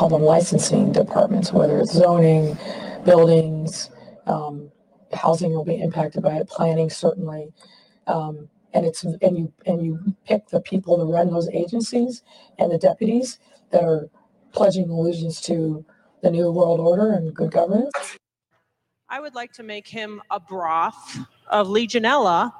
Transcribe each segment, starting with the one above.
call them licensing departments, whether it's zoning, buildings, um, housing will be impacted by it, planning certainly. Um, and it's, and you, and you pick the people to run those agencies and the deputies that are pledging allegiance to the new world order and good governance. I would like to make him a broth of Legionella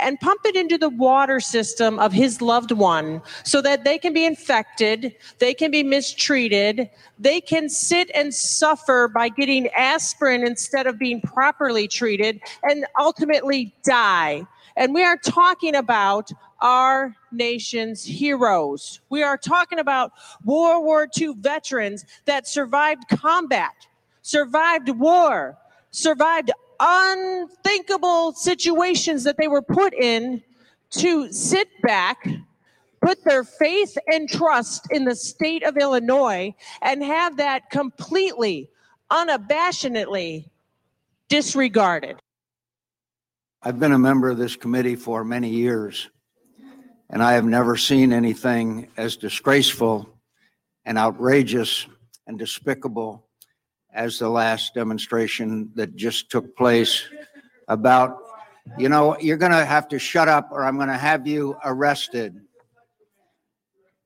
and pump it into the water system of his loved one so that they can be infected, they can be mistreated, they can sit and suffer by getting aspirin instead of being properly treated, and ultimately die. And we are talking about our nation's heroes. We are talking about World War II veterans that survived combat, survived war, survived unthinkable situations that they were put in to sit back, put their faith and trust in the state of Illinois, and have that completely, unabashedly disregarded. I've been a member of this committee for many years, and I have never seen anything as disgraceful and outrageous and despicable as the last demonstration that just took place about, you know, you're going to have to shut up or I'm going to have you arrested.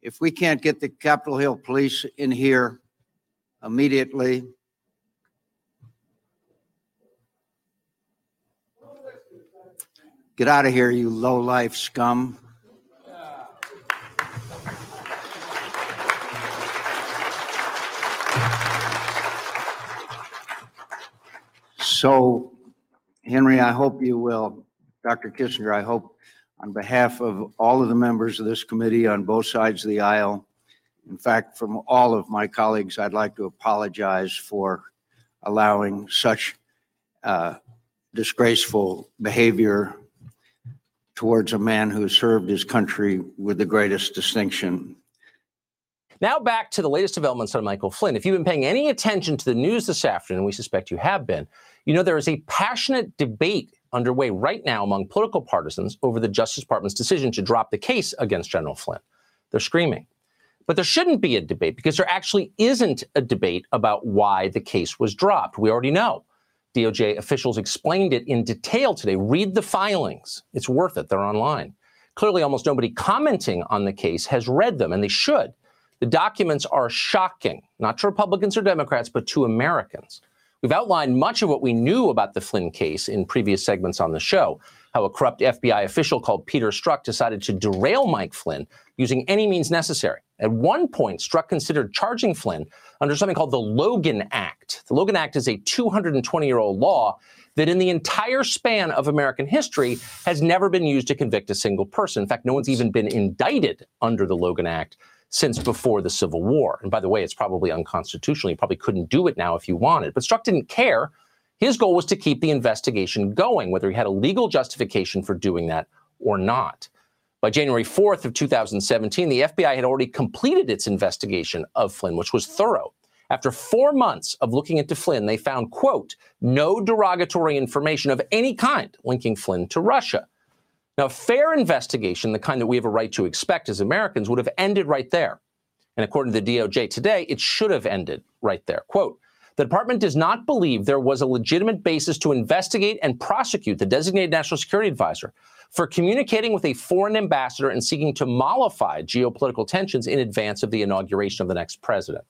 If we can't get the Capitol Hill Police in here immediately, get out of here, you low-life scum. So, Henry, I hope you will, Dr. Kissinger, I hope on behalf of all of the members of this committee on both sides of the aisle, in fact, from all of my colleagues, I'd like to apologize for allowing such uh, disgraceful behavior towards a man who served his country with the greatest distinction. Now back to the latest developments on Michael Flynn. If you've been paying any attention to the news this afternoon, we suspect you have been, you know there is a passionate debate underway right now among political partisans over the Justice Department's decision to drop the case against General Flynn. They're screaming. But there shouldn't be a debate because there actually isn't a debate about why the case was dropped. We already know. DOJ officials explained it in detail today. Read the filings. It's worth it. They're online. Clearly, almost nobody commenting on the case has read them, and they should. The documents are shocking, not to Republicans or Democrats, but to Americans. We've outlined much of what we knew about the Flynn case in previous segments on the show. How a corrupt FBI official called Peter Strzok decided to derail Mike Flynn using any means necessary. At one point, Strzok considered charging Flynn under something called the Logan Act. The Logan Act is a 220 year old law that, in the entire span of American history, has never been used to convict a single person. In fact, no one's even been indicted under the Logan Act since before the Civil War. And by the way, it's probably unconstitutional. You probably couldn't do it now if you wanted. But Strzok didn't care. His goal was to keep the investigation going, whether he had a legal justification for doing that or not. By January 4th of 2017, the FBI had already completed its investigation of Flynn, which was thorough. After four months of looking into Flynn, they found, quote, no derogatory information of any kind linking Flynn to Russia. Now, a fair investigation, the kind that we have a right to expect as Americans, would have ended right there. And according to the DOJ today, it should have ended right there. Quote, the department does not believe there was a legitimate basis to investigate and prosecute the designated national security advisor for communicating with a foreign ambassador and seeking to mollify geopolitical tensions in advance of the inauguration of the next president.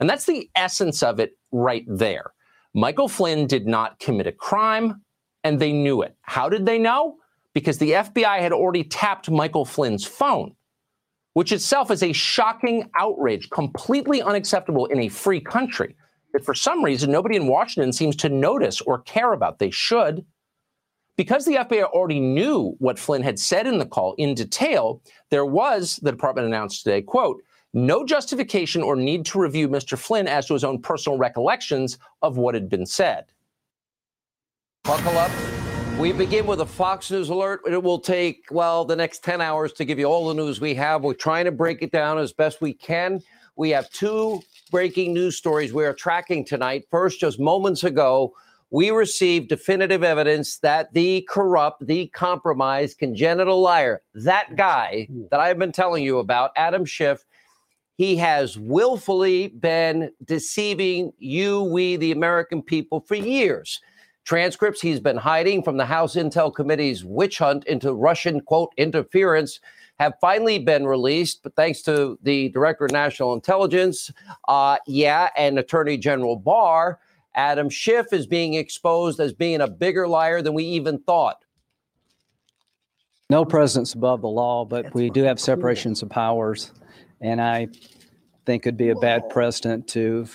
And that's the essence of it right there. Michael Flynn did not commit a crime, and they knew it. How did they know? Because the FBI had already tapped Michael Flynn's phone, which itself is a shocking outrage, completely unacceptable in a free country that for some reason nobody in Washington seems to notice or care about. They should. Because the FBI already knew what Flynn had said in the call in detail, there was, the department announced today, quote, no justification or need to review Mr. Flynn as to his own personal recollections of what had been said. Buckle up. We begin with a Fox News alert. It will take, well, the next 10 hours to give you all the news we have. We're trying to break it down as best we can. We have two breaking news stories we are tracking tonight. First, just moments ago, we received definitive evidence that the corrupt, the compromised, congenital liar, that guy that I've been telling you about, Adam Schiff, He has willfully been deceiving you, we, the American people, for years. Transcripts he's been hiding from the House Intel Committee's witch hunt into Russian, quote, interference have finally been released, but thanks to the Director of National Intelligence, uh, yeah, and Attorney General Barr, Adam Schiff is being exposed as being a bigger liar than we even thought. No president's above the law, but we do have separations of powers. And I think it'd be a bad precedent to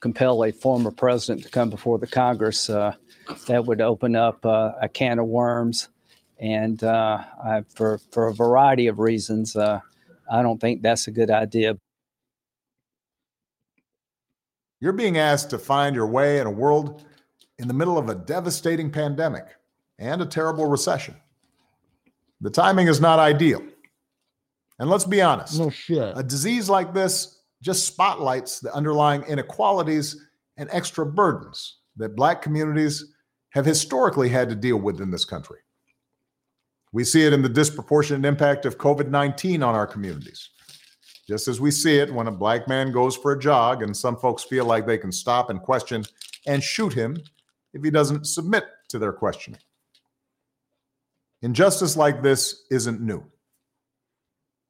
compel a former president to come before the Congress. Uh, that would open up uh, a can of worms. And uh, I, for, for a variety of reasons, uh, I don't think that's a good idea. You're being asked to find your way in a world in the middle of a devastating pandemic and a terrible recession. The timing is not ideal. And let's be honest No shit. a disease like this just spotlights the underlying inequalities and extra burdens that Black communities have historically had to deal with in this country. We see it in the disproportionate impact of COVID 19 on our communities. Just as we see it when a Black man goes for a jog and some folks feel like they can stop and question and shoot him if he doesn't submit to their questioning. Injustice like this isn't new.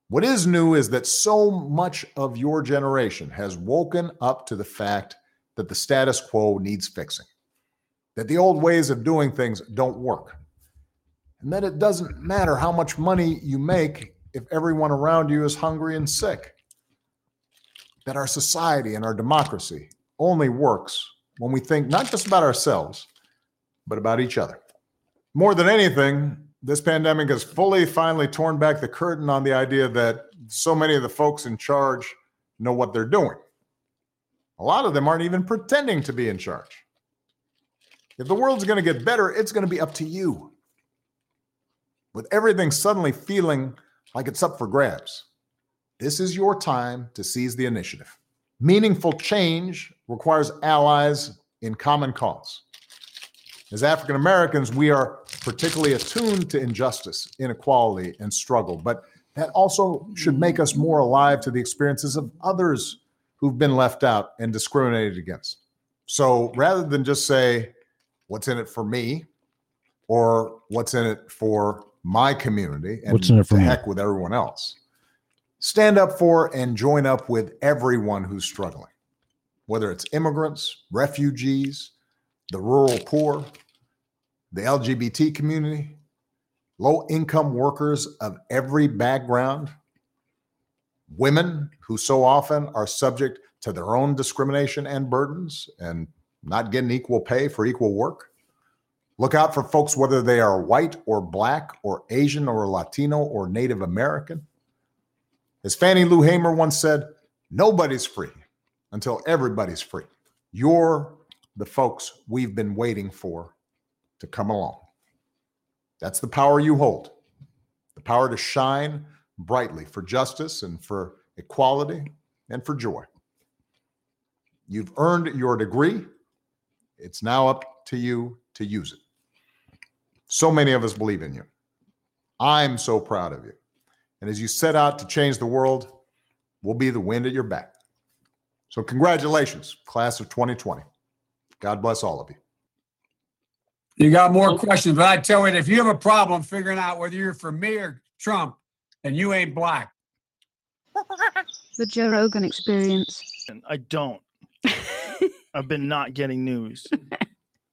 What is new is that so much of your generation has woken up to the fact that the status quo needs fixing, that the old ways of doing things don't work, and that it doesn't matter how much money you make if everyone around you is hungry and sick, that our society and our democracy only works when we think not just about ourselves, but about each other. More than anything, this pandemic has fully finally torn back the curtain on the idea that so many of the folks in charge know what they're doing. A lot of them aren't even pretending to be in charge. If the world's going to get better, it's going to be up to you. With everything suddenly feeling like it's up for grabs, this is your time to seize the initiative. Meaningful change requires allies in common cause. As African Americans, we are particularly attuned to injustice, inequality, and struggle, but that also should make us more alive to the experiences of others who've been left out and discriminated against. So rather than just say, what's in it for me, or what's in it for my community, and What's in it for heck with everyone else, stand up for and join up with everyone who's struggling, whether it's immigrants, refugees, the rural poor, the LGBT community, low income workers of every background, women who so often are subject to their own discrimination and burdens and not getting equal pay for equal work. Look out for folks, whether they are white or black or Asian or Latino or Native American. As Fannie Lou Hamer once said, nobody's free until everybody's free. You're the folks we've been waiting for to come along. That's the power you hold the power to shine brightly for justice and for equality and for joy. You've earned your degree. It's now up to you to use it. So many of us believe in you. I'm so proud of you. And as you set out to change the world, we'll be the wind at your back. So, congratulations, class of 2020. God bless all of you. You got more questions, but I tell you, if you have a problem figuring out whether you're for me or Trump, and you ain't black. The Joe Rogan experience. I don't. I've been not getting news.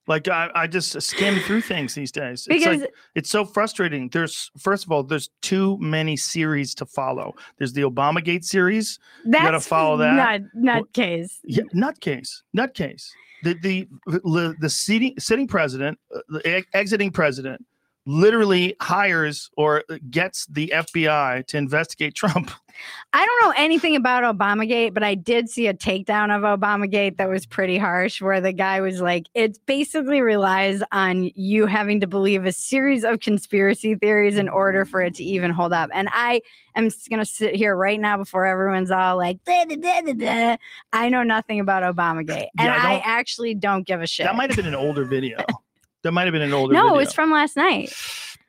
Like I, I just skim through things these days. It's Because like it's so frustrating. There's first of all, there's too many series to follow. There's the Obamagate series. that's gotta follow that. Not, not Well, case. Yeah, nutcase, nutcase. The the the, the sitting sitting president, uh, the ex- exiting president, literally hires or gets the FBI to investigate Trump. I don't know anything about Obamagate, but I did see a takedown of Obamagate that was pretty harsh, where the guy was like, it basically relies on you having to believe a series of conspiracy theories in order for it to even hold up. And I am going to sit here right now before everyone's all like, da, da, da, da, da. I know nothing about Obamagate. And Yeah, I I, actually don't give a shit. That might have been an older video. That might have been an older no, video. it's from last night.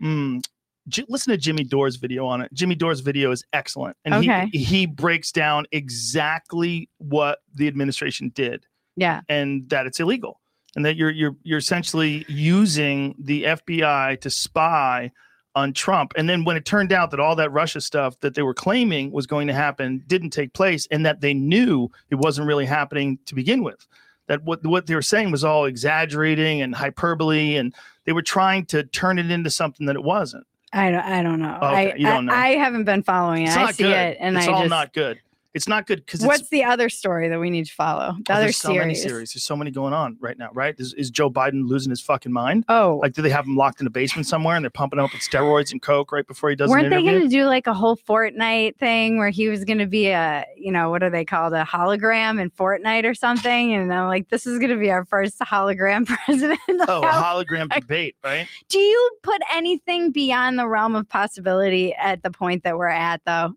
Mm, J- listen to Jimmy Dore's video on it. Jimmy Dore's video is excellent, and Okay. he he breaks down exactly what the administration did Yeah. and that it's illegal, and that you're you're you're essentially using the FBI to spy on Trump. And then when it turned out that all that Russia stuff that they were claiming was going to happen didn't take place, and that they knew it wasn't really happening to begin with, that what what they were saying was all exaggerating and hyperbole, and they were trying to turn it into something that it wasn't. I don't, I don't know. Okay, I, you don't know. I, I haven't been following it. I see good. it, and I it's I all just. not good. It's not good because What's the other story that we need to follow? The oh, other there's so many series. series. There's so many going on right now, right? Is, is Joe Biden losing his fucking mind? Oh, Like, do they have him locked in a basement somewhere and they're pumping up with steroids and coke right before he does weren't they going to do like a whole Fortnite thing where he was going to be a, you know, what are they called, a hologram in Fortnite or something? And I'm like, this is going to be our first hologram president. oh, hologram debate, right? Do you put anything beyond the realm of possibility at the point that we're at, though,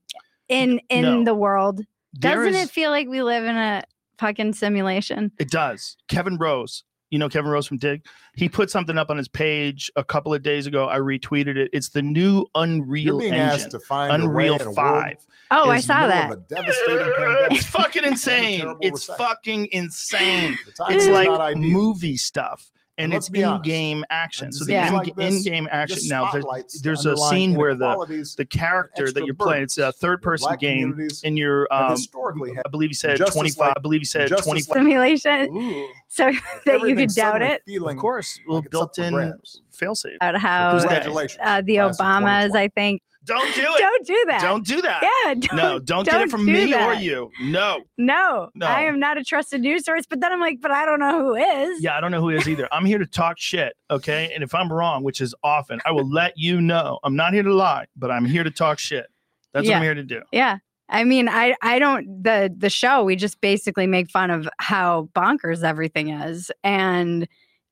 in in No. the world? There Doesn't is- it feel like we live in a fucking simulation? It does. Kevin Rose, you know Kevin Rose from Digg. He mm-hmm. put something up on his page a couple of days ago. I retweeted it. It's the new You're Unreal being Engine, asked to find Unreal a way in a Five. Oh, I saw that. Of a devastating pandemic. It's fucking insane. It's recession. fucking insane. It's like movie stuff. And, And it's in-game action. So the disease in- like this in-game action now. There's, there's a scene where the the character that you're playing. It's a third-person game, communities and you're um, historically I believe he said 25. like- I believe he said Justice 25. Simulation, Ooh, so that you everything could doubt it. of course, well, like it's up for built-in grabs. failsafe. About how Who's that? Congratulations. uh, the Class Obamas, I think. Don't do it. Don't do that. Don't do that. Yeah. Don't, no, don't, get it from me or you. No. No, No. I am not a trusted news source. But then I'm like, but I don't know who is. Yeah, I don't know who is either. I'm here to talk shit, okay? And if I'm wrong, which is often, I will let you know. I'm not here to lie, but I'm here to talk shit. That's what I'm here to do. Yeah. I mean, I I don't the the show we just basically make fun of how bonkers everything is and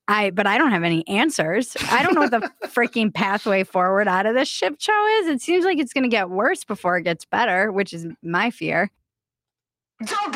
I but I don't have any answers. I don't know what the freaking pathway forward out of this ship show is. It seems like it's going to get worse before it gets better, which is my fear. Don't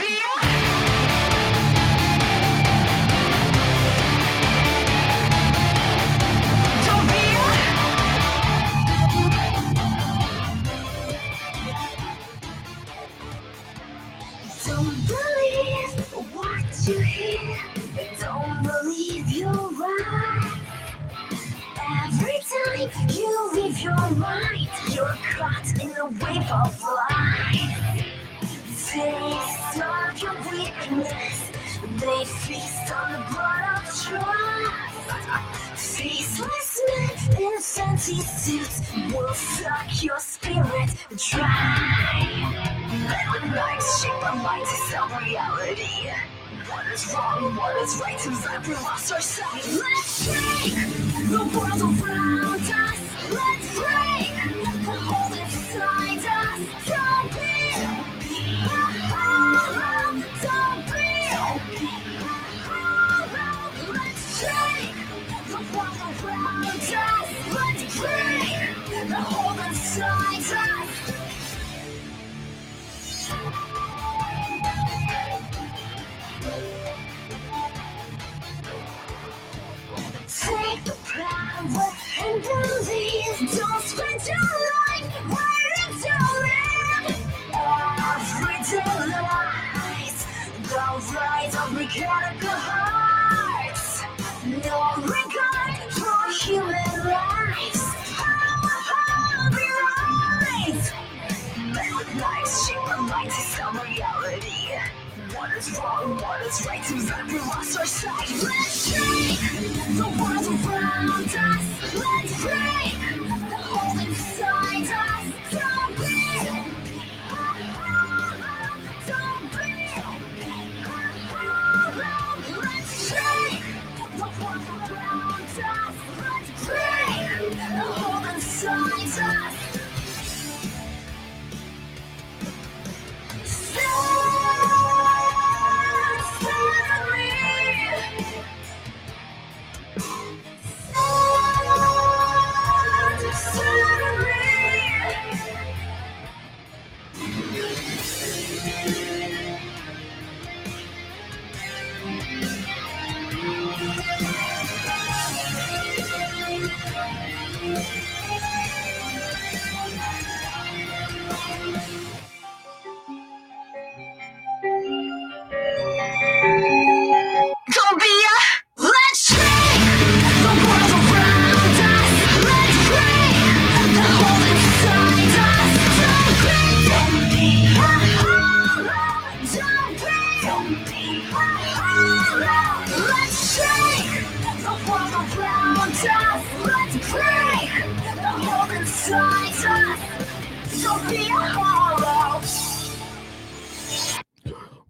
You leave your mind, you're caught in a wave of life. Taste of your weakness. They feast on the blood of trust. Faceless men in fancy suits will suck your spirit dry. Liquid knives shape reality. What is wrong, what is right, seems like we lost our sight. Let's break the world around us. Let's break mechanical hearts. No regard for human lives. What is right, like we lost our sight. Let's break the world around us. Let's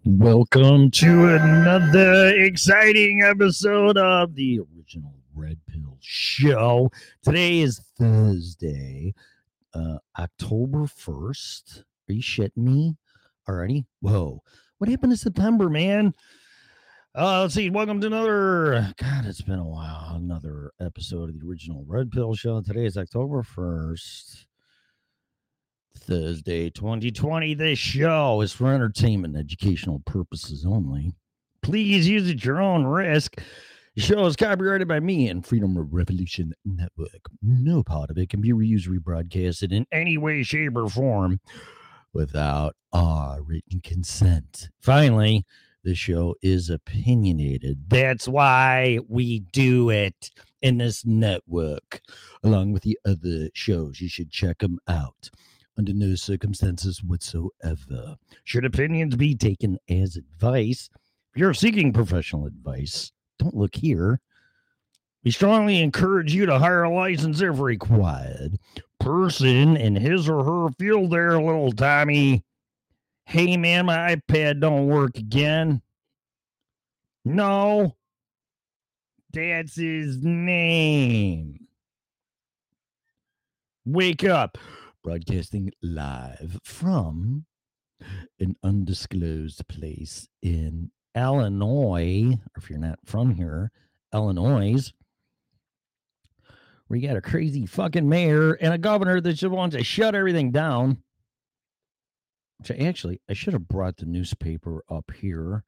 Welcome to another exciting episode of the original Red Pill Show. Today is Thursday, uh, October 1st. Are you shitting me already? Whoa. What happened to September, man? Uh, let's see. Welcome to another, God, it's been a while. Another episode of the original Red Pill Show. Today is October 1st. Thursday, 2020. This show is for entertainment and educational purposes only. Please use at your own risk. The show is copyrighted by me and Freedom Revolution Network. No part of it can be reused, rebroadcasted in any way, shape, or form without our written consent. Finally, the show is opinionated. That's why we do it in this network, along with the other shows. You should check them out under no circumstances whatsoever. Should opinions be taken as advice? If you're seeking professional advice, don't look here. We strongly encourage you to hire a licensed if required person in his or her field there, little Tommy. Hey man, my iPad don't work again. No. That's his name. Wake up broadcasting live from an undisclosed place in Illinois, or if you're not from here, Illinois, you got a crazy fucking mayor and a governor that just wants to shut everything down. Actually, I should have brought the newspaper up here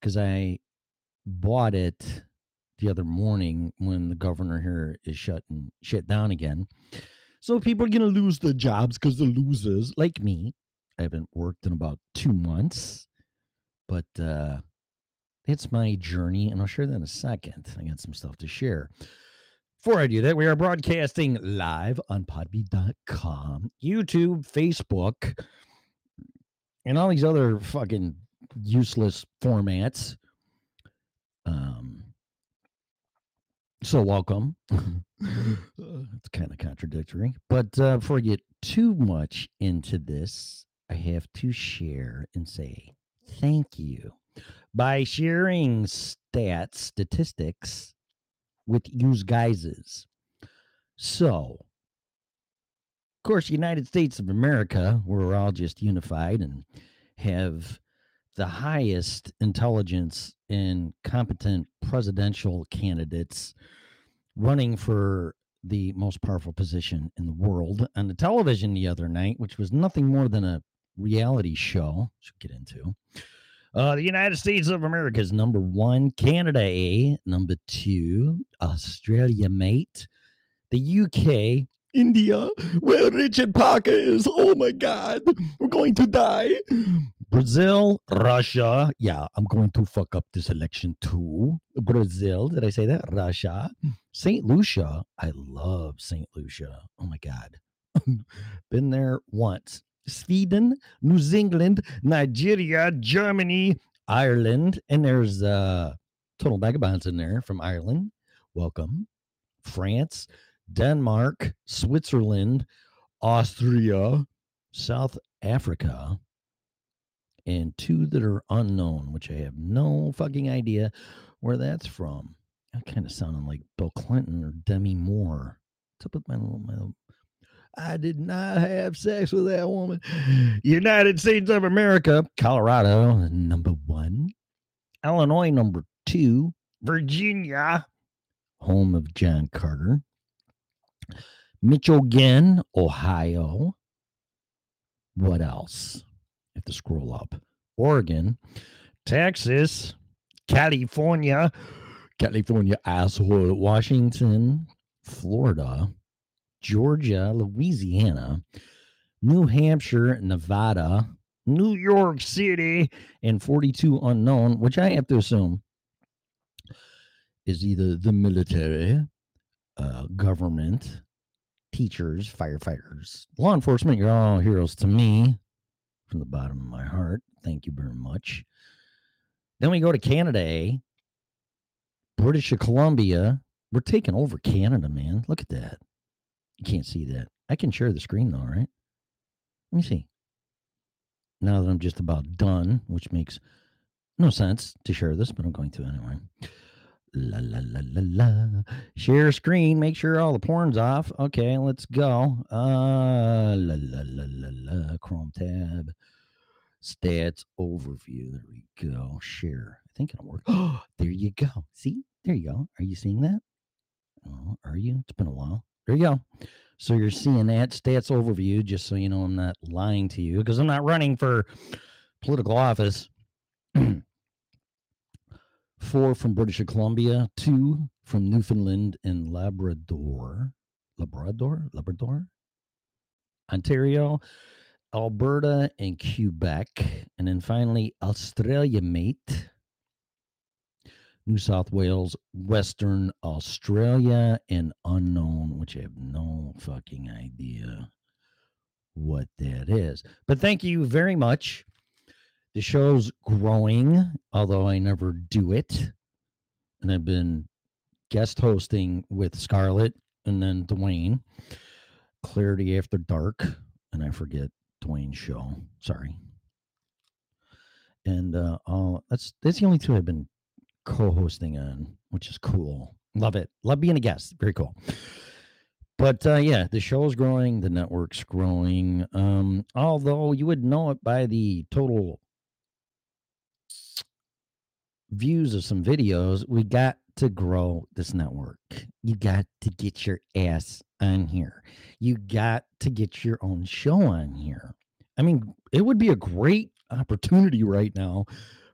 because I bought it the other morning when the governor here is shutting shut down again. So people are gonna lose their jobs because they're losers like me. I haven't worked in about two months, but uh it's my journey, and I'll share that in a second. I got some stuff to share. Before I do that, we are broadcasting live on podbean.com, YouTube, Facebook, and all these other fucking useless formats. Um, so welcome. it's kind of contradictory, but uh, before I get too much into this, I have to share and say thank you by sharing stats, statistics with you guys's. So, course, United States of America, we're all just unified and have the highest intelligence and competent presidential candidates running for the most powerful position in the world on the television the other night, which was nothing more than a reality show. Should get into. Uh, the United States of America is number one, Canada A, number two, Australia, mate, the UK, India, where Richard Parker is. Oh my God, we're going to die. Brazil, Russia. Yeah, I'm going to fuck up this election too. Brazil, did I say that? Russia, St. Lucia. I love St. Lucia. Oh my God. Been there once. Sweden, New Zealand, Nigeria, Germany, Ireland, and there's uh total vagabonds in there from Ireland. Welcome. France, Denmark, Switzerland, Austria, South Africa, and two that are unknown, which I have no fucking idea where that's from. That kind of sounding like Bill Clinton or Demi Moore. What's up with my little, my little I did not have sex with that woman. United States of America, Colorado, number one. Illinois, number two. Virginia, home of John Carter. Michigan, Ohio. What else? Have to scroll up. Oregon, Texas, California, California asshole, Washington, Florida, Georgia, Louisiana, New Hampshire, Nevada, New York City, and 42 unknown, which I have to assume is either the military, uh, government, teachers, firefighters, law enforcement. You're all heroes to me from the bottom of my heart. Thank you very much. Then we go to Canada, eh? British Columbia. We're taking over Canada, man. Look at that. You can't see that. I can share the screen though, right? Let me see. Now that I'm just about done, which makes no sense to share this, but I'm going to anyway. La la la la la. Share screen. Make sure all the porn's off. Okay, let's go. Uh, la la la la la. Chrome tab. Stats overview. There we go. Share. I think it'll work. Oh, there you go. See, there you go. Are you seeing that? Oh, are you? It's been a while. There you go. So you're seeing that stats overview, just so you know I'm not lying to you, because I'm not running for political office. Four from British Columbia, two from Newfoundland and Labrador. Labrador? Labrador? Ontario, Alberta, and Quebec. And then finally, Australia, mate. New South Wales, Western Australia, and unknown, which I have no fucking idea what that is. But thank you very much. The show's growing, although I never do it. And I've been guest hosting with Scarlett and then Dwayne. Clarity After Dark, and I forget Dwayne's show. Sorry. And uh, that's that's the only two I've been co-hosting on, which is cool. Love it. Love being a guest. Very cool. But uh, yeah, the show's growing, the network's growing. Um, although you would know it by the total views of some videos, we got to grow this network. You got to get your ass on here. You got to get your own show on here. I mean, it would be a great opportunity right now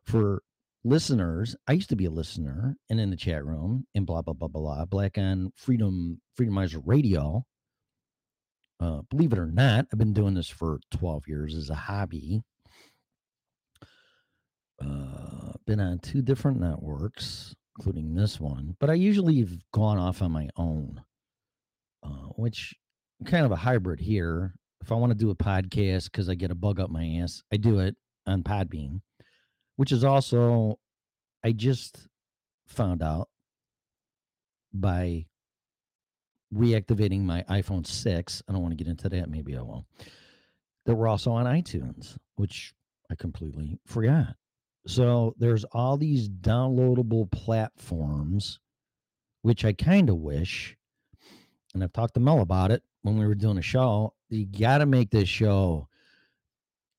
for listeners. I used to be a listener and in the chat room and blah blah blah blah. Black on Freedom Freedomizer Radio. Uh, believe it or not, I've been doing this for 12 years as a hobby. Uh, been on two different networks, including this one, but I usually have gone off on my own, uh, which kind of a hybrid here. If I want to do a podcast because I get a bug up my ass, I do it on Podbean, which is also, I just found out by reactivating my iPhone 6. I don't want to get into that. Maybe I will. That we're also on iTunes, which I completely forgot. So there's all these downloadable platforms, which I kind of wish, and I've talked to Mel about it when we were doing a show. You got to make this show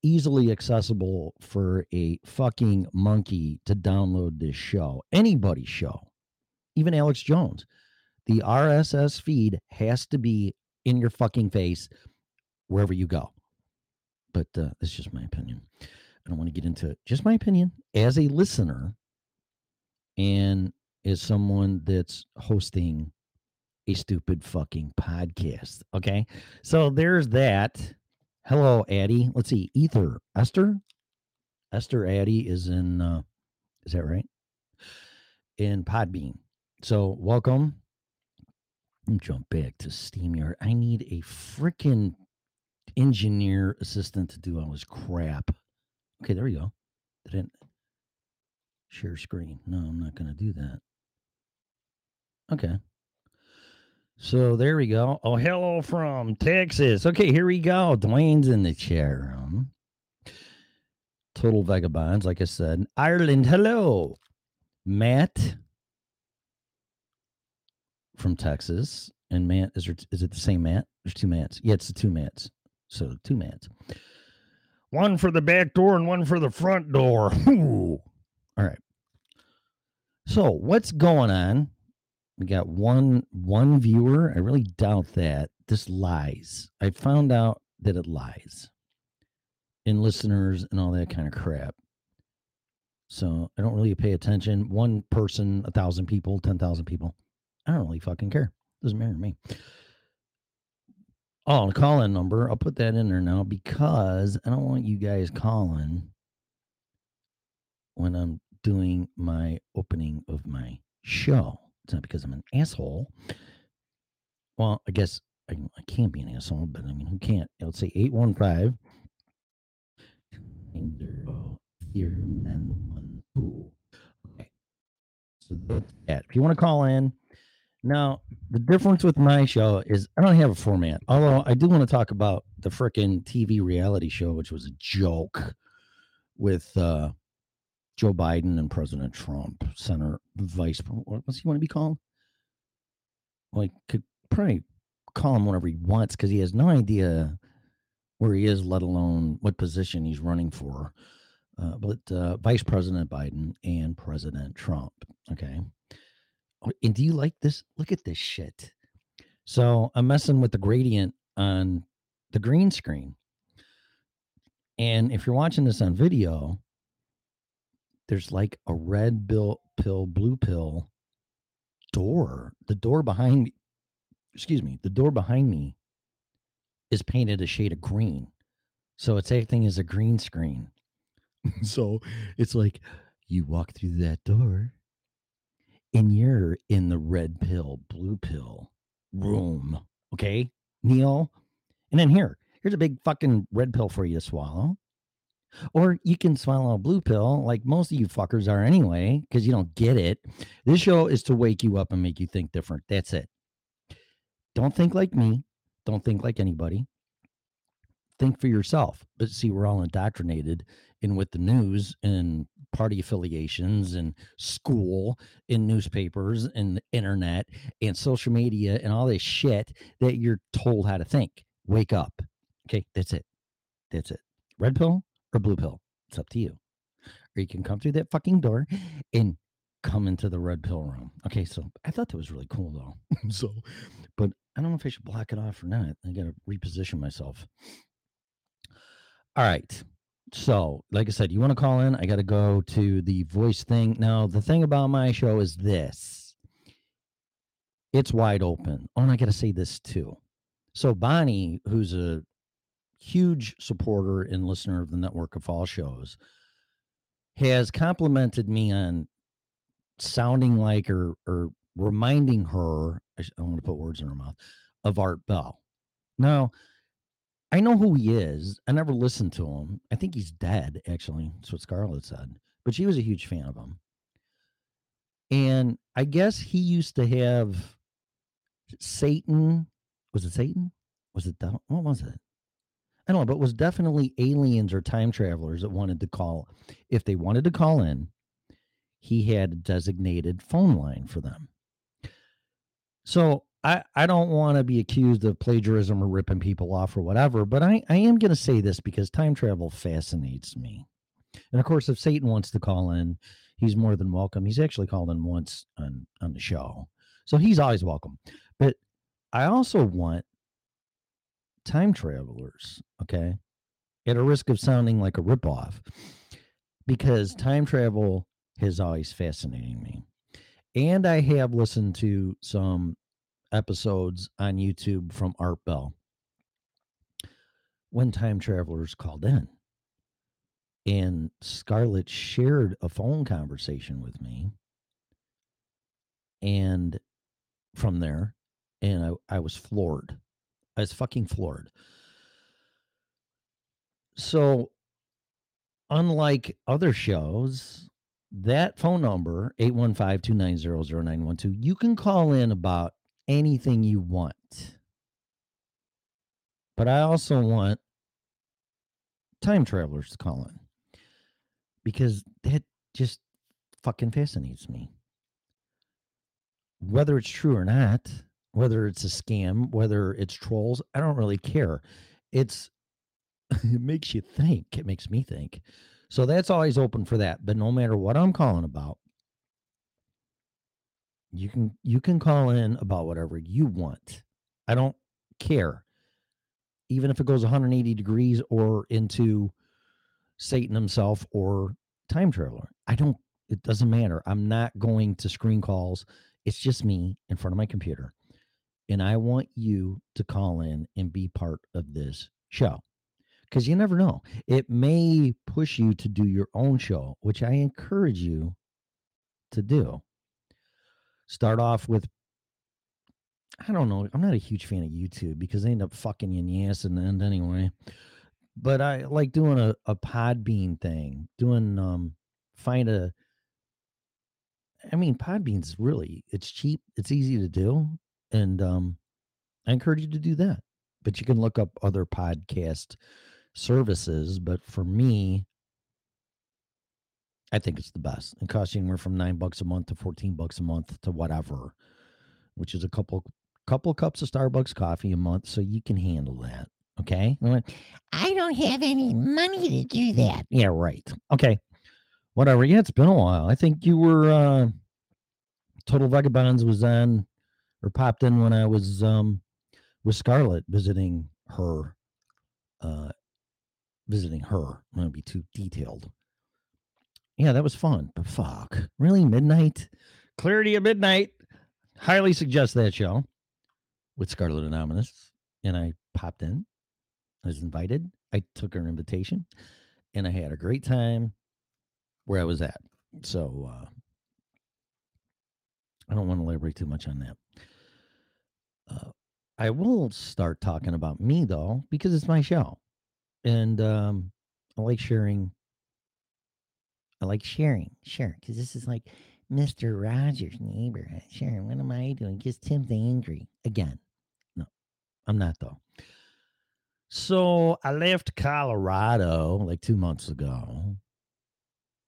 easily accessible for a fucking monkey to download this show, anybody's show, even Alex Jones. The RSS feed has to be in your fucking face wherever you go. But uh, that's just my opinion. I don't want to get into it. Just my opinion as a listener and as someone that's hosting a stupid fucking podcast. Okay. So there's that. Hello, Addie. Let's see. Ether. Esther? Esther Addie is in uh is that right? In Podbean. So welcome. Jump back to StreamYard. I need a freaking engineer assistant to do all this crap. Okay, there we go. Didn't share screen. No, I'm not going to do that. Okay. So there we go. Oh, hello from Texas. Okay, here we go. Dwayne's in the chat room. Total Vagabonds, like I said. Ireland, hello. Matt from Texas. And Matt, is, there, is it the same Matt? There's two Matts. Yeah, it's the two Matts. So two Matts. One for the back door and one for the front door. Ooh. All right. So what's going on? We got one one viewer. I really doubt that. This lies. I found out that it lies. In listeners and all that kind of crap. So I don't really pay attention. One person, a thousand people, ten thousand people. I don't really fucking care. Doesn't matter to me. Oh, call in number. I'll put that in there now because I don't want you guys calling when I'm doing my opening of my show. It's not because I'm an asshole. Well, I guess I, I can't be an asshole, but I mean, who can't? Let's say 815 here and one. Okay. So that's that. If you want to call in, Now, the difference with my show is I don't have a format. Although I do want to talk about the frickin' TV reality show, which was a joke with uh, Joe Biden and President Trump, Senator Vice. what- What's he want to be called? He could probably call him whatever he wants because he has no idea where he is, let alone what position he's running for. Uh, but uh, Vice President Biden and President Trump. Okay. Oh, And do you like this? Look at this shit. So I'm messing with the gradient on the green screen. And if you're watching this on video, there's like a red bill pill, blue pill door. The door behind me, excuse me, the door behind me is painted a shade of green. So it's acting as a green screen. so it's like you walk through that door and you're in the red pill, blue pill room. Okay, Neil. And then here, here's a big fucking red pill for you to swallow. Or you can swallow a blue pill like most of you fuckers are anyway, because you don't get it. This show is to wake you up and make you think different. That's it. Don't think like me. Don't think like anybody. Think for yourself. But see, we're all indoctrinated in with the news and party affiliations and school and newspapers and the internet and social media and all this shit that you're told how to think. Wake up. Okay, that's it. That's it. Red pill or blue pill. It's up to you. Or you can come through that fucking door and come into the red pill room. Okay, so I thought that was really cool though. so, but I don't know if I should block it off or not. I got to reposition myself. All right. So, like I said, you want to call in? I got to go to the voice thing. Now, the thing about my show is this it's wide open. Oh, and I got to say this too. So, Bonnie, who's a huge supporter and listener of the network of all shows, has complimented me on sounding like or or reminding her. I don't want to put words in her mouth of Art Bell. Now, I know who he is. I never listened to him. I think he's dead, actually. That's what Scarlett said. But she was a huge fan of him. And I guess he used to have Satan. Was it Satan? Was it devil? What was it? I don't know, but it was definitely aliens or time travelers that wanted to call. If they wanted to call in, he had a designated phone line for them. So I, I don't want to be accused of plagiarism or ripping people off or whatever, but I, I am going to say this because time travel fascinates me. And of course, if Satan wants to call in, he's more than welcome. He's actually called in once on, on the show. So he's always welcome. But I also want time travelers, okay, at a risk of sounding like a ripoff, because time travel has always fascinated me. And I have listened to some episodes on YouTube from Art Bell when time travelers called in. And Scarlett shared a phone conversation with me. And from there, and I, I was floored. I was fucking floored. So, unlike other shows, that phone number, 815 290 0912, you can call in about anything you want. But I also want time travelers to call in because that just fucking fascinates me. Whether it's true or not, whether it's a scam, whether it's trolls, I don't really care. It's it makes you think. It makes me think. So that's always open for that. But no matter what I'm calling about, you can you can call in about whatever you want. I don't care. Even if it goes 180 degrees or into Satan himself or time traveler. I don't it doesn't matter. I'm not going to screen calls. It's just me in front of my computer. And I want you to call in and be part of this show. Because you never know. It may push you to do your own show, which I encourage you to do. Start off with I don't know. I'm not a huge fan of YouTube because they end up fucking you in the ass in the end anyway. But I like doing a, a Podbean thing, doing um find a I mean, Podbean's really it's cheap, it's easy to do, and um, I encourage you to do that. But you can look up other podcast services. But for me, I think it's the best. It costs you anywhere from nine bucks a month to fourteen bucks a month to whatever, which is a couple couple cups of Starbucks coffee a month, so you can handle that. Okay. I don't have any money to do that. Yeah, right. Okay. Whatever. Yeah, it's been a while. I think you were uh Total Vagabonds was on or popped in when I was um with Scarlett visiting her. Uh visiting her. I'm gonna be too detailed. Yeah, that was fun. But fuck. Really? Midnight? Clarity of Midnight. Highly suggest that show with Scarlet Anonymous. And I popped in. I was invited. I took her invitation and I had a great time where I was at. So uh I don't want to elaborate too much on that. Uh, I will start talking about me though, because it's my show. And um I like sharing I like sharing, sure, because this is like Mr. Rogers' neighborhood. Sure, what am I doing? Gets Tim's angry again. No, I'm not though. So I left Colorado like two months ago.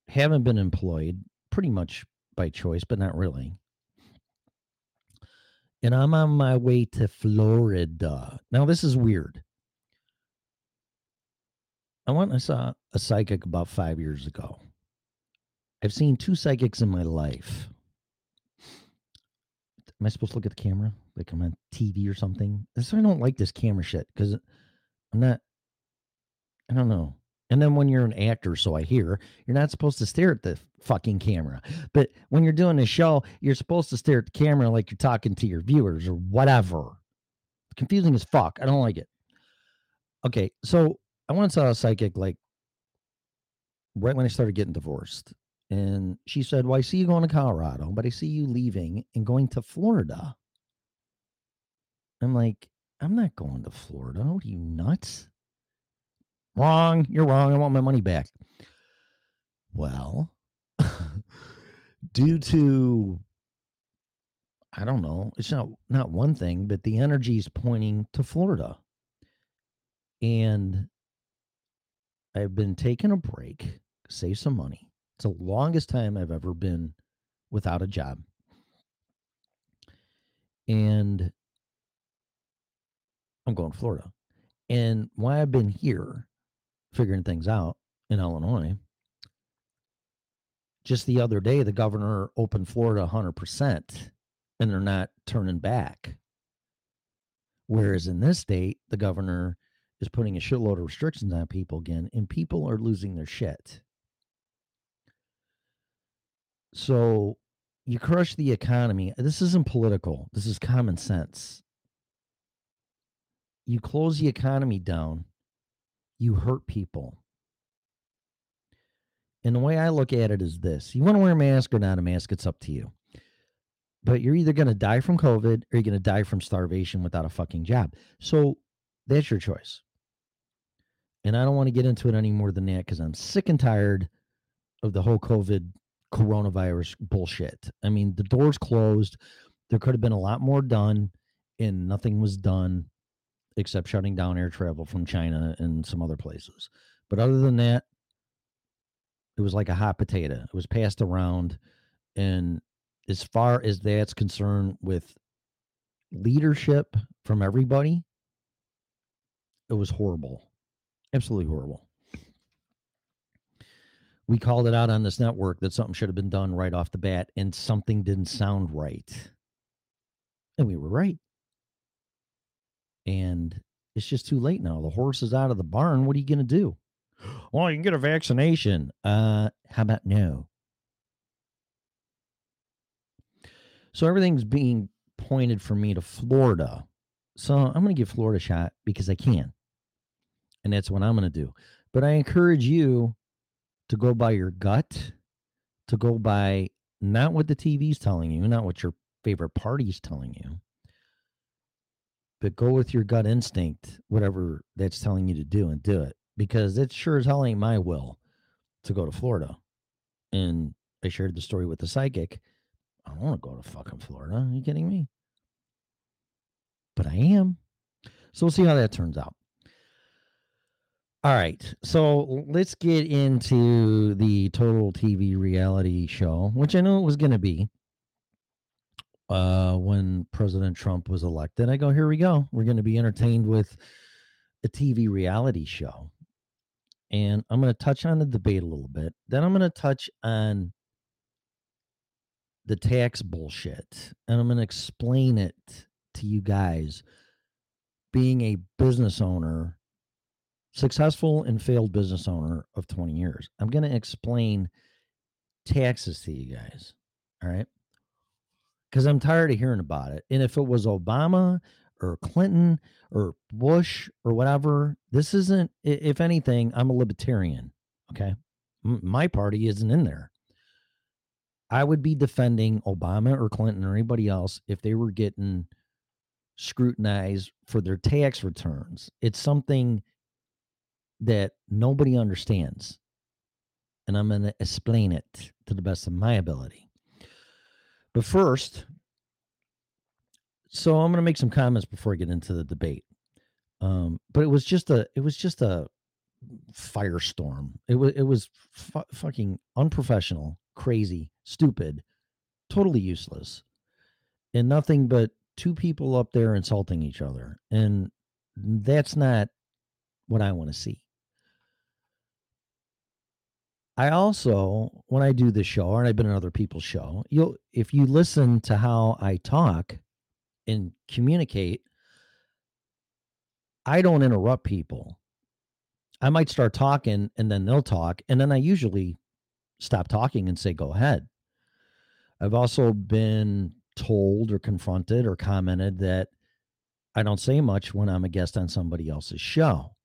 Haven't been employed pretty much by choice, but not really. And I'm on my way to Florida. Now, this is weird. I went and saw a psychic about five years ago. I've seen two psychics in my life. Am I supposed to look at the camera? Like I'm on TV or something? That's why I don't like this camera shit because I'm not, I don't know. And then when you're an actor, so I hear, you're not supposed to stare at the fucking camera. But when you're doing a show, you're supposed to stare at the camera like you're talking to your viewers or whatever. Confusing as fuck. I don't like it. Okay, so I once saw a psychic like right when I started getting divorced. And she said, Well, I see you going to Colorado, but I see you leaving and going to Florida. I'm like, I'm not going to Florida. Are you nuts? Wrong. You're wrong. I want my money back. Well, due to I don't know, it's not not one thing, but the energy is pointing to Florida. And I've been taking a break, save some money. It's the longest time I've ever been without a job. And I'm going to Florida. And why I've been here figuring things out in Illinois, just the other day, the governor opened Florida 100% and they're not turning back. Whereas in this state, the governor is putting a shitload of restrictions on people again, and people are losing their shit. So you crush the economy. This isn't political, this is common sense. You close the economy down, you hurt people. And the way I look at it is this you want to wear a mask or not a mask, it's up to you. But you're either going to die from COVID or you're going to die from starvation without a fucking job. So that's your choice. And I don't want to get into it any more than that because I'm sick and tired of the whole COVID coronavirus bullshit. I mean, the doors closed. There could have been a lot more done, and nothing was done except shutting down air travel from China and some other places. But other than that, it was like a hot potato. It was passed around. And as far as that's concerned with leadership from everybody, it was horrible. Absolutely horrible. We called it out on this network that something should have been done right off the bat and something didn't sound right. And we were right. And it's just too late now. The horse is out of the barn. What are you going to do? Well, you can get a vaccination. Uh, how about no? So everything's being pointed for me to Florida. So I'm going to give Florida a shot because I can. And that's what I'm going to do. But I encourage you to go by your gut, to go by not what the TV's telling you, not what your favorite party's telling you, but go with your gut instinct, whatever that's telling you to do, and do it because it sure as hell ain't my will to go to Florida. And I shared the story with the psychic, I don't want to go to fucking Florida. Are you kidding me? But I am. So we'll see how that turns out. All right. So let's get into the total TV reality show, which I know it was going to be uh, when President Trump was elected. I go, here we go. We're going to be entertained with a TV reality show. And I'm going to touch on the debate a little bit. Then I'm going to touch on the tax bullshit. And I'm going to explain it to you guys being a business owner, successful and failed business owner of 20 years. I'm going to explain taxes to you guys. All right. Because I'm tired of hearing about it. And if it was Obama or Clinton or Bush or whatever, this isn't, if anything, I'm a libertarian. Okay. My party isn't in there. I would be defending Obama or Clinton or anybody else if they were getting scrutinized for their tax returns. It's something that nobody understands. And I'm going to explain it to the best of my ability. But first, so I'm going to make some comments before I get into the debate. Um, but it was just a it was just a firestorm. It was it was fu- fucking unprofessional, crazy, stupid, totally useless, and nothing but two people up there insulting each other, and that's not what I want to see. I also, when I do this show, and I've been on other people's show, you'll if you listen to how I talk and communicate, I don't interrupt people. I might start talking and then they'll talk, and then I usually stop talking and say, go ahead. I've also been told or confronted or commented that I don't say much when I'm a guest on somebody else's show.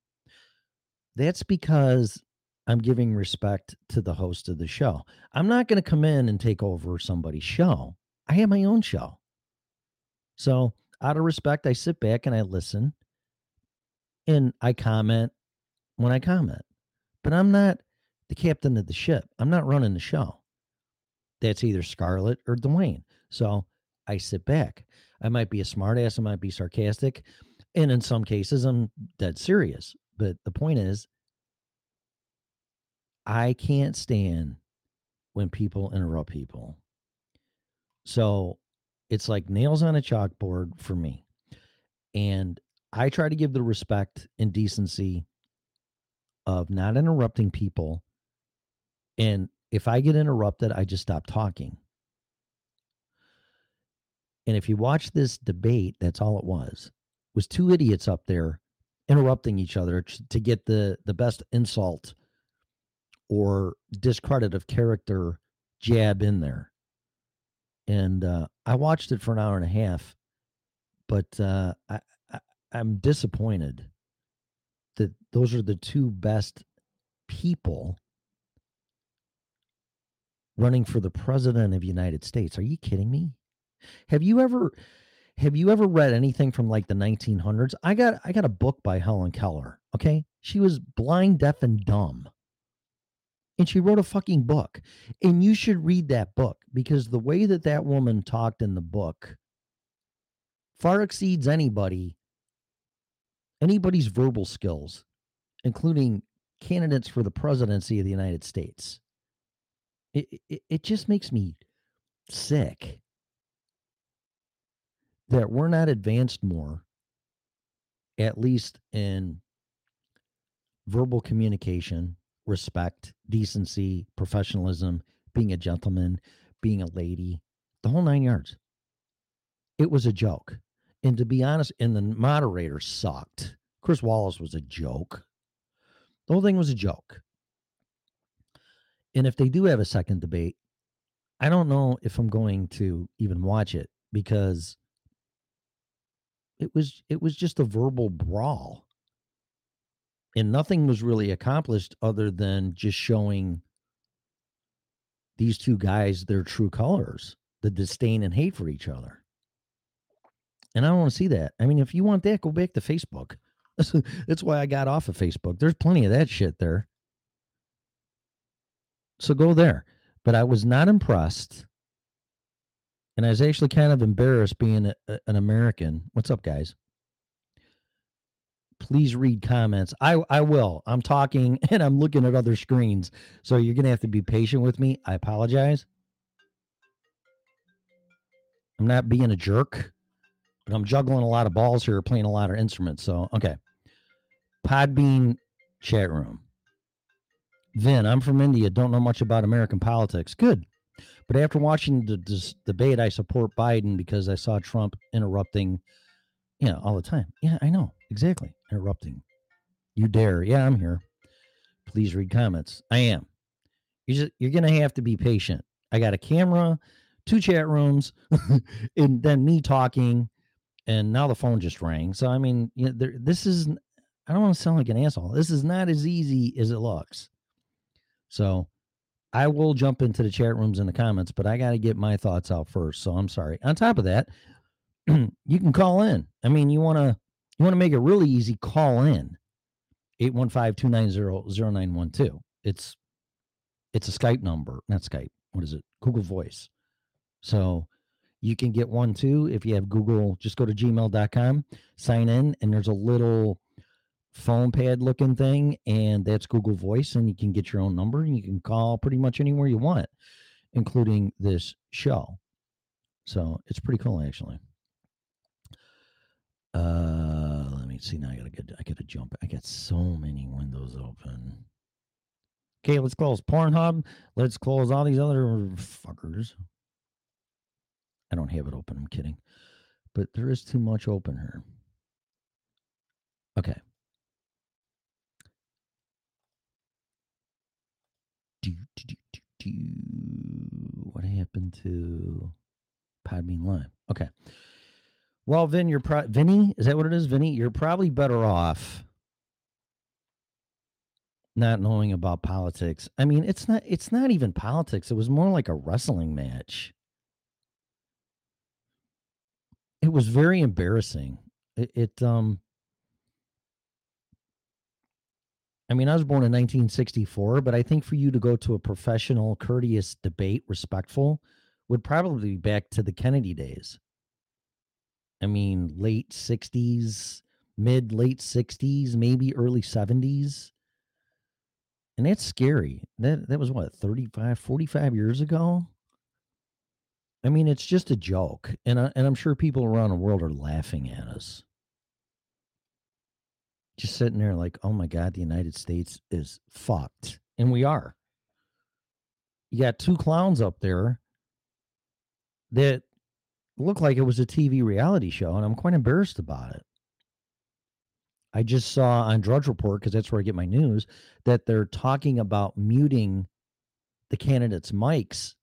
That's because I'm giving respect to the host of the show. I'm not going to come in and take over somebody's show. I have my own show. So, out of respect, I sit back and I listen and I comment when I comment. But I'm not the captain of the ship. I'm not running the show. That's either Scarlett or Dwayne. So I sit back. I might be a smartass, I might be sarcastic, and in some cases I'm dead serious. But the point is, I can't stand when people interrupt people. So it's like nails on a chalkboard for me. And I try to give the respect and decency of not interrupting people. And if I get interrupted, I just stop talking. And if you watch this debate, that's all it was. Was two idiots up there interrupting each other to get the the best insult or discredit of character jab in there. And uh, I watched it for an hour and a half, but uh, I, I I'm disappointed that those are the two best people running for the president of the United States. Are you kidding me? Have you ever have you ever read anything from like the 1900s? I got I got a book by Helen Keller, okay? She was blind, deaf and dumb. And she wrote a fucking book. And you should read that book because the way that that woman talked in the book far exceeds anybody anybody's verbal skills, including candidates for the presidency of the United States. It, it, it just makes me sick that we're not advanced more, at least in verbal communication, respect, decency, professionalism, being a gentleman, being a lady, the whole nine yards. It was a joke. And to be honest, and the moderator sucked. Chris Wallace was a joke. The whole thing was a joke. And if they do have a second debate, I don't know if I'm going to even watch it because it was it was just a verbal brawl. And nothing was really accomplished other than just showing these two guys their true colors, the disdain and hate for each other. And I don't want to see that. I mean, if you want that, go back to Facebook. That's, why I got off of Facebook. There's plenty of that shit there. So go there. But I was not impressed And I was actually kind of embarrassed being a, a- an American. What's up, guys? Please read comments. I I will. I'm talking and I'm looking at other screens. So you're gonna have to be patient with me. I apologize. I'm not being a jerk, but I'm juggling a lot of balls here, playing a lot of instruments. So okay. Podbean chat room. Vin, I'm from India. Don't know much about American politics. Good. But after watching the debate, I support Biden because I saw Trump interrupting, know, all the time. Yeah, I know. Exactly. Interrupting. You dare. Yeah, I'm here. Please read comments. I am. You just you're gonna have to be patient. I got a camera, two chat rooms, and then me talking, and now the phone just rang. So I mean, you know, there, this is I don't want to sound like an asshole. This is not as easy as it looks. So I will jump into the chat rooms in the comments, but I got to get my thoughts out first. So I'm sorry. On top of that, you can call in. I mean, you want to you want to make it really easy, call in. 815-290-0912. It's it's a Skype number, not Skype. What is it? Google Voice. So you can get one too if you have Google, just go to gmail.com, sign in, and there's a little phone pad looking thing, and that's Google Voice, and you can get your own number and you can call pretty much anywhere you want, including this show. So it's pretty cool actually. Uh let me see now. I gotta get I gotta jump. I got so many windows open. Okay, let's close Pornhub. Let's close all these other fuckers. I don't have it open, I'm kidding. But there is too much open here. Okay. Do, do, do, do, do. What happened to Podbean Live? Okay. Well, Vin, you're pro- Vinny. Is that what it is, Vinny? You're probably better off not knowing about politics. I mean, it's not. It's not even politics. It was more like a wrestling match. It was very embarrassing. It, it um. I mean, I was born in 1964, but I think for you to go to a professional, courteous debate, respectful, would probably be back to the Kennedy days. I mean, late 60s, mid late 60s, maybe early 70s. And that's scary. That that was what, 35, 45 years ago? I mean, it's just a joke. And I, and I'm sure people around the world are laughing at us. Just sitting there like, "Oh my god, the United States is fucked." And we are. You got two clowns up there that looked like it was a TV reality show, and I'm quite embarrassed about it. I just saw on Drudge Report, because that's where I get my news, that they're talking about muting the candidates' mics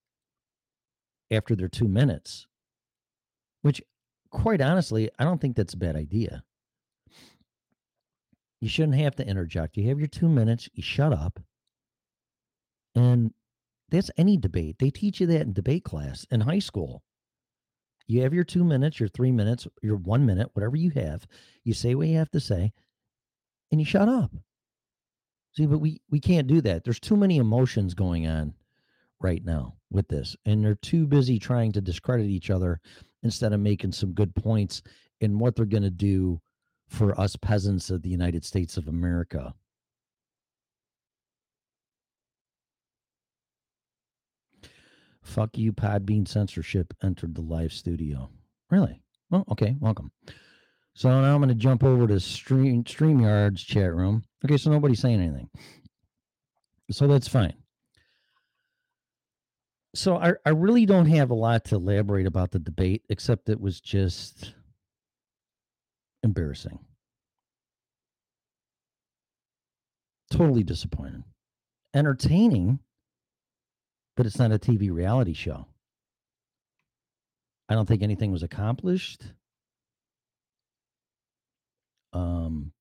after their two minutes, which, quite honestly, I don't think that's a bad idea. You shouldn't have to interject. You have your two minutes, you shut up. And that's any debate. They teach you that in debate class in high school. You have your two minutes, your three minutes, your one minute, whatever you have. You say what you have to say, and you shut up. See, but we we can't do that. There's too many emotions going on right now with this, and they're too busy trying to discredit each other instead of making some good points in what they're going to do for us peasants of the United States of America. Fuck you, Podbean censorship entered the live studio. Really? Well, okay, welcome. So now I'm going to jump over to Stream StreamYard's chat room. Okay, so nobody's saying anything. So that's fine. So I, I really don't have a lot to elaborate about the debate, except it was just embarrassing. Totally disappointed. Entertaining, but it's not a TV reality show. I don't think anything was accomplished. Um,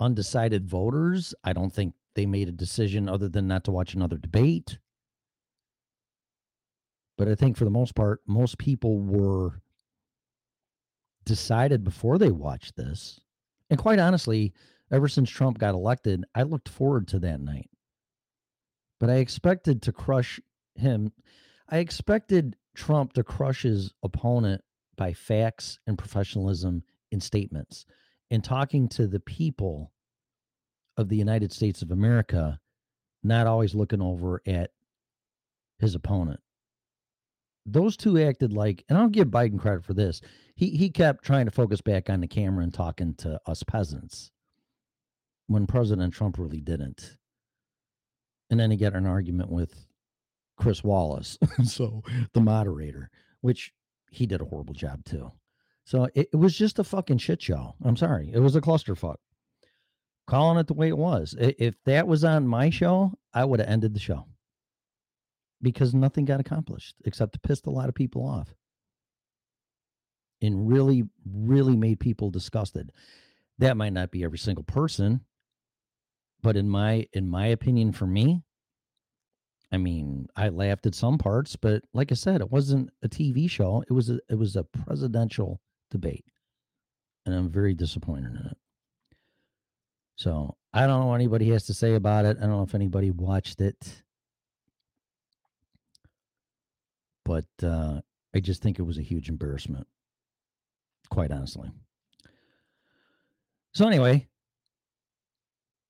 undecided voters, I don't think they made a decision other than not to watch another debate. But I think for the most part, most people were decided before they watched this. And quite honestly, ever since Trump got elected, I looked forward to that night. But I expected to crush him. I expected Trump to crush his opponent by facts and professionalism in statements and talking to the people of the United States of America, not always looking over at his opponent. Those two acted like, and I'll give Biden credit for this. He he kept trying to focus back on the camera and talking to us peasants when President Trump really didn't. And then he got an argument with Chris Wallace, so the moderator, which he did a horrible job too. So it, it was just a fucking shit show. I'm sorry. It was a clusterfuck. Calling it the way it was. If that was on my show, I would have ended the show because nothing got accomplished except to piss a lot of people off and really, really made people disgusted. That might not be every single person, but in my in my opinion, for me, I mean, I laughed at some parts, but like I said, it wasn't a TV show. It was a it was a presidential debate. And I'm very disappointed in it. So I don't know what anybody has to say about it. I don't know if anybody watched it. But uh, I just think it was a huge embarrassment, quite honestly. So anyway,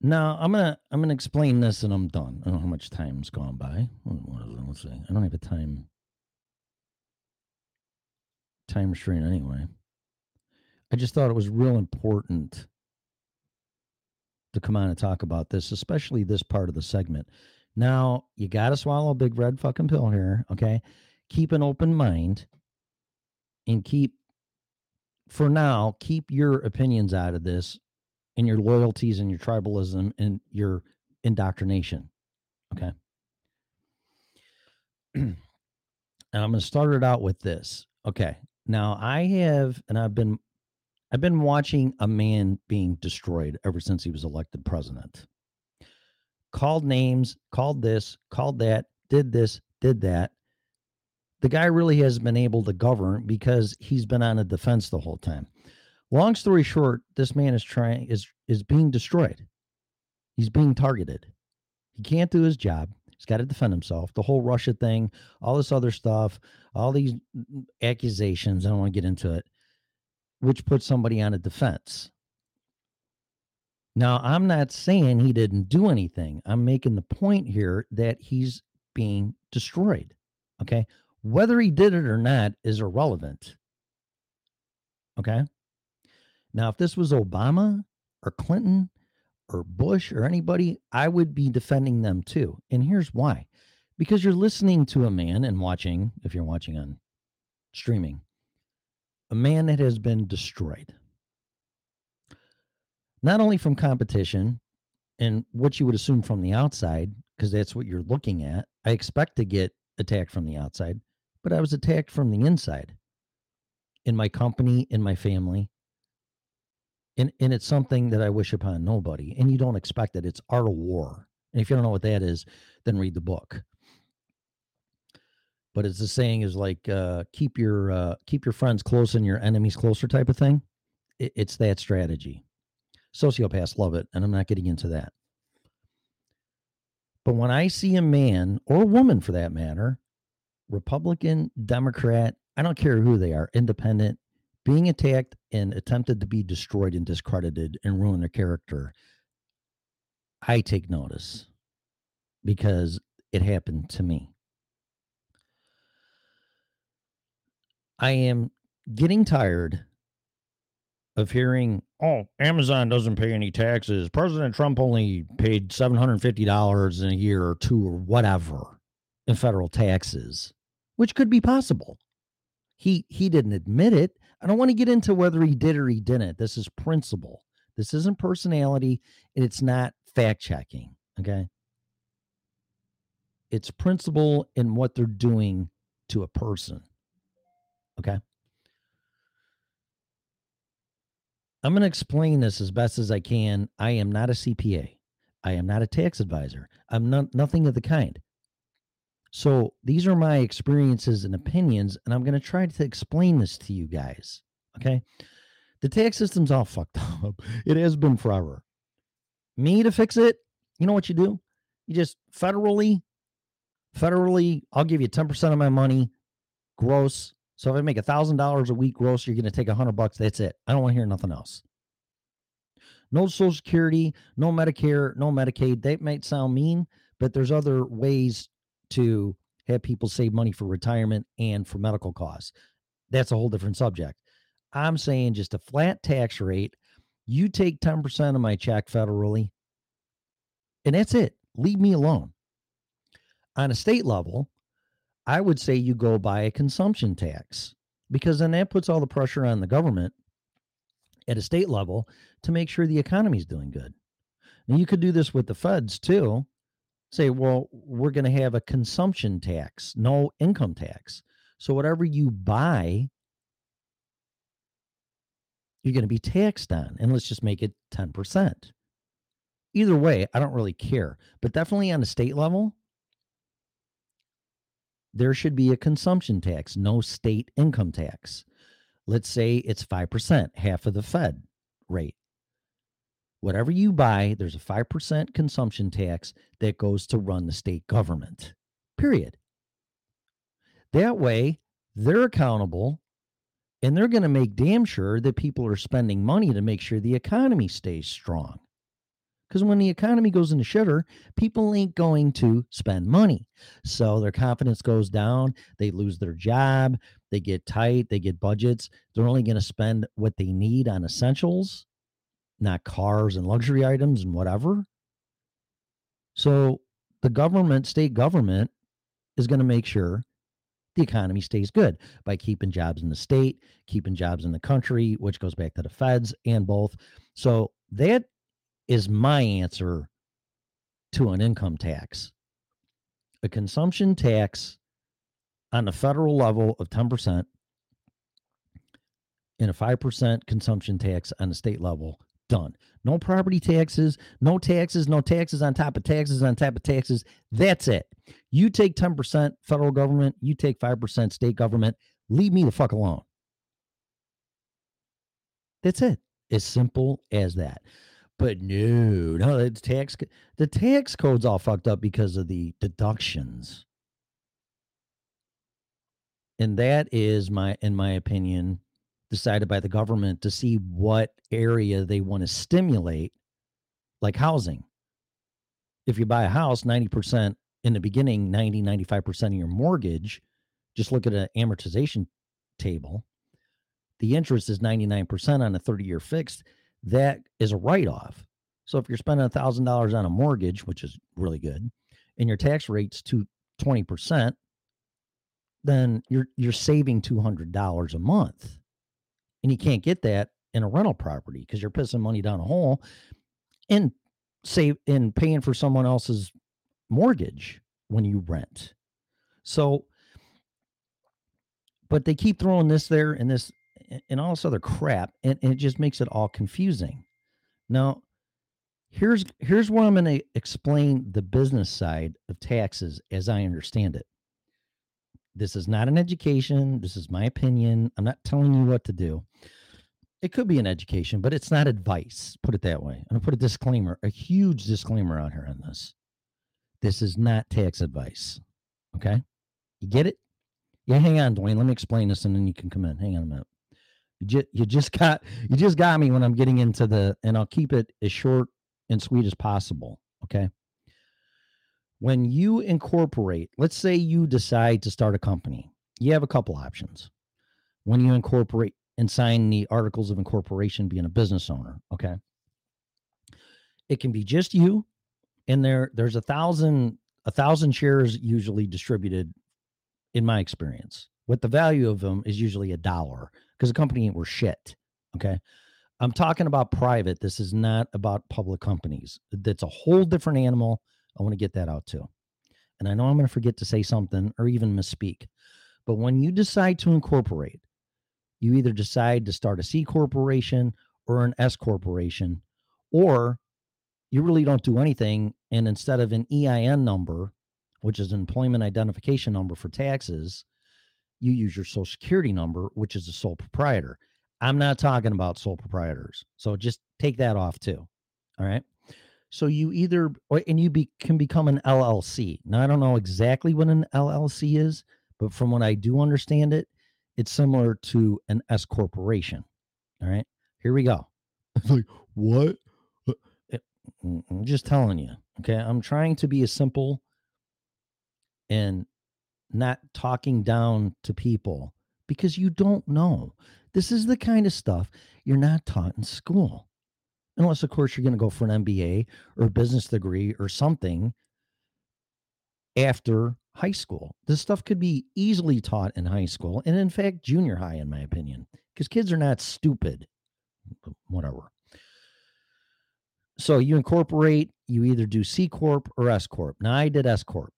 now I'm gonna I'm gonna explain this and I'm done. I don't know how much time's gone by. Let's see. I don't have a time time restraint anyway. I just thought it was real important to come on and talk about this, especially this part of the segment. Now, you got to swallow a big red fucking pill here, okay? Keep an open mind and keep, for now, keep your opinions out of this and your loyalties and your tribalism and your indoctrination, okay? and I'm going to start it out with this. Okay. Now, I have, and I've been I've been watching a man being destroyed ever since he was elected president. Called names, called this, called that, did this, did that. The guy really has been able to govern because he's been on a defense the whole time. Long story short, this man is trying is is being destroyed. He's being targeted. He can't do his job. He's got to defend himself. The whole Russia thing, all this other stuff, all these accusations. I don't want to get into it which puts somebody on a defense. Now, I'm not saying he didn't do anything. I'm making the point here that he's being destroyed. Okay. Whether he did it or not is irrelevant. Okay. Now, if this was Obama or Clinton or Bush or anybody, I would be defending them too. And here's why because you're listening to a man and watching, if you're watching on streaming, a man that has been destroyed not only from competition and what you would assume from the outside because that's what you're looking at i expect to get attacked from the outside but i was attacked from the inside in my company in my family and and it's something that i wish upon nobody and you don't expect it it's art of war and if you don't know what that is then read the book but it's the saying is like uh, keep your uh, keep your friends close and your enemies closer type of thing. It, it's that strategy. Sociopaths love it, and I'm not getting into that. But when I see a man or a woman for that matter, Republican, Democrat, I don't care who they are, independent, being attacked and attempted to be destroyed and discredited and ruin their character, I take notice because it happened to me. I am getting tired of hearing, oh, Amazon doesn't pay any taxes. President Trump only paid $750 in a year or two or whatever in federal taxes, which could be possible. He he didn't admit it. I don't want to get into whether he did or he didn't. This is principle. This isn't personality and it's not fact checking, okay? It's principle in what they're doing to a person. Okay. I'm going to explain this as best as I can. I am not a CPA. I am not a tax advisor. I'm not nothing of the kind. So these are my experiences and opinions, and I'm going to try to explain this to you guys. Okay. The tax system's all fucked up. It has been forever. Me to fix it, you know what you do? You just federally, federally, I'll give you 10% of my money gross. So if I make a thousand dollars a week gross, you're going to take a hundred bucks. That's it. I don't want to hear nothing else. No Social Security, no Medicare, no Medicaid. That might sound mean, but there's other ways to have people save money for retirement and for medical costs. That's a whole different subject. I'm saying just a flat tax rate. You take 10% of my check federally, and that's it. Leave me alone. On a state level, I would say you go by a consumption tax because then that puts all the pressure on the government at a state level to make sure the economy is doing good. Now, you could do this with the feds too. Say, well, we're going to have a consumption tax, no income tax. So whatever you buy, you're going to be taxed on. And let's just make it 10%. Either way, I don't really care. But definitely on a state level, there should be a consumption tax, no state income tax. Let's say it's 5%, half of the Fed rate. Whatever you buy, there's a 5% consumption tax that goes to run the state government, period. That way, they're accountable and they're going to make damn sure that people are spending money to make sure the economy stays strong. Because when the economy goes in the shitter, people ain't going to spend money. So their confidence goes down. They lose their job. They get tight. They get budgets. They're only going to spend what they need on essentials, not cars and luxury items and whatever. So the government, state government, is going to make sure the economy stays good by keeping jobs in the state, keeping jobs in the country, which goes back to the feds and both. So that is my answer to an income tax. A consumption tax on the federal level of 10% and a 5% consumption tax on the state level. Done. No property taxes, no taxes, no taxes on top of taxes on top of taxes. That's it. You take 10% federal government, you take 5% state government. Leave me the fuck alone. That's it. As simple as that. But no, no, it's tax. The tax code's all fucked up because of the deductions, and that is my, in my opinion, decided by the government to see what area they want to stimulate, like housing. If you buy a house, ninety percent in the beginning, 90, 95 percent of your mortgage. Just look at an amortization table. The interest is ninety nine percent on a thirty year fixed that is a write off. So if you're spending $1,000 on a mortgage, which is really good, and your tax rate's to 20%, then you're you're saving $200 a month. And you can't get that in a rental property because you're pissing money down a hole and save and paying for someone else's mortgage when you rent. So but they keep throwing this there and this and all this other crap, and, and it just makes it all confusing. Now, here's here's where I'm going to explain the business side of taxes as I understand it. This is not an education. This is my opinion. I'm not telling you what to do. It could be an education, but it's not advice. Put it that way. I'm gonna put a disclaimer, a huge disclaimer on here on this. This is not tax advice. Okay, you get it? Yeah, hang on, Dwayne. Let me explain this, and then you can come in. Hang on a minute. You just, you just got you just got me when I'm getting into the and I'll keep it as short and sweet as possible. Okay. When you incorporate, let's say you decide to start a company, you have a couple options. When you incorporate and sign the articles of incorporation, being a business owner, okay. It can be just you, and there there's a thousand a thousand shares usually distributed, in my experience. What the value of them is usually a dollar because the company ain't worth shit. Okay. I'm talking about private. This is not about public companies. That's a whole different animal. I want to get that out too. And I know I'm going to forget to say something or even misspeak. But when you decide to incorporate, you either decide to start a C corporation or an S corporation, or you really don't do anything. And instead of an EIN number, which is an employment identification number for taxes, you use your social security number, which is a sole proprietor. I'm not talking about sole proprietors. So just take that off too. All right. So you either, and you be, can become an LLC. Now, I don't know exactly what an LLC is, but from what I do understand it, it's similar to an S corporation. All right, here we go. It's like what? Uh, it- mm, I'm just telling you. Okay, I'm trying to be as simple and not talking down to people because you don't know. This is the kind of stuff you're not taught in school. Unless, of course, you're going to go for an MBA or business degree or something after high school. This stuff could be easily taught in high school and, in fact, junior high, in my opinion, because kids are not stupid. Whatever. So you incorporate, you either do C Corp or S Corp. Now, I did S Corp.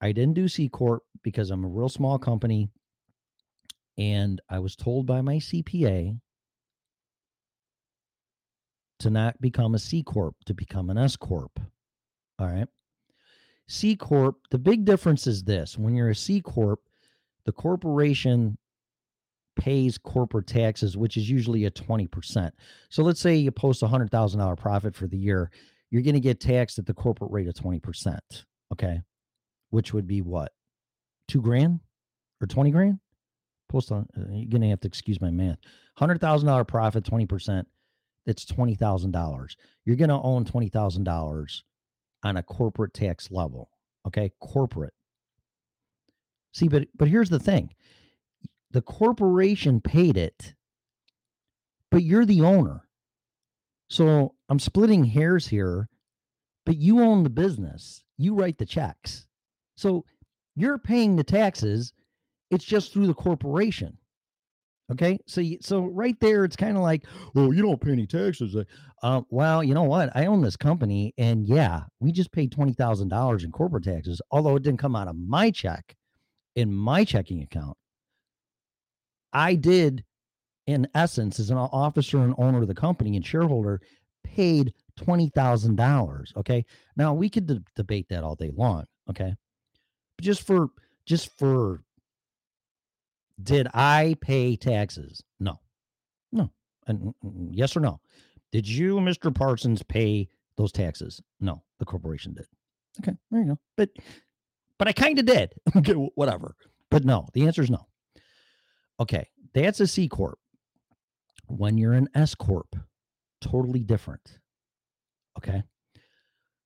I didn't do C Corp because I'm a real small company. And I was told by my CPA to not become a C Corp, to become an S Corp. All right. C Corp, the big difference is this when you're a C Corp, the corporation pays corporate taxes, which is usually a 20%. So let's say you post a $100,000 profit for the year, you're going to get taxed at the corporate rate of 20%. Okay. Which would be what? Two grand or 20 grand? Post on, uh, you're going to have to excuse my math. $100,000 profit, 20%. That's $20,000. You're going to own $20,000 on a corporate tax level. Okay. Corporate. See, but but here's the thing. The corporation paid it, but you're the owner. So I'm splitting hairs here, but you own the business. You write the checks. So you're paying the taxes. It's just through the corporation. Okay. So so right there, it's kind of like, well, you don't pay any taxes. Uh, well, you know what? I own this company, and yeah, we just paid twenty thousand dollars in corporate taxes, although it didn't come out of my check in my checking account. I did, in essence, as an officer and owner of the company and shareholder, paid twenty thousand dollars. Okay. Now we could de- debate that all day long. Okay. But just for just for did I pay taxes? No. No. And mm, mm, yes or no? Did you, Mr. Parsons, pay those taxes? No, the corporation did. Okay, there you go. But but I kind of did. Okay, whatever. But no, the answer is no. Okay, that's a C corp. When you're an S corp, totally different. Okay.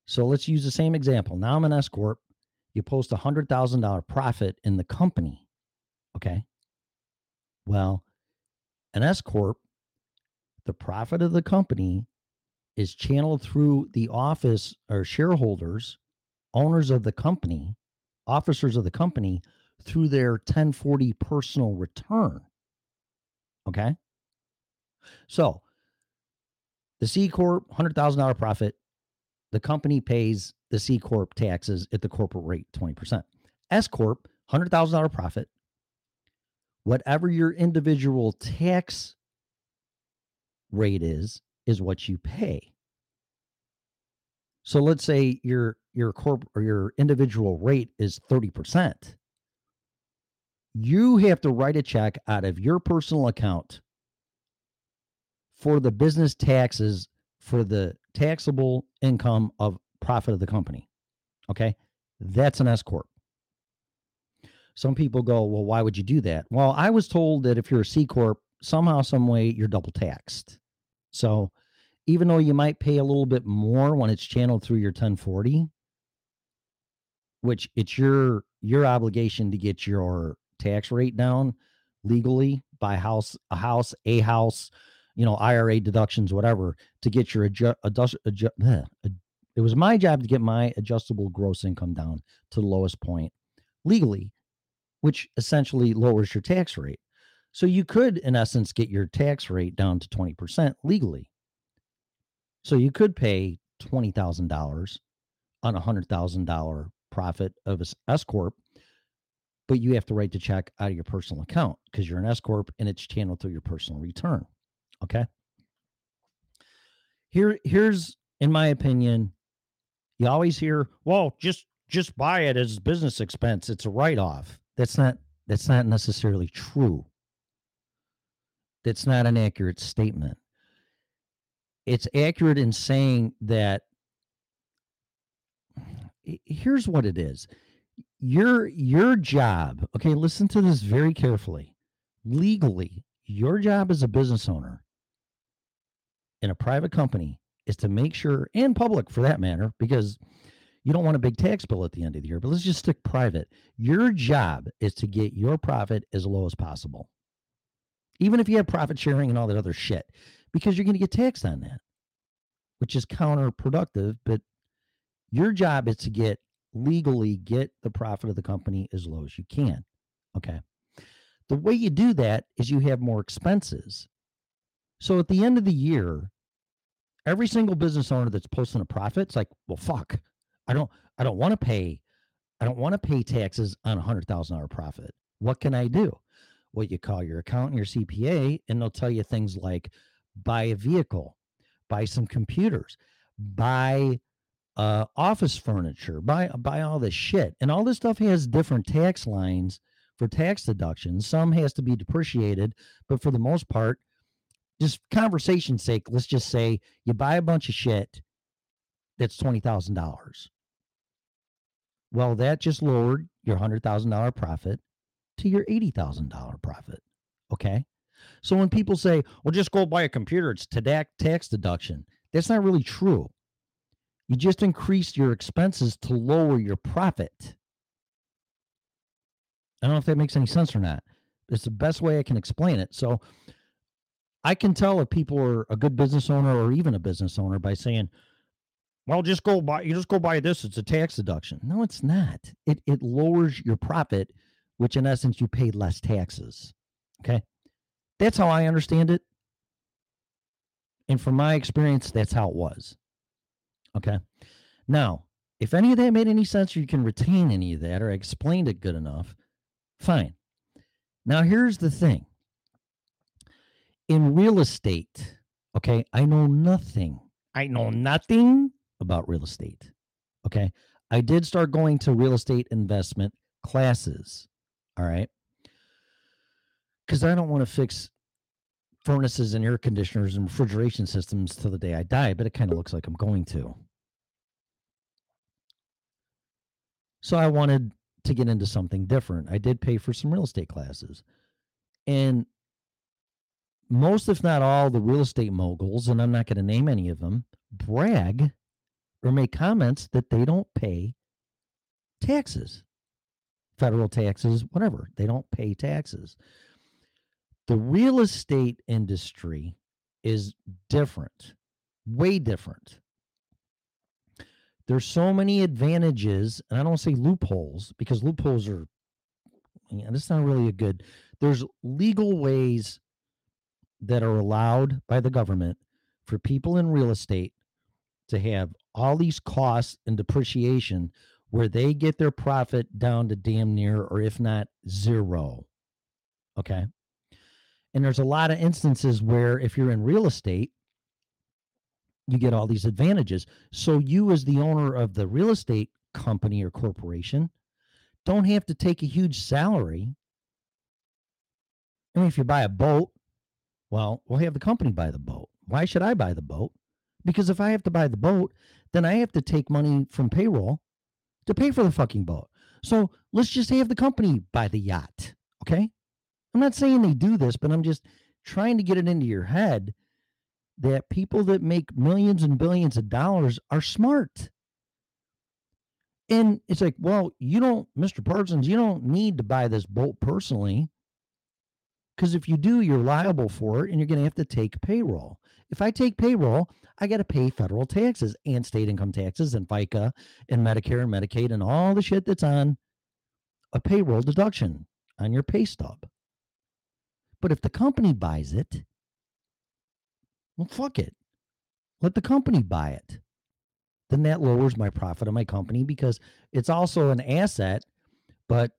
So let's use the same example. Now I'm an S corp. You post a hundred thousand dollar profit in the company. Okay. Well, an S corp, the profit of the company is channeled through the office or shareholders, owners of the company, officers of the company through their 1040 personal return. Okay. So the C Corp, $100,000 profit, the company pays the C Corp taxes at the corporate rate, 20%. S Corp, $100,000 profit, whatever your individual tax rate is, is what you pay. So let's say your your corp or your individual rate is 30%. You have to write a check out of your personal account for the business taxes for the taxable income of profit of the company. Okay? That's an S corp. Some people go, "Well, why would you do that?" Well, I was told that if you're a C corp, somehow some way you're double taxed. So, even though you might pay a little bit more when it's channeled through your 1040, which it's your your obligation to get your tax rate down legally by house a house a house you know ira deductions whatever to get your adjust, adjust, adjust it was my job to get my adjustable gross income down to the lowest point legally which essentially lowers your tax rate so you could in essence get your tax rate down to 20% legally so you could pay $20000 on a $100000 profit of a s- corp, but you have to write the check out of your personal account because you're an S corp and it's channeled through your personal return. Okay. Here, here's in my opinion, you always hear, well, just just buy it as business expense. It's a write-off. That's not that's not necessarily true. That's not an accurate statement. It's accurate in saying that here's what it is Your your job, okay, listen to this very carefully. Legally, your job as a business owner in a private company is to make sure, and public for that matter, because you don't want a big tax bill at the end of the year, but let's just stick private. Your job is to get your profit as low as possible. Even if you have profit sharing and all that other shit, because you're going to get taxed on that, which is counterproductive. But your job is to get legally get the profit of the company as low as you can. Okay. The way you do that is you have more expenses. So at the end of the year, every single business owner that's posting a profit, it's like, well, fuck. I don't I don't want to pay I don't want to pay taxes on a hundred thousand dollar profit. What can I do? Well, you call your accountant, your CPA, and they'll tell you things like buy a vehicle, buy some computers, buy uh, office furniture, buy buy all this shit, and all this stuff has different tax lines for tax deductions. Some has to be depreciated, but for the most part, just conversation's sake, let's just say you buy a bunch of shit that's twenty thousand dollars. Well, that just lowered your hundred thousand dollar profit to your eighty thousand dollar profit. Okay. So when people say, well, just go buy a computer, it's tax tax deduction. That's not really true. You just increased your expenses to lower your profit. I don't know if that makes any sense or not. It's the best way I can explain it. So I can tell if people are a good business owner or even a business owner by saying, well, just go buy you just go buy this. It's a tax deduction. No, it's not. It it lowers your profit, which in essence you pay less taxes. Okay. That's how I understand it. And from my experience, that's how it was. Okay. Now, if any of that made any sense or you can retain any of that or I explained it good enough, fine. Now, here's the thing in real estate, okay, I know nothing. I know nothing about real estate. Okay. I did start going to real estate investment classes. All right. Because I don't want to fix furnaces and air conditioners and refrigeration systems till the day I die, but it kind of looks like I'm going to. So I wanted to get into something different. I did pay for some real estate classes. And most, if not all, the real estate moguls, and I'm not going to name any of them, brag or make comments that they don't pay taxes, federal taxes, whatever. They don't pay taxes. The real estate industry is different, way different. There's so many advantages, and I don't say loopholes because loopholes are, yeah, that's not really a good. There's legal ways that are allowed by the government for people in real estate to have all these costs and depreciation where they get their profit down to damn near or if not zero. Okay. And there's a lot of instances where if you're in real estate, you get all these advantages. So you as the owner of the real estate company or corporation don't have to take a huge salary. I mean, if you buy a boat, well, we'll have the company buy the boat. Why should I buy the boat? Because if I have to buy the boat, then I have to take money from payroll to pay for the fucking boat. So let's just have the company buy the yacht. Okay. I'm not saying they do this, but I'm just trying to get it into your head that people that make millions and billions of dollars are smart. And it's like, well, you don't, Mr. Parsons, you don't need to buy this boat personally. Because if you do, you're liable for it and you're going to have to take payroll. If I take payroll, I got to pay federal taxes and state income taxes and FICA and Medicare and Medicaid and all the shit that's on a payroll deduction on your pay stub. But if the company buys it, well, fuck it. Let the company buy it. Then that lowers my profit of my company because it's also an asset, but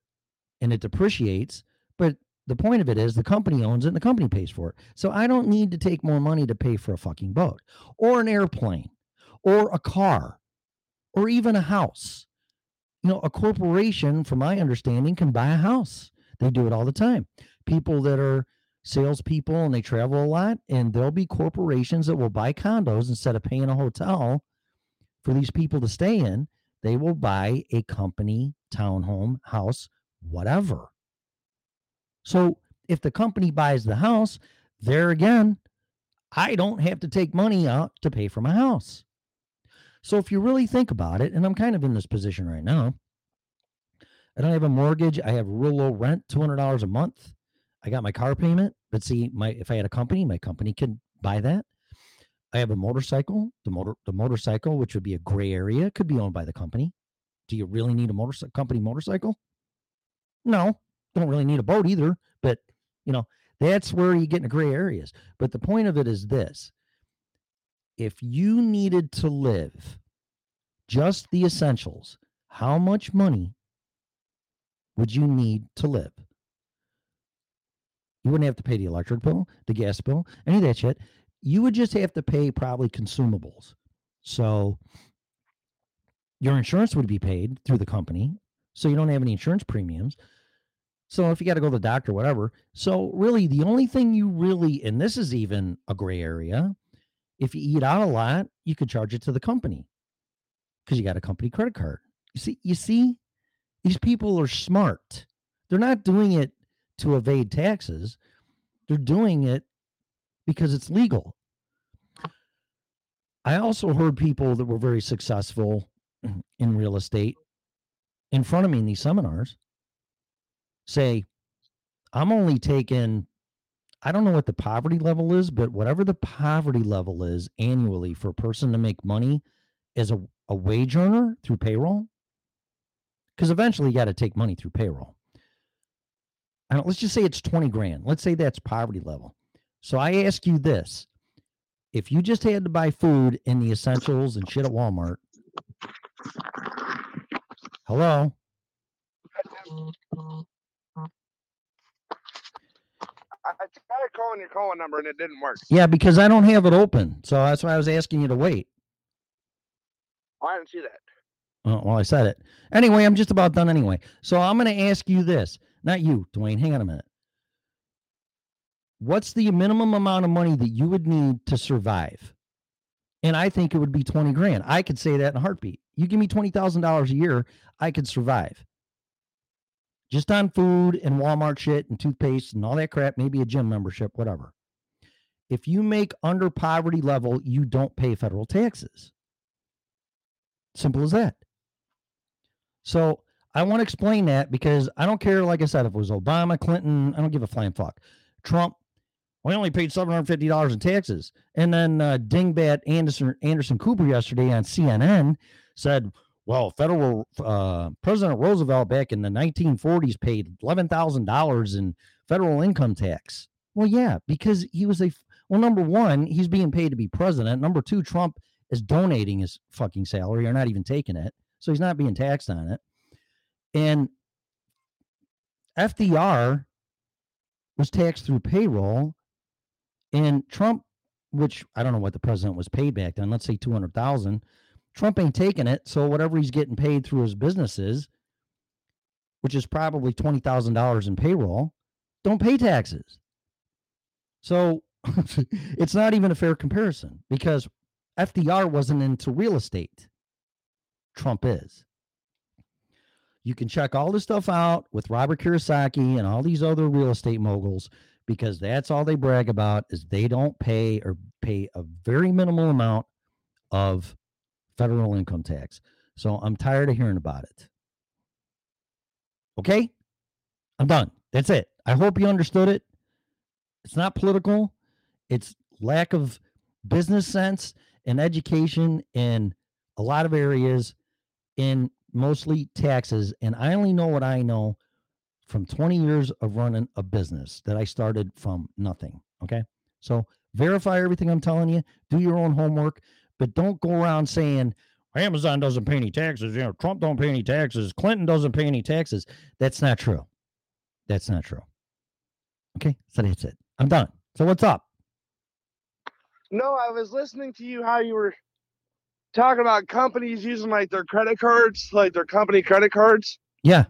and it depreciates. But the point of it is the company owns it and the company pays for it. So I don't need to take more money to pay for a fucking boat or an airplane or a car or even a house. You know, a corporation, from my understanding, can buy a house. They do it all the time. People that are salespeople and they travel a lot, and there'll be corporations that will buy condos instead of paying a hotel for these people to stay in. they will buy a company townhome, house, whatever. So if the company buys the house, there again, I don't have to take money out to pay for my house. So if you really think about it, and I'm kind of in this position right now, I don't have a mortgage. I have real low rent, two hundred dollars a month. I got my car payment. But see, my if I had a company, my company could buy that. I have a motorcycle. The motor the motorcycle, which would be a gray area, could be owned by the company. Do you really need a motorcycle company motorcycle? No, don't really need a boat either. But you know, that's where you get into gray areas. But the point of it is this if you needed to live just the essentials, how much money would you need to live? You wouldn't have to pay the electric bill, the gas bill, any of that shit. You would just have to pay probably consumables. So your insurance would be paid through the company. So you don't have any insurance premiums. So if you got to go to the doctor, whatever. So really, the only thing you really, and this is even a gray area, if you eat out a lot, you could charge it to the company because you got a company credit card. You see, you see, these people are smart. They're not doing it to evade taxes. They're doing it because it's legal. I also heard people that were very successful in real estate in front of me in these seminars say, I'm only taking, I don't know what the poverty level is, but whatever the poverty level is annually for a person to make money as a, a wage earner through payroll, because eventually you got to take money through payroll. And let's just say it's 20 grand. Let's say that's poverty level. So I ask you this if you just had to buy food and the essentials and shit at Walmart, hello? I I tried calling your calling number and it didn't work. Yeah, because I don't have it open. So that's why I was asking you to wait. Oh, I didn't see that. Oh, well, I said it. Anyway, I'm just about done anyway. So I'm going to ask you this. Not you, Dwayne. Hang on a minute. What's the minimum amount of money that you would need to survive? And I think it would be 20 grand. I could say that in a heartbeat. You give me $20,000 a year, I could survive. Just on food and Walmart shit and toothpaste and all that crap, maybe a gym membership, whatever. If you make under poverty level, you don't pay federal taxes. Simple as that. So I want to explain that because I don't care, like I said, if it was Obama, Clinton, I don't give a flying fuck. Trump, we only paid $750 in taxes. And then uh, Dingbat Anderson, Anderson Cooper yesterday on CNN said, well, federal uh, President Roosevelt back in the 1940s paid $11,000 in federal income tax. Well, yeah, because he was a, well, number one, he's being paid to be president. Number two, Trump is donating his fucking salary or not even taking it. So he's not being taxed on it. And FDR was taxed through payroll, and Trump, which I don't know what the president was paid back then, let's say 200,000. Trump ain't taking it. So whatever he's getting paid through his businesses, which is probably $20,000 in payroll, don't pay taxes. So it's not even a fair comparison because FDR wasn't into real estate. Trump is. You can check all this stuff out with Robert Kiyosaki and all these other real estate moguls because that's all they brag about is they don't pay or pay a very minimal amount of federal income tax. So I'm tired of hearing about it. Okay? I'm done. That's it. I hope you understood it. It's not political. It's lack of business sense and education in a lot of areas in mostly taxes. And I only know what I know from 20 years of running a business that I started from nothing. Okay. So verify everything I'm telling you, do your own homework, but don't go around saying Amazon doesn't pay any taxes. You know, Trump don't pay any taxes. Clinton doesn't pay any taxes. That's not true. That's not true. Okay. So that's it. I'm done. So what's up? No, I was listening to you how you were talking about companies using like their credit cards, like their company credit cards. Yeah.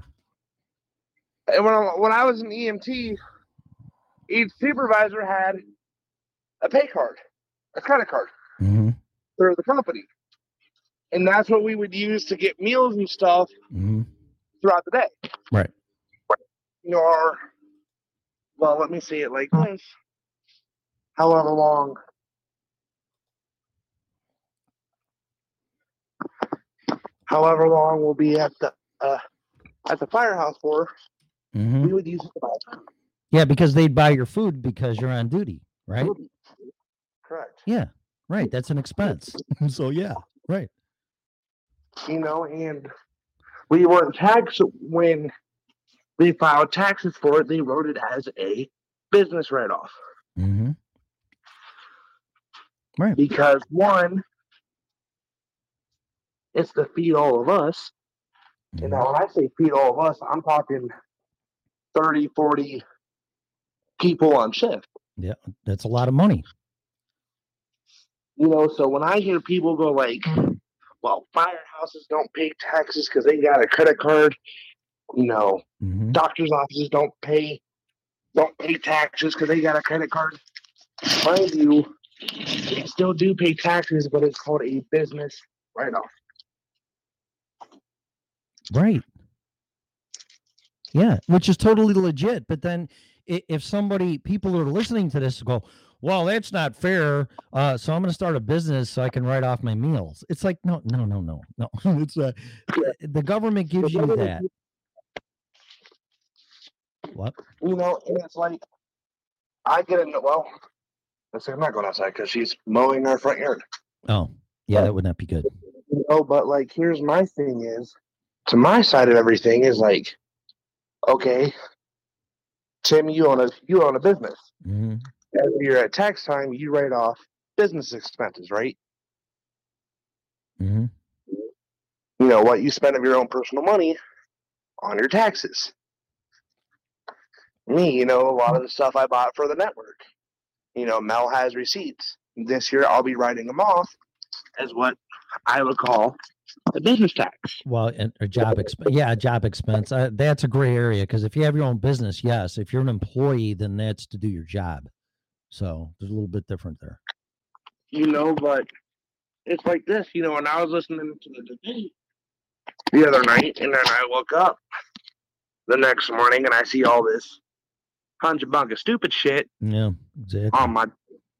And when I, when I was an EMT, each supervisor had a pay card, a credit card Mm-hmm. For the company. and that's what we would use to get meals and stuff hmm throughout the day. Right. You know, our well, let me see it like this. However long however long we'll be at the uh at the firehouse for, hmm we would use it to Yeah, because they'd buy your food because you're on duty, right? Correct. Yeah, right. That's an expense. so yeah, right. You know, and we weren't taxed when we filed taxes for it. They wrote it as a business write off. hmm Right. Because one, it's to feed all of us. And now when I say feed all of us, I'm talking 30, 40 people on shift. Yeah, that's a lot of money. You know, so when I hear people go like, well, firehouses don't pay taxes because they got a credit card, you know, hmm doctors' offices don't pay don't pay taxes because they got a credit card. Mind you, they still do pay taxes, but it's called a business write-off. Right. Yeah, which is totally legit. But then if somebody, people are listening to this go, well, that's not fair. Uh, so I'm going to start a business so I can write off my meals. It's like, no, no, no, no, no. it's uh, the government gives you that. What? You know, and it's like I get in. Well, let's say I'm not going outside because she's mowing our front yard. Oh, yeah, that would not be good. You know, but like, here's my thing: is to my side of everything is like, okay, Tim, you own a you own a business. hmm Every year at tax time, you write off business expenses, right? hmm You know what you spend of your own personal money on your taxes. Me, you know, a lot of the stuff I bought for the network. You know, Mel has receipts. This year, I'll be writing them off as what I would call a business tax. Well, and a job expense. Yeah, a job expense. Uh, that's a gray area because if you have your own business, yes. If you're an employee, then that's to do your job. So there's a little bit different there. You know, but it's like this, you know, when I was listening to the debate the other night, and then I woke up the next morning and I see all this hundred bunk of stupid shit Yeah, exactly. on my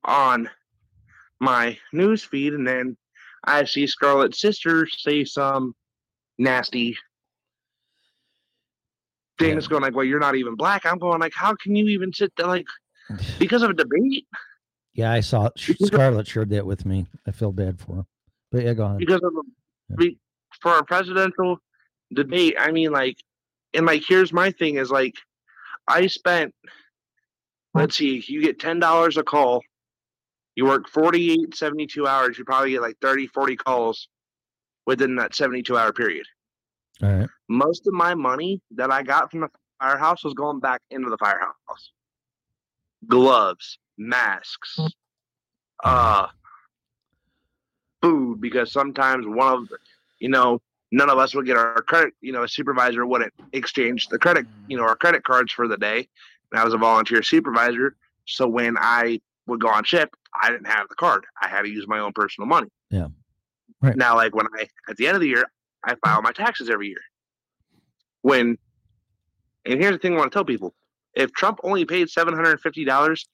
on my news feed, and then I see Scarlett's sister say some nasty thing that's going like, "Well, you're not even black." I'm going like, "How can you even sit there like because of a debate? Yeah, I saw it. Scarlett shared that with me. I feel bad for her. But yeah, go on. Because of a be, for a presidential debate? I mean, like, and like, here's my thing: is like, I spent. Let's see, you get ten dollars a call. You work 48, 72 hours. You probably get like 30, 40 calls within that 72 hour period. All right. most of my money that I got from the firehouse was going back into the firehouse. Gloves, masks, uh, food, because sometimes one of, the- you know, none of us would get our credit, you know, a supervisor wouldn't exchange the credit, you know, our credit cards for the day. And I was a volunteer supervisor. So when I would go on shift, I didn't have the card. I had to use my own personal money. Yeah. Right. Now, like when I, at the end of the year, I file my taxes every year when and here's the thing I want to tell people if Trump only paid seven hundred and fifty dollars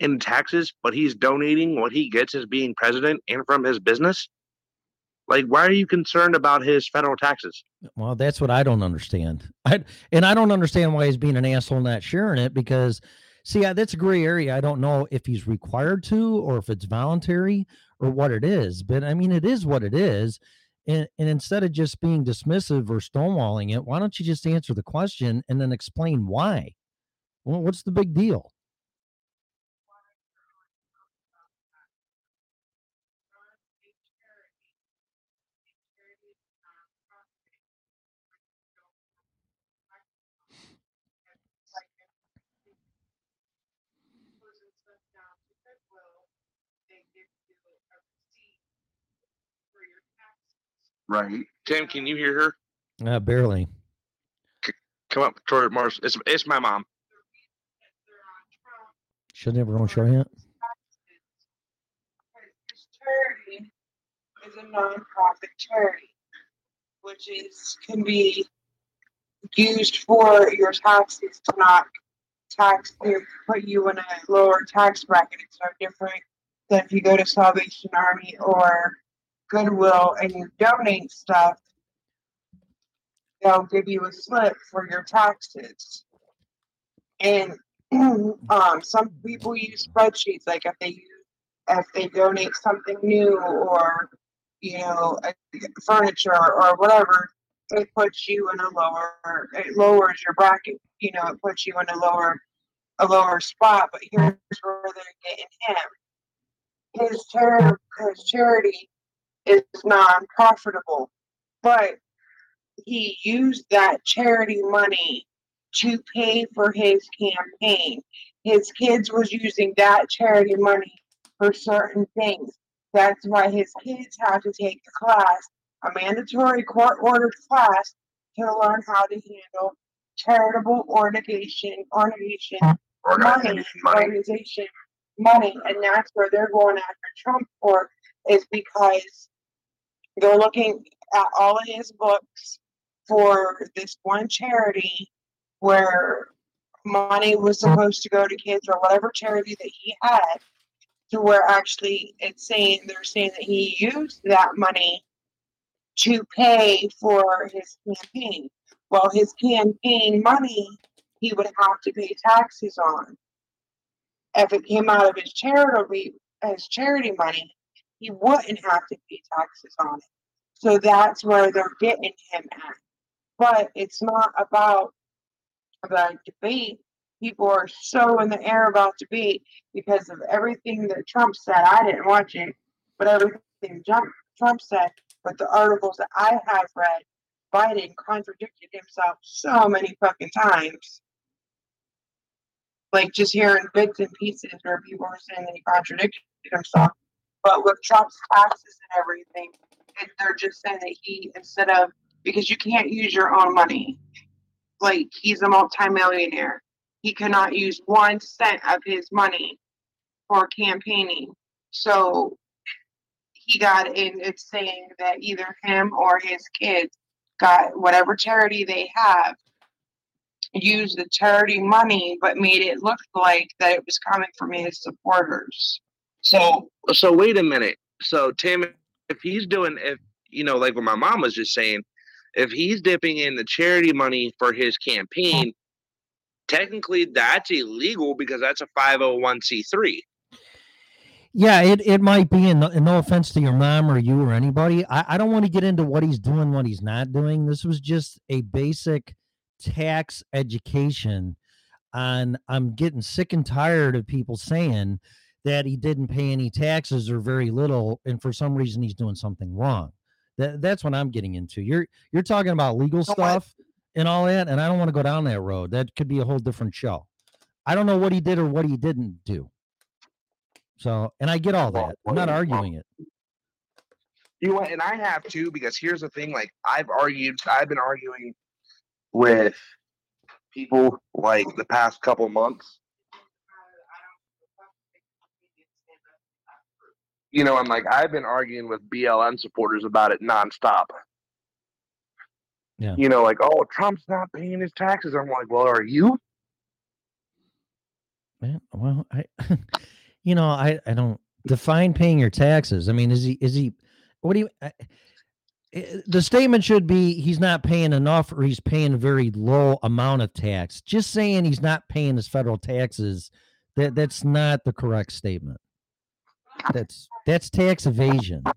in taxes, but he's donating what he gets as being president and from his business, like why are you concerned about his federal taxes? Well, that's what I don't understand. I and I don't understand why he's being an asshole not sharing it because see, I, that's a gray area. I don't know if he's required to or if it's voluntary or what it is. But I mean, it is what it is. And, and instead of just being dismissive or stonewalling it, why don't you just answer the question and then explain why? Well, what's the big deal? Right. Tim, can you hear her? Uh, barely. Come up toward Mars. It's it's my mom. Shouldn't everyone show yet? charity is a nonprofit charity, which is can be used for your taxes to not tax you, put you in a lower tax bracket. It's no different than if you go to Salvation Army or Goodwill and you donate stuff, they'll give you a slip for your taxes. And um, some people use spreadsheets, like if they use, if they donate something new or you know furniture or whatever, it puts you in a lower, it lowers your bracket. You know, it puts you in a lower, a lower spot. But here's where they're getting him. His charity, his charity is non-profitable, but he used that charity money to pay for his campaign. His kids was using that charity money for certain things. That's why his kids had to take the class, a mandatory court-ordered class, to learn how to handle charitable organization, organization, money, organization money, and that's where they're going after Trump for, is because they're looking at all of his books for this one charity where money was supposed to go to kids or whatever charity that he had to where actually it's saying they're saying that he used that money to pay for his campaign. Well, his campaign money he would have to pay taxes on. If it came out of his charity his charity money, he wouldn't have to pay taxes on it. So that's where they're getting him at. But it's not about the debate. People are so in the air about debate because of everything that Trump said. I didn't watch it, but everything Trump Trump said, but the articles that I have read, Biden contradicted himself so many fucking times. Like just hearing bits and pieces where people were saying that he contradicted himself. But with Trump's taxes and everything, they're just saying that he instead of because you can't use your own money. Like he's a multimillionaire. He cannot use one cent of his money for campaigning. So he got in it's saying that either him or his kids got whatever charity they have used the charity money but made it look like that it was coming from his supporters. So so wait a minute. So Tim, if he's doing if you know, like what my mom was just saying, if he's dipping in the charity money for his campaign, technically that's illegal because that's a 501c3. Yeah, it, it might be, and no, no offense to your mom or you or anybody. I, I don't want to get into what he's doing, what he's not doing. This was just a basic tax education on I'm getting sick and tired of people saying that he didn't pay any taxes or very little, and for some reason he's doing something wrong. That that's what I'm getting into. You're you're talking about legal stuff and all that, and I don't want to go down that road. That could be a whole different show. I don't know what he did or what he didn't do. So, and I get all that. I'm not arguing it. You know? And I have too, because here's the thing: like I've argued, I've been arguing with people like the past couple months. You know, I'm like I've been arguing with BLM supporters about it nonstop. Yeah. You know, like, oh, Trump's not paying his taxes. I'm like, well, are you? Man, well, I, you know, I, I don't define paying your taxes. I mean, is he, is he, what do you, I, eh, the statement should be he's not paying enough or he's paying a very low amount of tax. Just saying he's not paying his federal taxes, that that's not the correct statement. That's that's tax evasion. that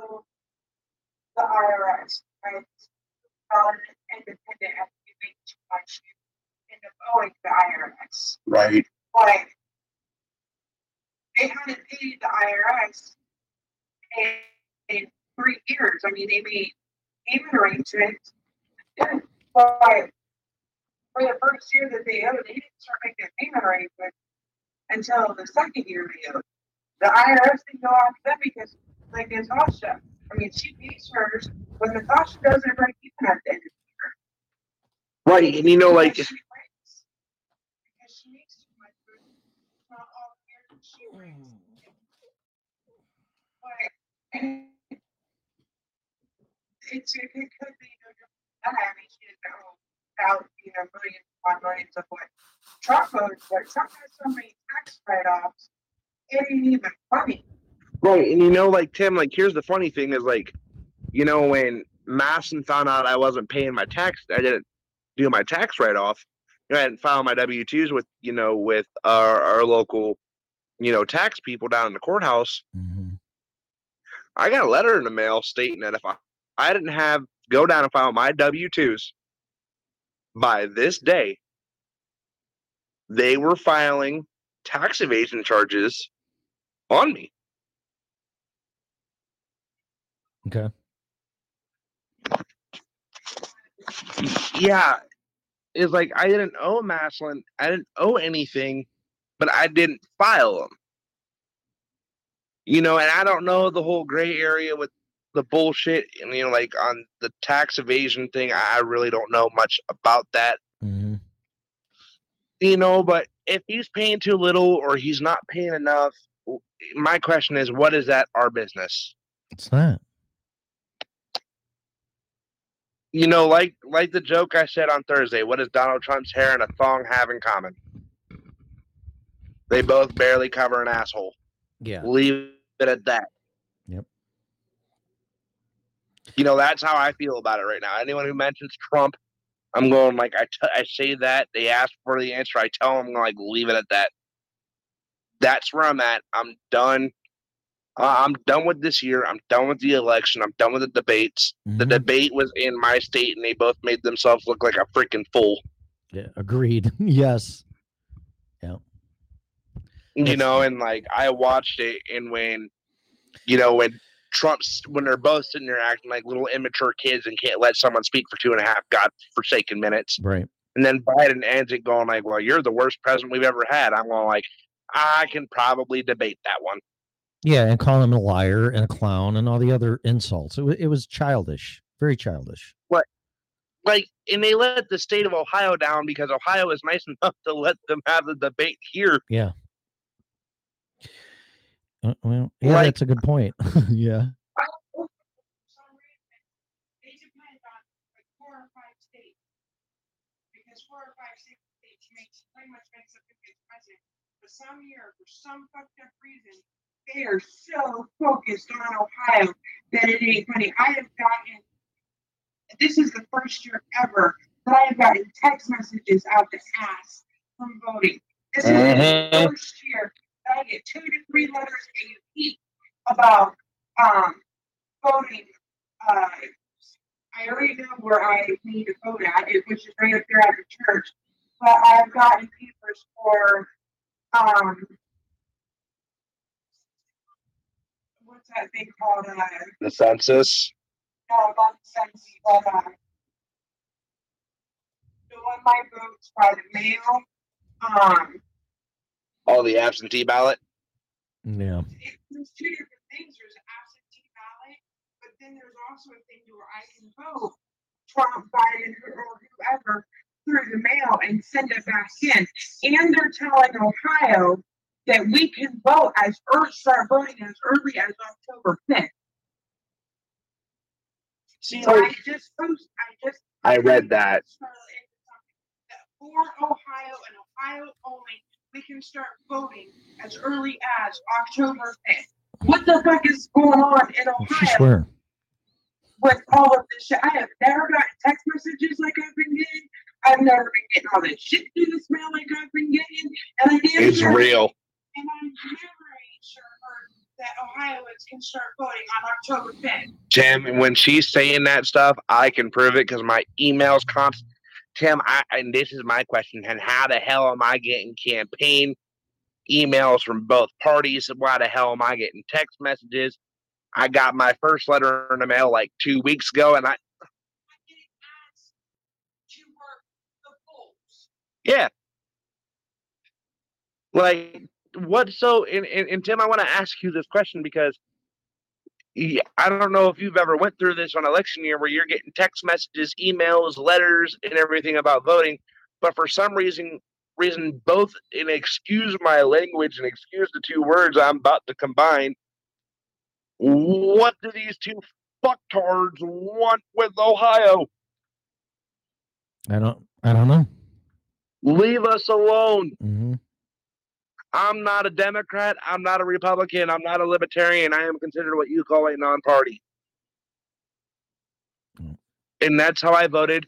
owe the IRS, right? Not independent as you make too much, you end up owing the IRS. Right. But they haven't paid the IRS in, in three years. I mean, they made payment arrangements. But for the first year that they owed, they didn't start making payment arrangements until the second year they owed. The IRS didn't go after them because, like Natasha, I mean, she pays hers, but Natasha doesn't break even at the end of the Right. And you know, like, year. She breaks because she makes too much food. It's not all that she. But it's it could be different than that. I mean, she didn't know you know millions upon millions of what voted for. Trump so many tax write-offs. It ain't even funny. Right, and you know, like Tim, like here's the funny thing is like, you know, when Masson found out I wasn't paying my tax, I didn't do my tax write off. You know, I hadn't filed my W twos with you know with our our local, you know, tax people down in the courthouse. Mm-hmm. I got a letter in the mail stating that if I I didn't have go down and file my W twos by this day, they were filing tax evasion charges on me. Okay. yeah, it's like I didn't owe Maslin, I didn't owe anything, but I didn't file them. You know, and I don't know the whole gray area with the bullshit, and you know, like on the tax evasion thing, I really don't know much about that. Mm-hmm. You know, but if he's paying too little or he's not paying enough, my question is, what is that our business? What's that? You know, like like the joke I said on Thursday, what does Donald Trump's hair and a thong have in common? They both barely cover an asshole. Yeah. Leave it at that. Yep. You know, that's how I feel about it right now. Anyone who mentions Trump, I'm going like I, t- I say that they ask for the answer. I tell them like leave it at that. That's where I'm at. I'm done. Uh, I'm done with this year. I'm done with the election. I'm done with the debates. The debate was in my state, and they both made themselves look like a freaking fool. Yeah. Agreed. yes. Yeah. you know, and like I watched it, and when, you know, when Trump's when they're both sitting there acting like little immature kids and can't let someone speak for two and a half god forsaken minutes, Right. and then Biden ends it going like, "Well, you're the worst president we've ever had." I'm going like, I can probably debate that one. Yeah, and call him a liar and a clown and all the other insults. It, it was childish, very childish. But like, and they let the state of Ohio down because Ohio is nice enough to let them have the debate here. Yeah. Uh, well, yeah, Like- that's a good point. yeah. They depend on like four or five states. Because four or five states makes pretty much makes up who gets president. But some year, for some fucked up reason, they are so focused on Ohio that it ain't funny. I have gotten this is the first year ever that I have gotten text messages out the ass from voting. This is Mhm. the first year that I get two to three letters a week about um voting. Uh, I already know where I need to vote at, which is right up there at the church. But I've gotten papers for um what's that thing called? Uh, The census, no, not the census, but uh, the one my votes by the mail. Um, all the absentee ballot. Yeah. it, there's two different things. There's an absentee ballot, but then there's also a thing where I can vote Trump, Biden, or or whoever through the mail and send it back in. And they're telling Ohio that we can vote as early, start voting as early as October 5th. See, So I just post, I just I read that. for Ohio and Ohio only, we can start voting as early as October 5th. What the fuck is going on in She Ohio swear. with all of this shit? I have never gotten text messages like I've been getting. I've never been getting all this shit through this mail like I've been getting. And I damn It's sure- real. And I'm never sure that Ohioans can start voting on October 5th. Tim, when she's saying that stuff, I can prove it because my emails const. Tim, I and this is my question: and how the hell am I getting campaign emails from both parties? Why the hell am I getting text messages? I got my first letter in the mail like two weeks ago, and I yeah, like what? So, and, and, and Tim, I want to ask you this question because I don't know if you've ever went through this on election year where you're getting text messages, emails, letters, and everything about voting, but for some reason, reason both and excuse my language and excuse the two words I'm about to combine. What do these two fucktards want with Ohio. I don't. I don't know. Leave us alone. hmm I'm not a Democrat. I'm not a Republican. I'm not a Libertarian. I am considered what you call a non party. And that's how I voted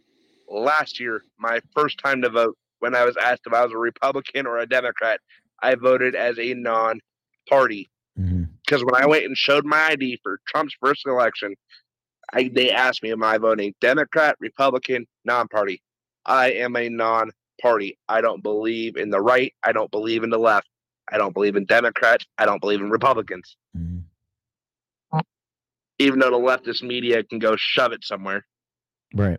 last year, my first time to vote. When I was asked if I was a Republican or a Democrat, I voted as a non party. Because when I went and showed my ID for Trump's first election, I, they asked me, Am I voting Democrat, Republican, non party? I am a non party. I don't believe in the right. I don't believe in the left. I don't believe in Democrats. I don't believe in Republicans. Mm. Even though the leftist media can go shove it somewhere, Right.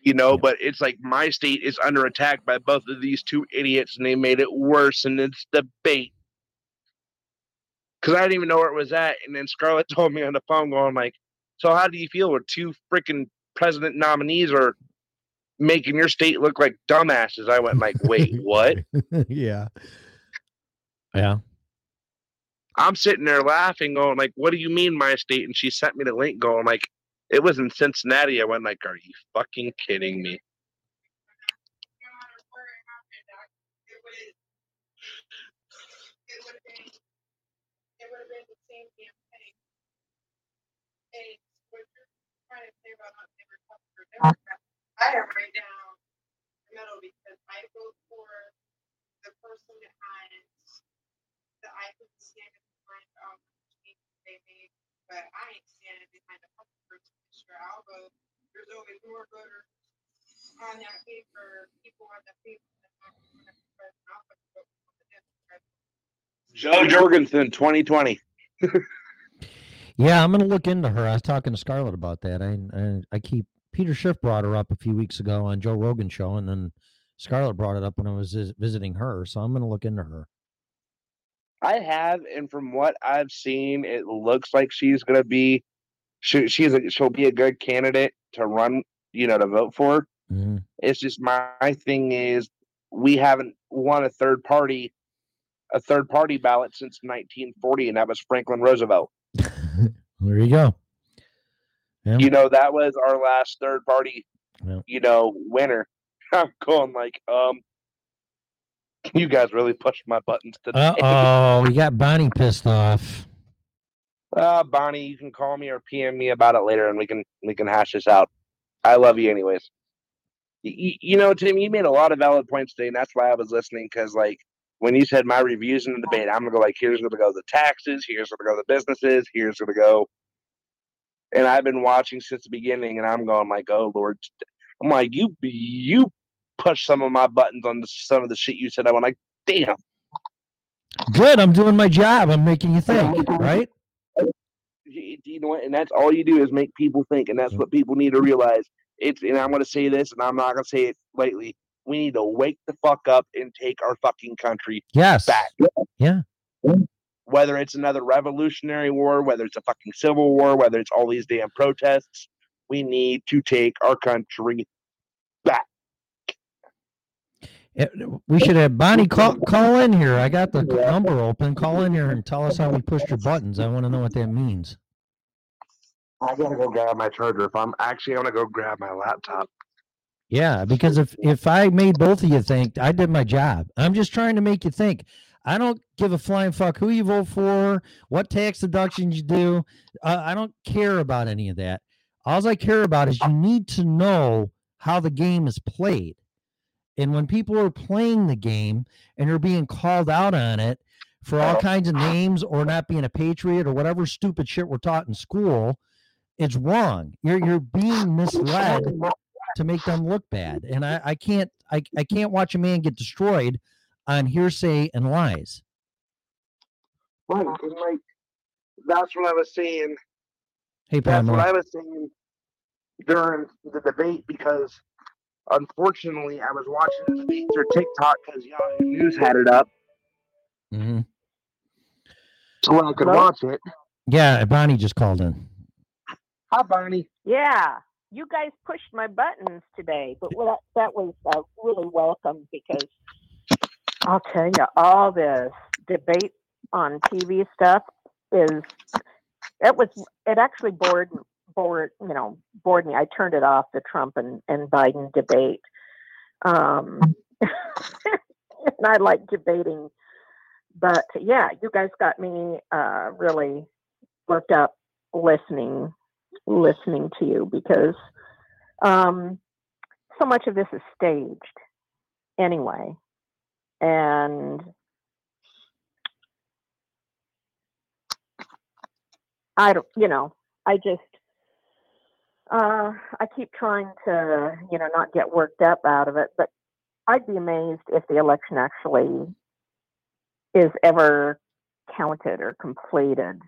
you know, but it's like my state is under attack by both of these two idiots and they made it worse in this debate. Cause I didn't even know where it was at. And then Scarlett told me on the phone going like, so how do you feel with two freaking president nominees are making your state look like dumbasses? I went like, wait, what? yeah. Yeah. I'm sitting there laughing, going like, "What do you mean my state?" And she sent me the link, going like, "It was in Cincinnati." I went like, "Are you fucking kidding me?" I have right down the middle because I vote for the person that has that I can stand behind um changes they made, but I ain't standing behind the other person. Sure, I'll vote. There's always more voters on that paper, people on that paper. than on the president. I'll vote for the Democrat. Jo Jorgensen, 2020. Yeah, I'm gonna look into her. I was talking to Scarlett about that. I I, I keep Peter Schiff brought her up a few weeks ago on Joe Rogan show, and then Scarlett brought it up when I was visiting her. So I'm gonna look into her. I have, and from what I've seen, it looks like she's gonna be, she, she's a, she'll be a good candidate to run, you know, to vote for. Mhm. It's just my, my thing is we haven't won a third party, a third party ballot since 1940, and that was Franklin Roosevelt. There you go. Yeah. You know, that was our last third party, Yeah. you know, winner. I'm going like, um, you guys really pushed my buttons today. Oh, we got Bonnie pissed off. Uh, Bonnie, you can call me or PM me about it later, and we can we can hash this out. I love you, anyways. You, you know, Tim, you made a lot of valid points today, and that's why I was listening. Because, like, when you said my reviews in the debate, I'm gonna go like, here's gonna go the taxes, here's gonna go the businesses, here's gonna go. And I've been watching since the beginning, and I'm going like, oh Lord, I'm like, you you push some of my buttons on the, some of the shit you said. I went like, damn. Good. I'm doing my job. I'm making you think, right? you know what? And that's all you do is make people think, and that's what people need to realize. It's and I'm gonna say this, and I'm not gonna say it lately. We need to wake the fuck up and take our fucking country Yes. back. Yeah. Whether it's another revolutionary war, whether it's a fucking civil war, whether it's all these damn protests, we need to take our country back. We should have Bonnie call call in here. I got the number open. Call in here and tell us how we pushed your buttons. I want to know what that means. I gotta go grab my charger. If I'm actually, gonna go grab my laptop. Yeah, because if if I made both of you think, I did my job. I'm just trying to make you think. I don't give a flying fuck who you vote for, what tax deductions you do. Uh, I don't care about any of that. All I care about is you need to know how the game is played. And when people are playing the game and are being called out on it for all kinds of names or not being a patriot or whatever stupid shit we're taught in school, it's wrong. You're you're being misled to make them look bad. And I, I can't I, I can't watch a man get destroyed on hearsay and lies. Right, and like that's what I was saying. Hey That's what I was saying during the debate because unfortunately I was watching the debate through TikTok because Yahoo News had it up Mm-hmm. so I could watch it. Yeah, Bonnie just called in. Hi, Bonnie. Yeah, you guys pushed my buttons today, but well, that, that was uh, really welcome because I'll tell you, all this debate on TV stuff is it was it actually bored bored you know bored me. I turned it off the Trump and, and Biden debate. Um, and I like debating, but yeah, you guys got me uh, really worked up listening listening to you because um, so much of this is staged anyway, and I don't, you know, I just, uh, I keep trying to, you know, not get worked up out of it, but I'd be amazed if the election actually is ever counted or completed.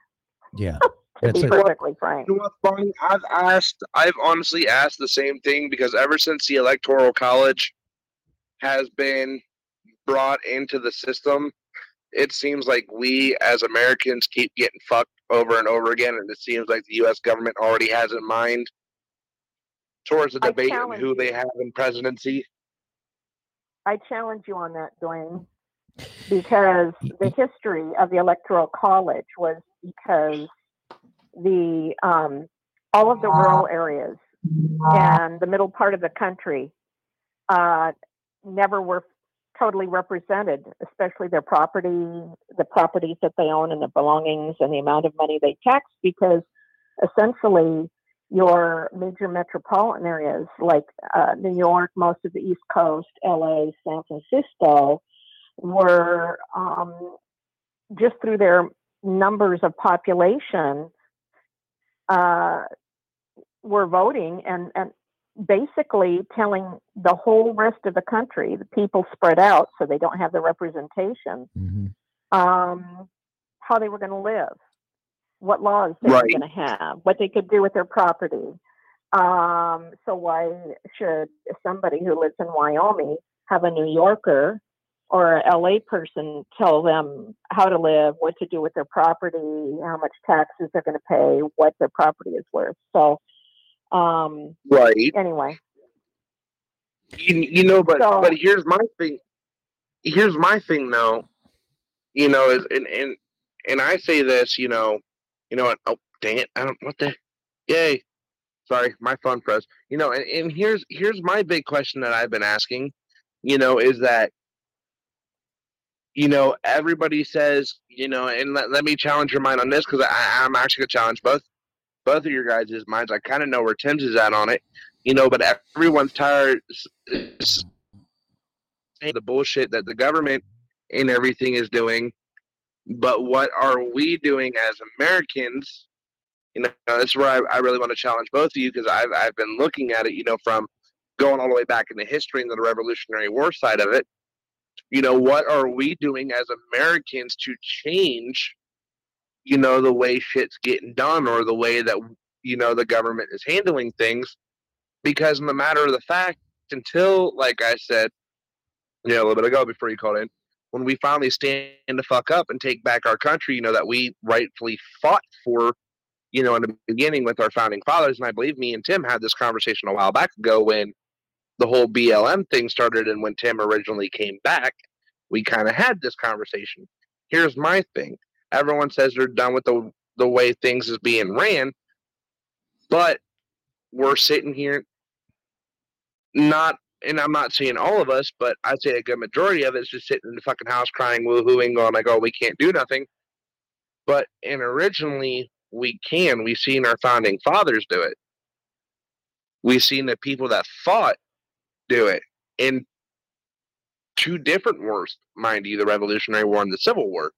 Yeah. To That's be it. perfectly frank. You know what's funny? I've asked, I've honestly asked the same thing because ever since the Electoral College has been brought into the system, it seems like we as Americans keep getting fucked over and over again, and it seems like the U.S. government already has in mind towards the debate and who they have in presidency. I challenge you on that, Dwayne, because the history of the Electoral College was because the um, all of the rural areas and the middle part of the country uh, never were totally represented, especially their property, the properties that they own and the belongings and the amount of money they tax, because essentially your major metropolitan areas like uh, New York, most of the East Coast, LA, San Francisco, were um, just through their numbers of population uh, were voting and, and basically telling the whole rest of the country, the people spread out so they don't have the representation, um, how they were going to live, what laws they were going to have, what they could do with their property. Um, so why should somebody who lives in Wyoming have a New Yorker or a LA person tell them how to live, what to do with their property, how much taxes they're going to pay, what their property is worth? So, um, Right. anyway, You, you know, but So- but here's my thing. Here's my thing, though. You know, is and and and I say this, you know, you know, what? oh dang it, I don't what the, yay, sorry, my phone froze. You know, and, and here's here's my big question that I've been asking. You know, is that you know everybody says you know, and let, let me challenge your mind on this because I'm actually gonna challenge both both of your guys' minds. I kind of know where Tim's is at on it, you know, but everyone's tired the bullshit that the government and everything is doing. But what are we doing as Americans? You know, that's where I, I really want to challenge both of you because I've, I've been looking at it, you know, from going all the way back into history and the Revolutionary War side of it. You know, what are we doing as Americans to change you know the way shit's getting done or the way that you know the government is handling things because in the matter of the fact until like i said you know a little bit ago before you called in when we finally stand the fuck up and take back our country you know that we rightfully fought for you know in the beginning with our founding fathers and i believe me and tim had this conversation a while back ago when the whole blm thing started and when tim originally came back we kind of had this conversation. Here's my thing everyone says they're done with the the way things is being ran but we're sitting here not and i'm not saying all of us but i'd say a good majority of it's just sitting in the fucking house crying woohooing going like oh we can't do nothing. But and originally we can. We've seen our founding fathers do it. We've seen the people that fought do it in two different wars mind you the revolutionary war and the civil war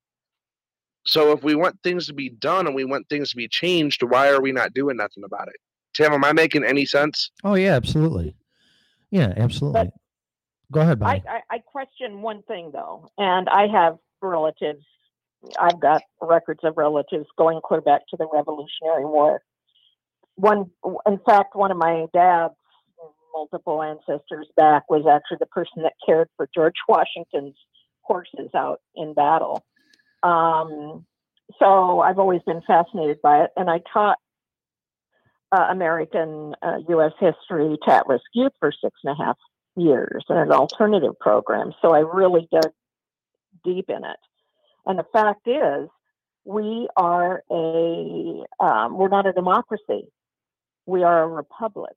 so if we want things to be done and we want things to be changed, why are we not doing nothing about it? Tim, am I making any sense? Oh yeah, absolutely. Yeah, absolutely. Go ahead, I, I, I question one thing though, and I have relatives. I've got records of relatives going clear back to the Revolutionary War. One, in fact, one of my dad's multiple ancestors back was actually the person that cared for George Washington's horses out in battle. Um, so I've always been fascinated by it, and I taught uh, American uh, U.S. history to at-risk youth for six and a half years in an alternative program. So I really dug deep in it. And the fact is, we are a um, we're not a democracy. We are a republic,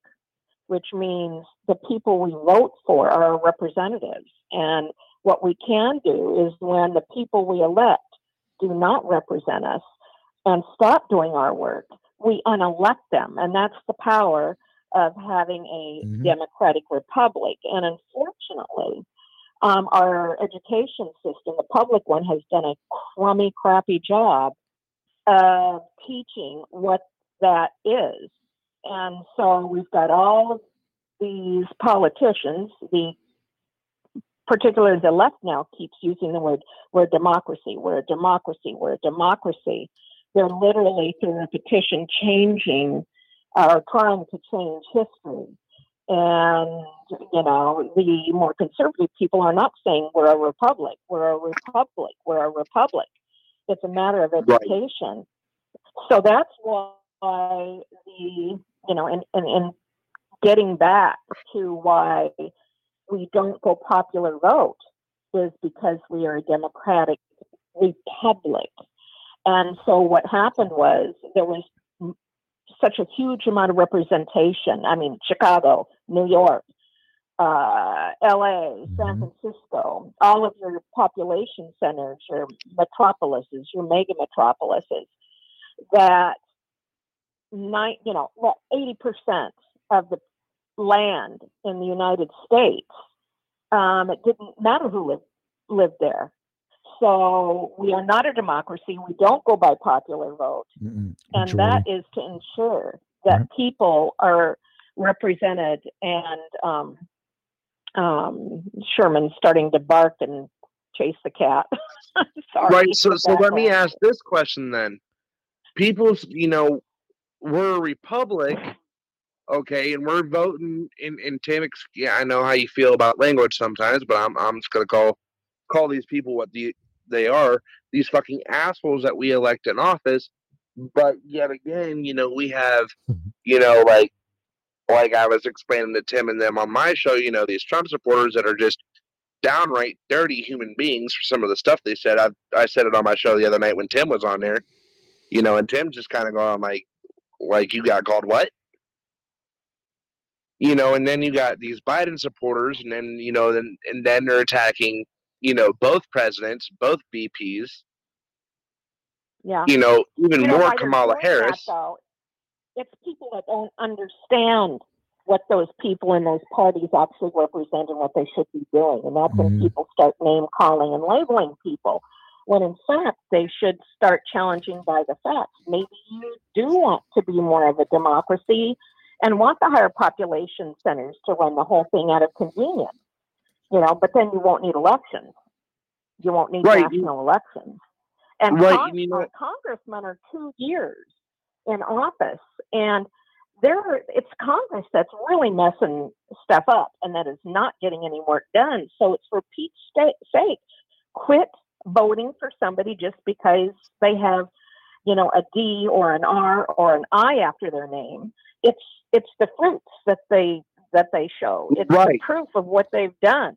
which means the people we vote for are our representatives. And what we can do is when the people we elect do not represent us and stop doing our work, we unelect them. And that's the power of having a Mhm. democratic republic. And unfortunately, um, our education system, the public one, has done a crummy, crappy job of teaching what that is. And so we've got all of these politicians, the particularly the left now keeps using the word we're a democracy, we're a democracy, we're a democracy. They're literally through repetition changing or trying to change history. And, you know, the more conservative people are not saying we're a republic, we're a republic, we're a republic. It's a matter of education. So that's why the, you know, and, and, and getting back to why we don't go popular vote is because we are a democratic republic. And so what happened was there was such a huge amount of representation. I mean, Chicago, New York, uh, LA, San Francisco, all of your population centers, your metropolises, your mega metropolises, that nine, you know, well, 80% of the land in the United States, um, it didn't matter who lived, lived there. So we are not a democracy. We don't go by popular vote. Mm-mm. And that Majority. is to ensure that people are represented and um, um, Sherman's starting to bark and chase the cat. Sorry. Right. So, so let me ask this question then. People's, you know, we're a republic, okay, and we're voting in in Tim. Yeah, I know how you feel about language sometimes, but I'm I'm just gonna call call these people what the they are. These fucking assholes that we elect in office. But yet again, you know, we have, mm-hmm. you know, like like I was explaining to Tim and them on my show, you know, these Trump supporters that are just downright dirty human beings for some of the stuff they said. I I said it on my show the other night when Tim was on there, you know, and Tim just kind of going like, like you got called what? You know, and then you got these Biden supporters, and then you know, then and then they're attacking, you know, both presidents, both VPs. Yeah. You know, even You know more Kamala doing that, Harris. though? It's people that don't understand what those people in those parties actually represent and what they should be doing. And that's when Mhm. people start name calling and labeling people. When in fact, they should start challenging by the facts. Maybe you do want to be more of a democracy and want the higher population centers to run the whole thing out of convenience. You know, but then you won't need elections. You won't need Right. national elections. And Right, Cong- you know- uh, congressmen are two years in office, and there it's Congress that's really messing stuff up, and that is not getting any work done. So it's for Pete's sta- sake, quit voting for somebody just because they have, you know, a D or an R or an I after their name. It's it's the fruits that they that they show. It's the proof of what they've done,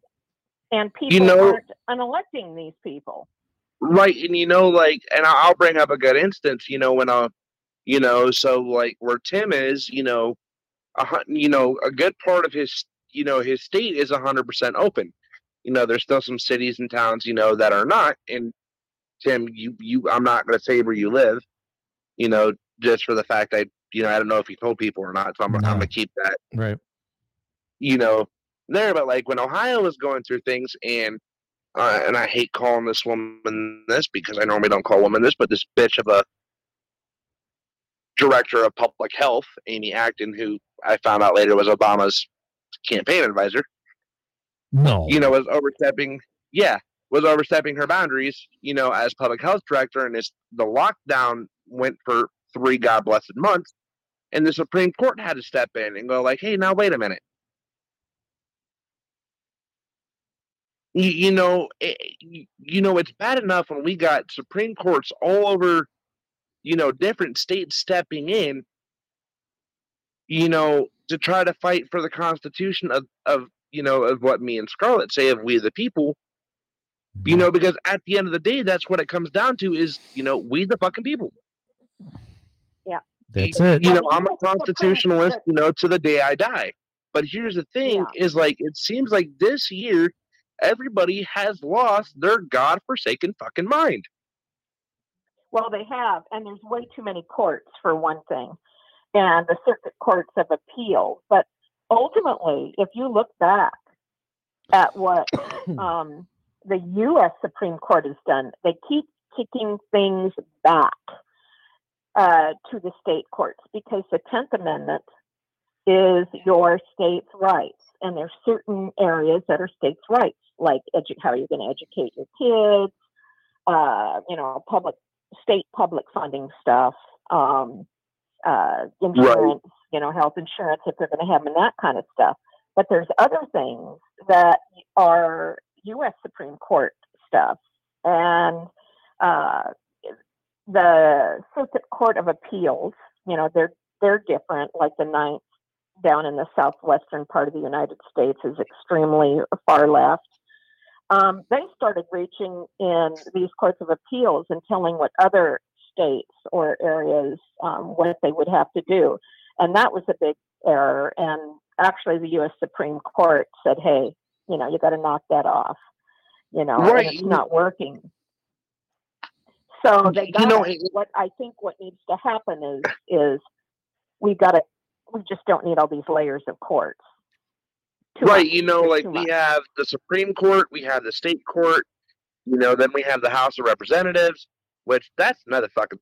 and people know- aren't unelecting these people. Right, and you know, like, and I- I'll bring up a good instance. You know, when uh, you know, so like where Tim is, you know, a you know, a good part of his, you know, his state is hundred percent open. You know, there's still some cities and towns, you know, that are not. And Tim, you, you, I'm not going to say where you live. You know, just for the fact that you know, I don't know if you told people or not, so I'm, I'm gonna keep that Right. you know, there. But like when Ohio was going through things, and uh, and I hate calling this woman this because I normally don't call women this, but this bitch of a director of public health, Amy Acton, who I found out later was Obama's campaign advisor, No. you know, was overstepping. Yeah, was overstepping her boundaries, you know, as public health director, and this the lockdown went for three god blessed months, and the Supreme Court had to step in and go like, hey, now wait a minute. you, you know, eh, it, you- you know, it's bad enough when we got Supreme Courts all over, you know, different states stepping in, you know, to try to fight for the Constitution of, of you know, of what me and Scarlett say of we the people. You know, because at the end of the day, that's what it comes down to is, you know, we the fucking people. Yeah. That's it. You know, I'm a constitutionalist, you know, to the day I die. But here's the thing is like it seems like this year everybody has lost their godforsaken fucking mind. Well, they have, and there's way too many courts for one thing, and the circuit courts of appeal. But ultimately, if you look back at what um, the U.S. Supreme Court has done, they keep kicking things back uh, to the state courts because the Tenth Amendment is your state's rights, and there's certain areas that are states' rights, like edu- how you're going to educate your kids, uh, you know, public state public funding stuff, um, uh, insurance, you know, health insurance if they're going to have them, and that kind of stuff. But there's other things that are U.S. Supreme Court stuff, and uh, the Circuit Court of Appeals. You know, they're they're different. Like the Ninth down in the southwestern part of the United States is extremely far left um, they started reaching in these courts of appeals and telling what other states or areas um, what they would have to do. And that was a big error. And actually, the U.S. Supreme Court said, hey, you know, you got to knock that off. You know, Right. it's not working. So they You know, it. what I think what needs to happen is is we've got to we just don't need all these layers of courts. Too right, much. you know, There's like we much. have the Supreme Court, we have the state court, you know, then we have the House of Representatives, which that's another fucking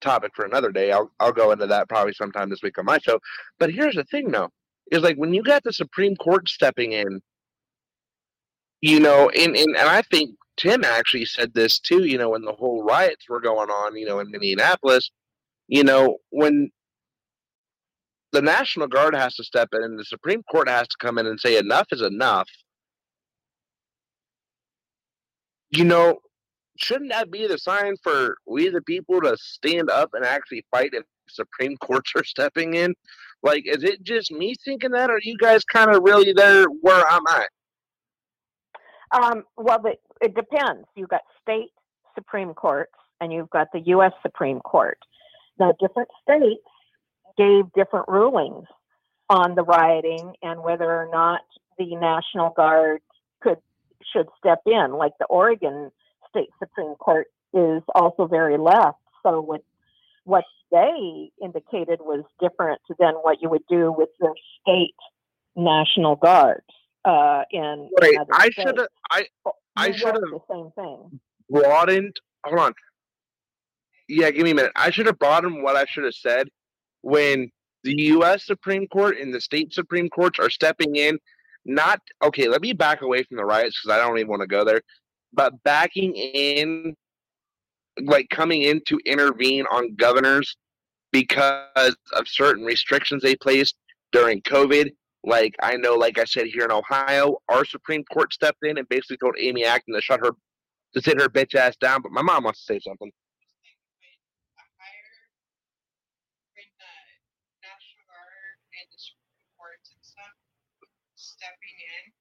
topic for another day. I'll I'll go into that probably sometime this week on my show. But here's the thing though, is like when you got the Supreme Court stepping in, you know, and, and, and I think Tim actually said this too, you know, when the whole riots were going on, you know, in Minneapolis, you know, when the National Guard has to step in and the Supreme Court has to come in and say enough is enough. You know, shouldn't that be the sign for we the people to stand up and actually fight if Supreme Courts are stepping in? Like, is it just me thinking that, or you guys kind of really there where I'm at? Um, well, the, it depends. You've got state Supreme Courts and you've got the U.S. Supreme Court. Now, different states gave different rulings on the rioting and whether or not the National Guard could should step in. Like the Oregon State Supreme Court is also very left. So what what they indicated was different than what you would do with your state National Guards uh, in, Right, I should have. I oh, I should have the same thing. broadened. Hold on. Yeah, give me a minute. I should have broadened what I should have said when the U.S. Supreme Court and the state Supreme Courts are stepping in. Not okay. Let me back away from the riots because I don't even want to go there. But backing in, like coming in to intervene on governors because of certain restrictions they placed during COVID. Like I know, like I said here in Ohio, our Supreme Court stepped in and basically told Amy Acton to shut her to sit her bitch ass down. But my mom wants to say something. Stepping in.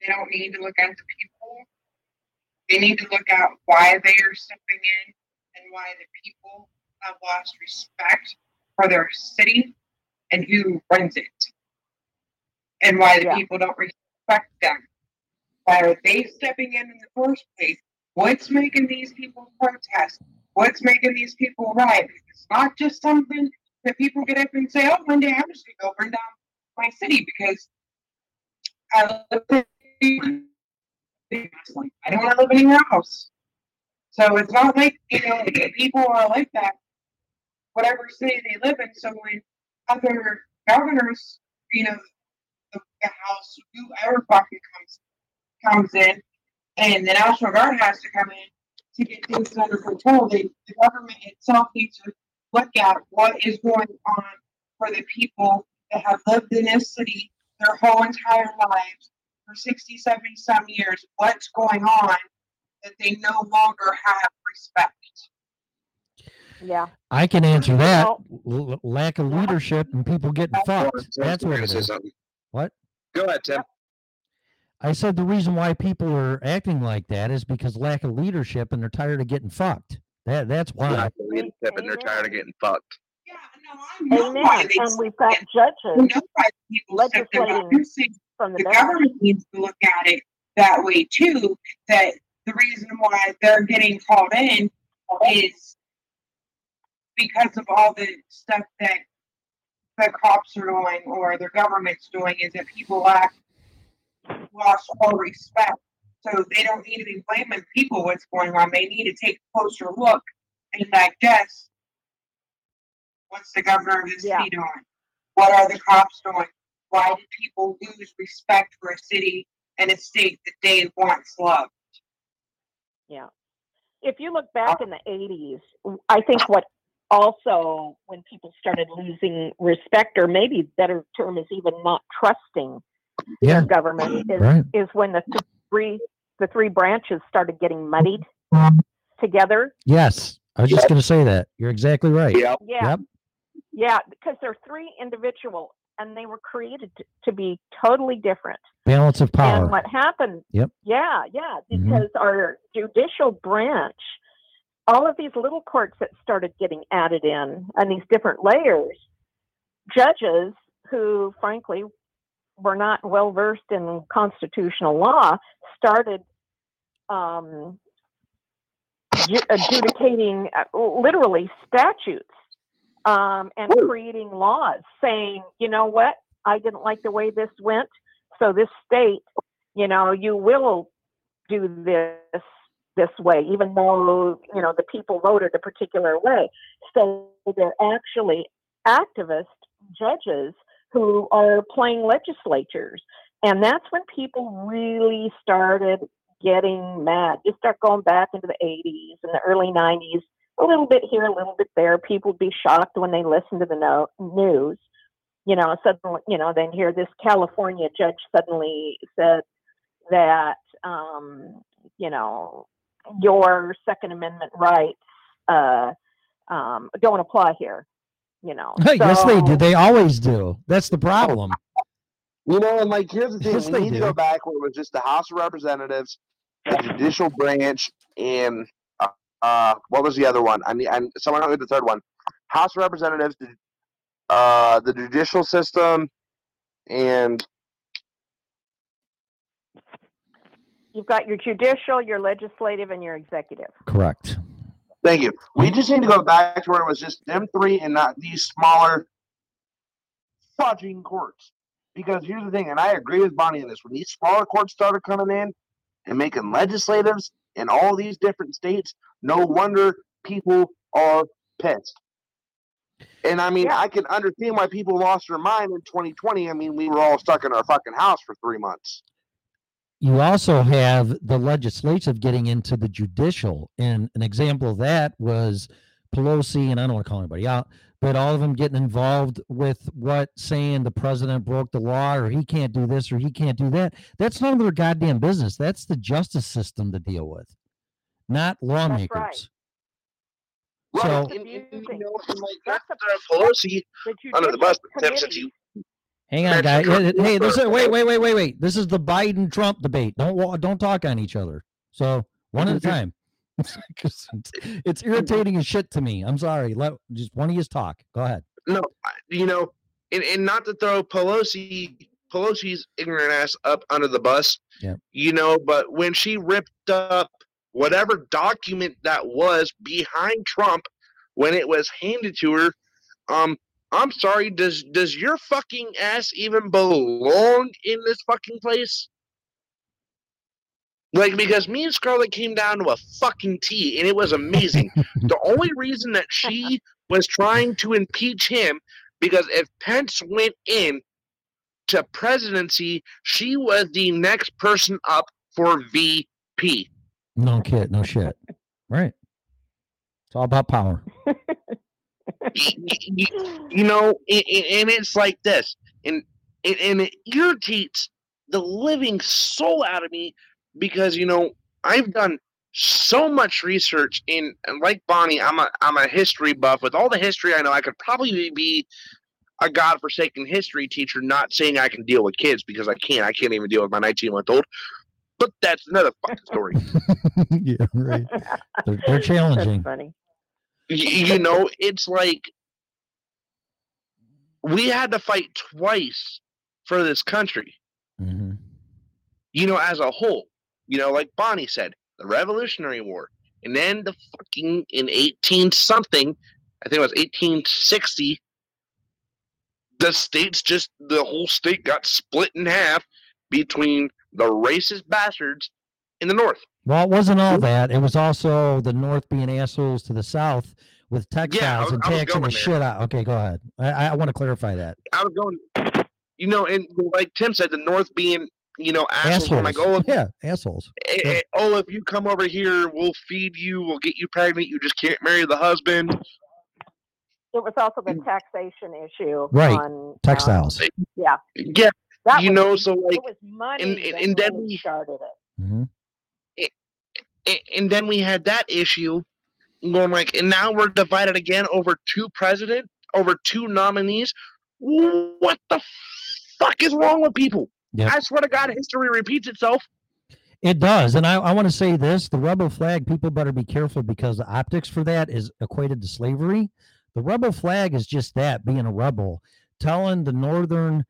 They don't need to look at the people. They need to look at why they are stepping in and why the people have lost respect for their city and who runs it. And why the Yeah. people don't respect them. Why are they stepping in in the first place? What's making these people protest? What's making these people riot? It's not just something that people get up and say, oh, one day I'm just going to go burn down my city because I live in I don't want to live your house. So it's not like, you know, people are like that, whatever city they live in. So when other governors, you know, the, the House, whoever fucking comes comes in, and the National Guard has to come in to get things under control. They, the government itself needs to look at what is going on for the people that have lived in this city their whole entire lives for 60, 70 some years. What's going on that they no longer have respect? Yeah. I can answer that. L- l- lack of leadership and people getting fucked. That's what gonna it say is. something. What? Go ahead, Tim. I said the reason why people are acting like that is because lack of leadership and they're tired of getting fucked. That that's why. Lack of leadership, and they're tired of getting fucked. Amen. And we've got judges legislating from the the government needs to look at it that way too. That the reason why they're getting called in is because of all the stuff that the cops are doing or the government's doing is that people lack lost all respect. So they don't need to be blaming people what's going on. They need to take a closer look and digest what's the governor of the city doing? What are the cops doing? Why do people lose respect for a city and a state that they once loved? Yeah. If you look back uh, in the 80s, I think what also, when people started losing respect, or maybe better term is even not trusting Yeah. their government, is, Right. is when the three the three branches started getting muddied together. Yes, I was just going to say that. You're exactly right. Yeah. Yep. Yeah, because they're three individual, and they were created to, to be totally different. Balance of power. And what happened? Yep. Yeah, yeah, Mhm. because our judicial branch, all of these little courts that started getting added in, and these different layers, judges who, frankly, were not well versed in constitutional law, started um, adjudicating uh, literally statutes um, and creating laws saying, you know what, I didn't like the way this went, so this state, you know, you will do this this way, even though you know the people voted a particular way. So they're actually activist judges who are playing legislatures, and that's when people really started getting mad. You start going back into the 80s and the early 90s, a little bit here, a little bit there. People would be shocked when they listen to the no- news. You know, suddenly, you know, then hear this California judge suddenly said that, um, you know, your Second Amendment rights uh, um, don't apply here. You know, yes, they do. They always do. That's the problem. You know, and like here's the thing: Yes, we they need to go back where it was just the House of Representatives, the judicial branch, and uh, uh what was the other one? I need and someone help me the third one. House of Representatives, uh, the judicial system, and You've got your judicial, your legislative, and your executive. Correct. thank you. We just need to go back to where it was just them three and not these smaller fudging courts. Because here's the thing, and I agree with Bonnie on this: when these smaller courts started coming in and making legislatives in all these different states, no wonder people are pissed. And I mean, I can understand why people lost their mind in 2020. I mean, we were all stuck in our fucking house for three months. You also have the legislative getting into the judicial. And an example of that was Pelosi, and I don't want to call anybody out, but all of them getting involved with what saying the president broke the law or he can't do this or he can't do that. That's none of their goddamn business. That's the justice system to deal with, not lawmakers. Right. So- and, and, you know, and like that's Pelosi under the bus, but Tim, you Hang on, guys. Hey, this is wait, wait, wait, wait, wait. This is the Biden Trump debate. Don't don't talk on each other. So one at a time. it's, it's irritating as shit to me. I'm sorry. Let just one of you talk. Go ahead. no, you know, and, and not to throw Pelosi Pelosi's ignorant ass up under the bus, Yeah. you know, but when she ripped up whatever document that was behind Trump when it was handed to her, um, I'm sorry, does does your fucking ass even belong in this fucking place? Like because me and Scarlett came down to a fucking T and it was amazing. the only reason that she was trying to impeach him because if Pence went in to presidency, she was the next person up for VP. No kid, no shit. Right. It's all about power. you, you know, and, and- and it's like this, and, and and it irritates the living soul out of me because you know I've done so much research in, and like Bonnie, I'm a I'm a history buff. With all the history I know, I could probably be a godforsaken history teacher. Not saying I can deal with kids because I can't. I can't even deal with my 19 month old. But that's another fucking story. yeah, right. They're, they're challenging. funny. You know, it's like we had to fight twice for this country. hmm You know, as a whole. You know, like Bonnie said, the Revolutionary War, and then the fucking in eighteen something, I think it was eighteen sixty. The states just the whole state got split in half between the racist bastards in the north. Well, it wasn't all that. It was also the North being assholes to the South with textiles was- and I was taxing the there. shit out. Okay, go ahead. I, I want to clarify that. I was going, you know, and like Tim said, the north being, you know, assholes. I'm like, oh, if, yeah, assholes. eh, eh, oh, if you come over here, we'll feed you, we'll get you pregnant. You just can't marry the husband. It was also the taxation issue. Right. On, um, Textiles. yeah. Yeah, That you was- know, so like, it was money and- that and then we- started it. hmm a- and then we had that issue going like, and now we're divided again over two president, over two nominees. What the fuck is wrong with people? Yep. I swear to God, history repeats itself. It does. And I, I want to say this the rebel flag, people better be careful because the optics for that is equated to slavery. The rebel flag is just that being a rebel, telling the northern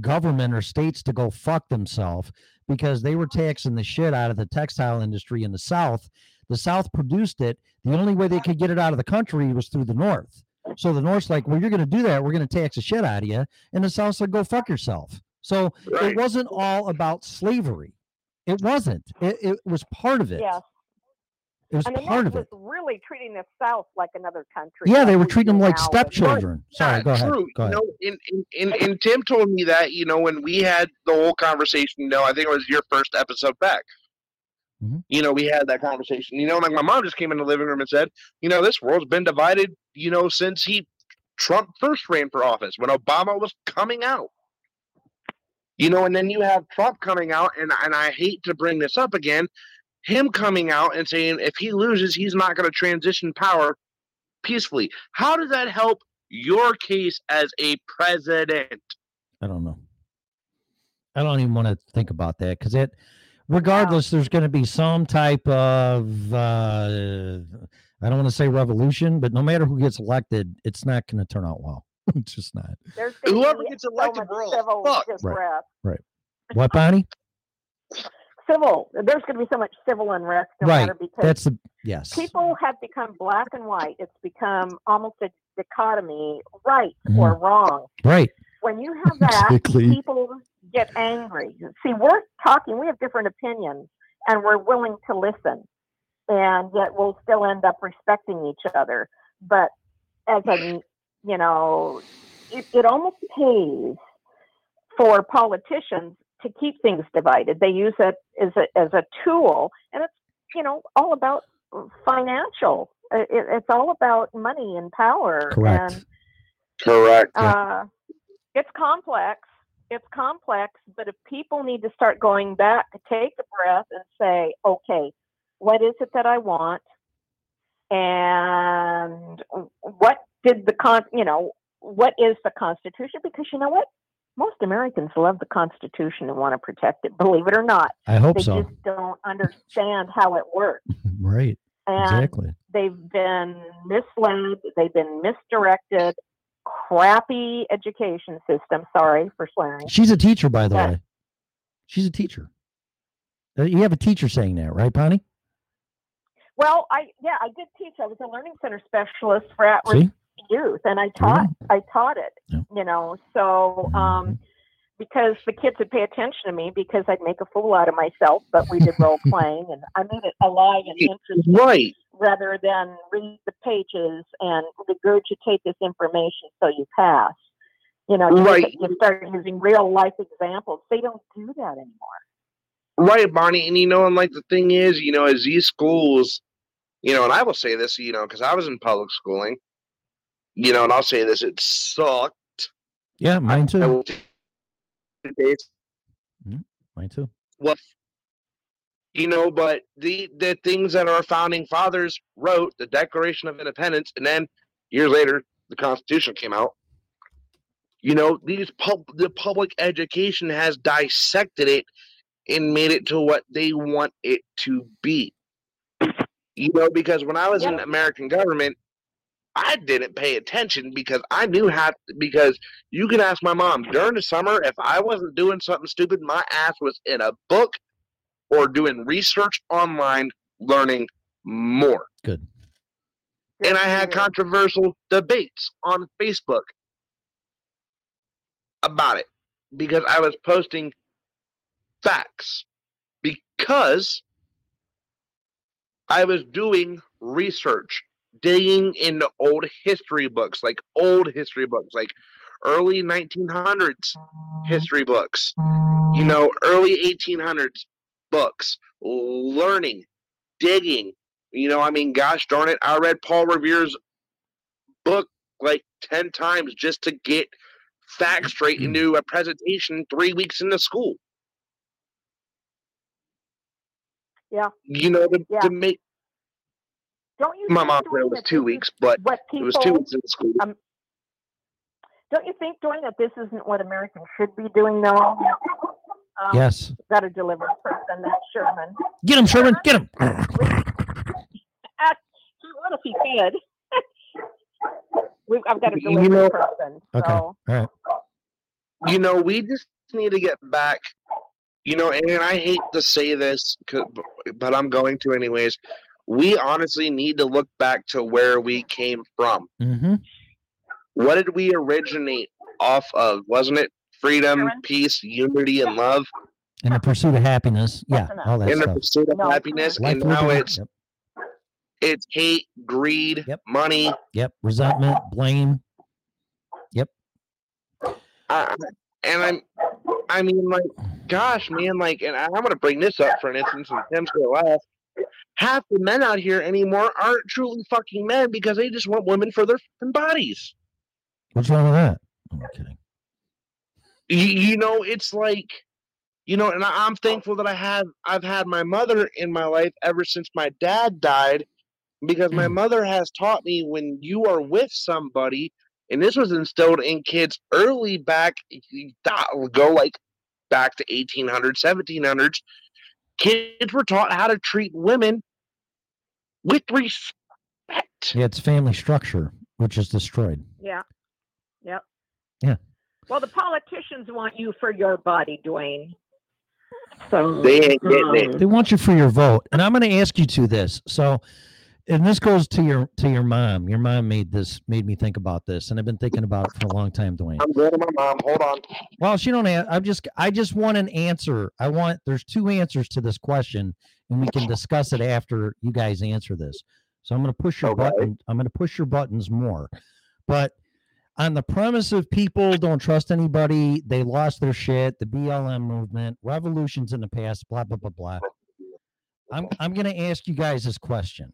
government or states to go fuck themselves because they were taxing the shit out of the textile industry in the South. The South produced it. The only way they could get it out of the country was through the North. So the North's like, well, you're going to do that. We're going to tax the shit out of you. And the South said, go fuck yourself. So Right. it wasn't all about slavery. It wasn't. It, it was part of it. Yes. It was I mean, part that of was it. really treating the South like another country. Yeah, like they were we treating them like now. stepchildren. Sorry, Yeah, go ahead. True. Go ahead. You know, and, and, and, and Tim told me that, you know, when we had the whole conversation, you know, I think it was your first episode back. Mhm. You know, we had that conversation. You know, like my mom just came in the living room and said, you know, this world's been divided, you know, since he Trump first ran for office, when Obama was coming out. You know, and then you have Trump coming out, and and I hate to bring this up again, him coming out and saying if he loses, he's not going to transition power peacefully. How does that help your case as a president? I don't know. I don't even want to think about that because it, regardless, there's going to be some type of, uh, I don't want to say revolution, but no matter who gets elected, it's not going to turn out well. it's just not. Whoever gets elected, much we're all civil fucked. Right. Right. What, Bonnie? Civil. There's going to be so much civil unrest no right. matter because That's the, yes. people have become black and white. It's become almost a dichotomy, right Mhm. or wrong. Right. When you have that, Exactly. people get angry. See, we're talking, we have different opinions, and we're willing to listen, and yet we'll still end up respecting each other. But as a, you know, it, it almost pays for politicians to keep things divided. They use it as a, as a tool, and it's, you know, all about financial. It, it- it's all about money and power. Correct. And Correct. uh, it's complex. It's complex, but if people need to start going back, take a breath and say, okay, what is it that I want? And what did the con, you know, what is the Constitution? Because you know what? Most Americans love the Constitution and want to protect it, believe it or not. I hope they so. just don't understand how it works. Right. And Exactly. they've been misled, they've been misdirected, crappy education system. Sorry for swearing. She's a teacher, by the way. She's a teacher. Uh, You have a teacher saying that, right, Bonnie? Well, I yeah, I did teach. I was a learning center specialist for at-risk See? Youth, and I taught I taught it. Yeah. You know, so Mm-hmm. um, because the kids would pay attention to me because I'd make a fool out of myself, but we did role playing, and I made it alive and interesting. Right. rather than read the pages and regurgitate this information so you pass. You know, you, Right. you start using real life examples. They don't do that anymore. Right, Bonnie. And you know, and like the thing is, you know, as these schools, you know, and I will say this, you know, because I was in public schooling, you know, and I'll say this, it sucked. Yeah, mine I too. will take. Mm-hmm, mine too. Well, you know, but the the things that our founding fathers wrote, the Declaration of Independence, and then years later, the Constitution came out. You know, these pub the public education has dissected it and made it to what they want it to be. You know, because when I was in American government, I didn't pay attention because I knew how because you can ask my mom during the summer if I wasn't doing something stupid, my ass was in a book or doing research online learning more. Good. And I had controversial debates on Facebook about it because I was posting facts because I was doing research, digging into old history books, like old history books, like early 1900s history books, you know, early 1800s books, learning, digging. You know, I mean, gosh darn it, I read Paul Revere's book like 10 times just to get facts straight into a presentation three weeks into school. Yeah. You know, to, Yeah. to make Don't you my mom said Dwayne, it was two is weeks, but what it was two weeks in school. Um, don't you think, Dwayne, that this isn't what Americans should be doing now? Um, Yes. Got to deliver a person, that's Sherman. Get him, Sherman. Get him. What if he could? We've, I've got to You deliver know- a person. Okay. So, All right. you know, we just need to get back. You know, and I hate to say this, but I'm going to anyways. We honestly need to look back to where we came from. Mm-hmm. What did we originate off of? Wasn't it freedom, peace, unity, and love? In the pursuit of happiness. Yeah. All that In the pursuit of happiness, Life and now it's Yep. it's hate, greed, money. Yep. Resentment, blame. Yep. I, and I'm, I mean, like, gosh, man, like, and I'm gonna bring this up for an instance, and Tim's gonna laugh. Half the men out here anymore aren't truly fucking men because they just want women for their fucking bodies. What's wrong with that? Oh, I'm kidding. You, you know, it's like, you know, and I, I'm thankful that I have, I've had my mother in my life ever since my dad died, because my mm. mother has taught me when you are with somebody, and this was instilled in kids early back, go like back to 1800s, 1700s. Kids were taught how to treat women with respect. Yeah, it's family structure, which is destroyed. yeah. Yep. Yeah. Well, the politicians want you for your body, Dwayne. So They ain't getting it. Um, they want you for your vote. And I'm going to ask you to this. So, and this goes to your to your mom. Your mom made this made me think about this, and I've been thinking about it for a long time, Dwayne. I'm going to my mom. Hold on. Well, she don't. a- I'm just. I just want an answer. I want. There's two answers to this question, and we can discuss it after you guys answer this. So I'm going to push your button. I'm going to push your buttons more, but on the premise of people don't trust anybody, they lost their shit. The BLM movement, revolutions in the past, blah blah blah blah. I'm I'm going to ask you guys this question.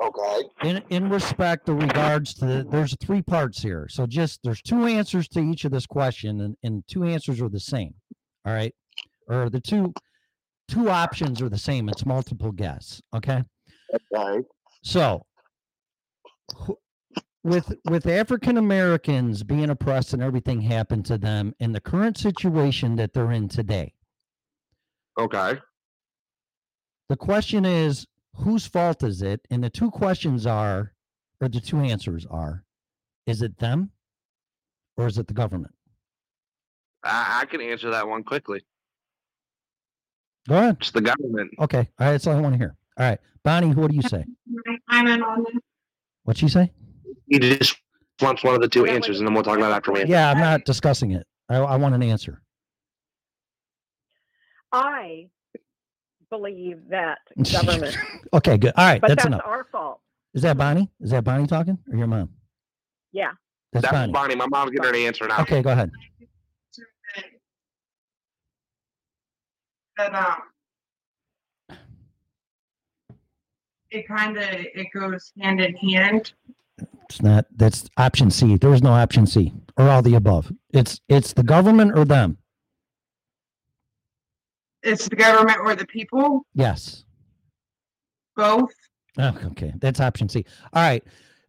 Okay. In in respect or regards to the, there's three parts here. So just there's two answers to each of this question, and, and two answers are the same. All right. Or the two two options are the same. It's multiple guess. Okay. Okay. So with with African Americans being oppressed and everything happened to them in the current situation that they're in today, Okay. the question is whose fault is it? And the two questions are, or the two answers are, is it them or is it the government? I, I can answer that one quickly. Go ahead. It's the government. Okay. All right. That's all I want to hear. All right. Bonnie, what do you say? I'm in on it. What'd she say? He just wants one of the two answers, and then we'll talk about it after we. Yeah, I'm not discussing it. I, I want an answer. I believe that government. Okay, good. All right. but that's, that's enough. our fault. Is that Bonnie? Is that Bonnie talking or your mom? Yeah. That's, That's Bonnie. Bonnie. My mom's getting ready to answer now. Okay, go ahead. That um, it kind of it goes hand in hand. It's not. That's option C. There was no option C or all the above. It's it's the government or them. It's the government or the people, Yes. both. Oh, okay. That's option C. All right.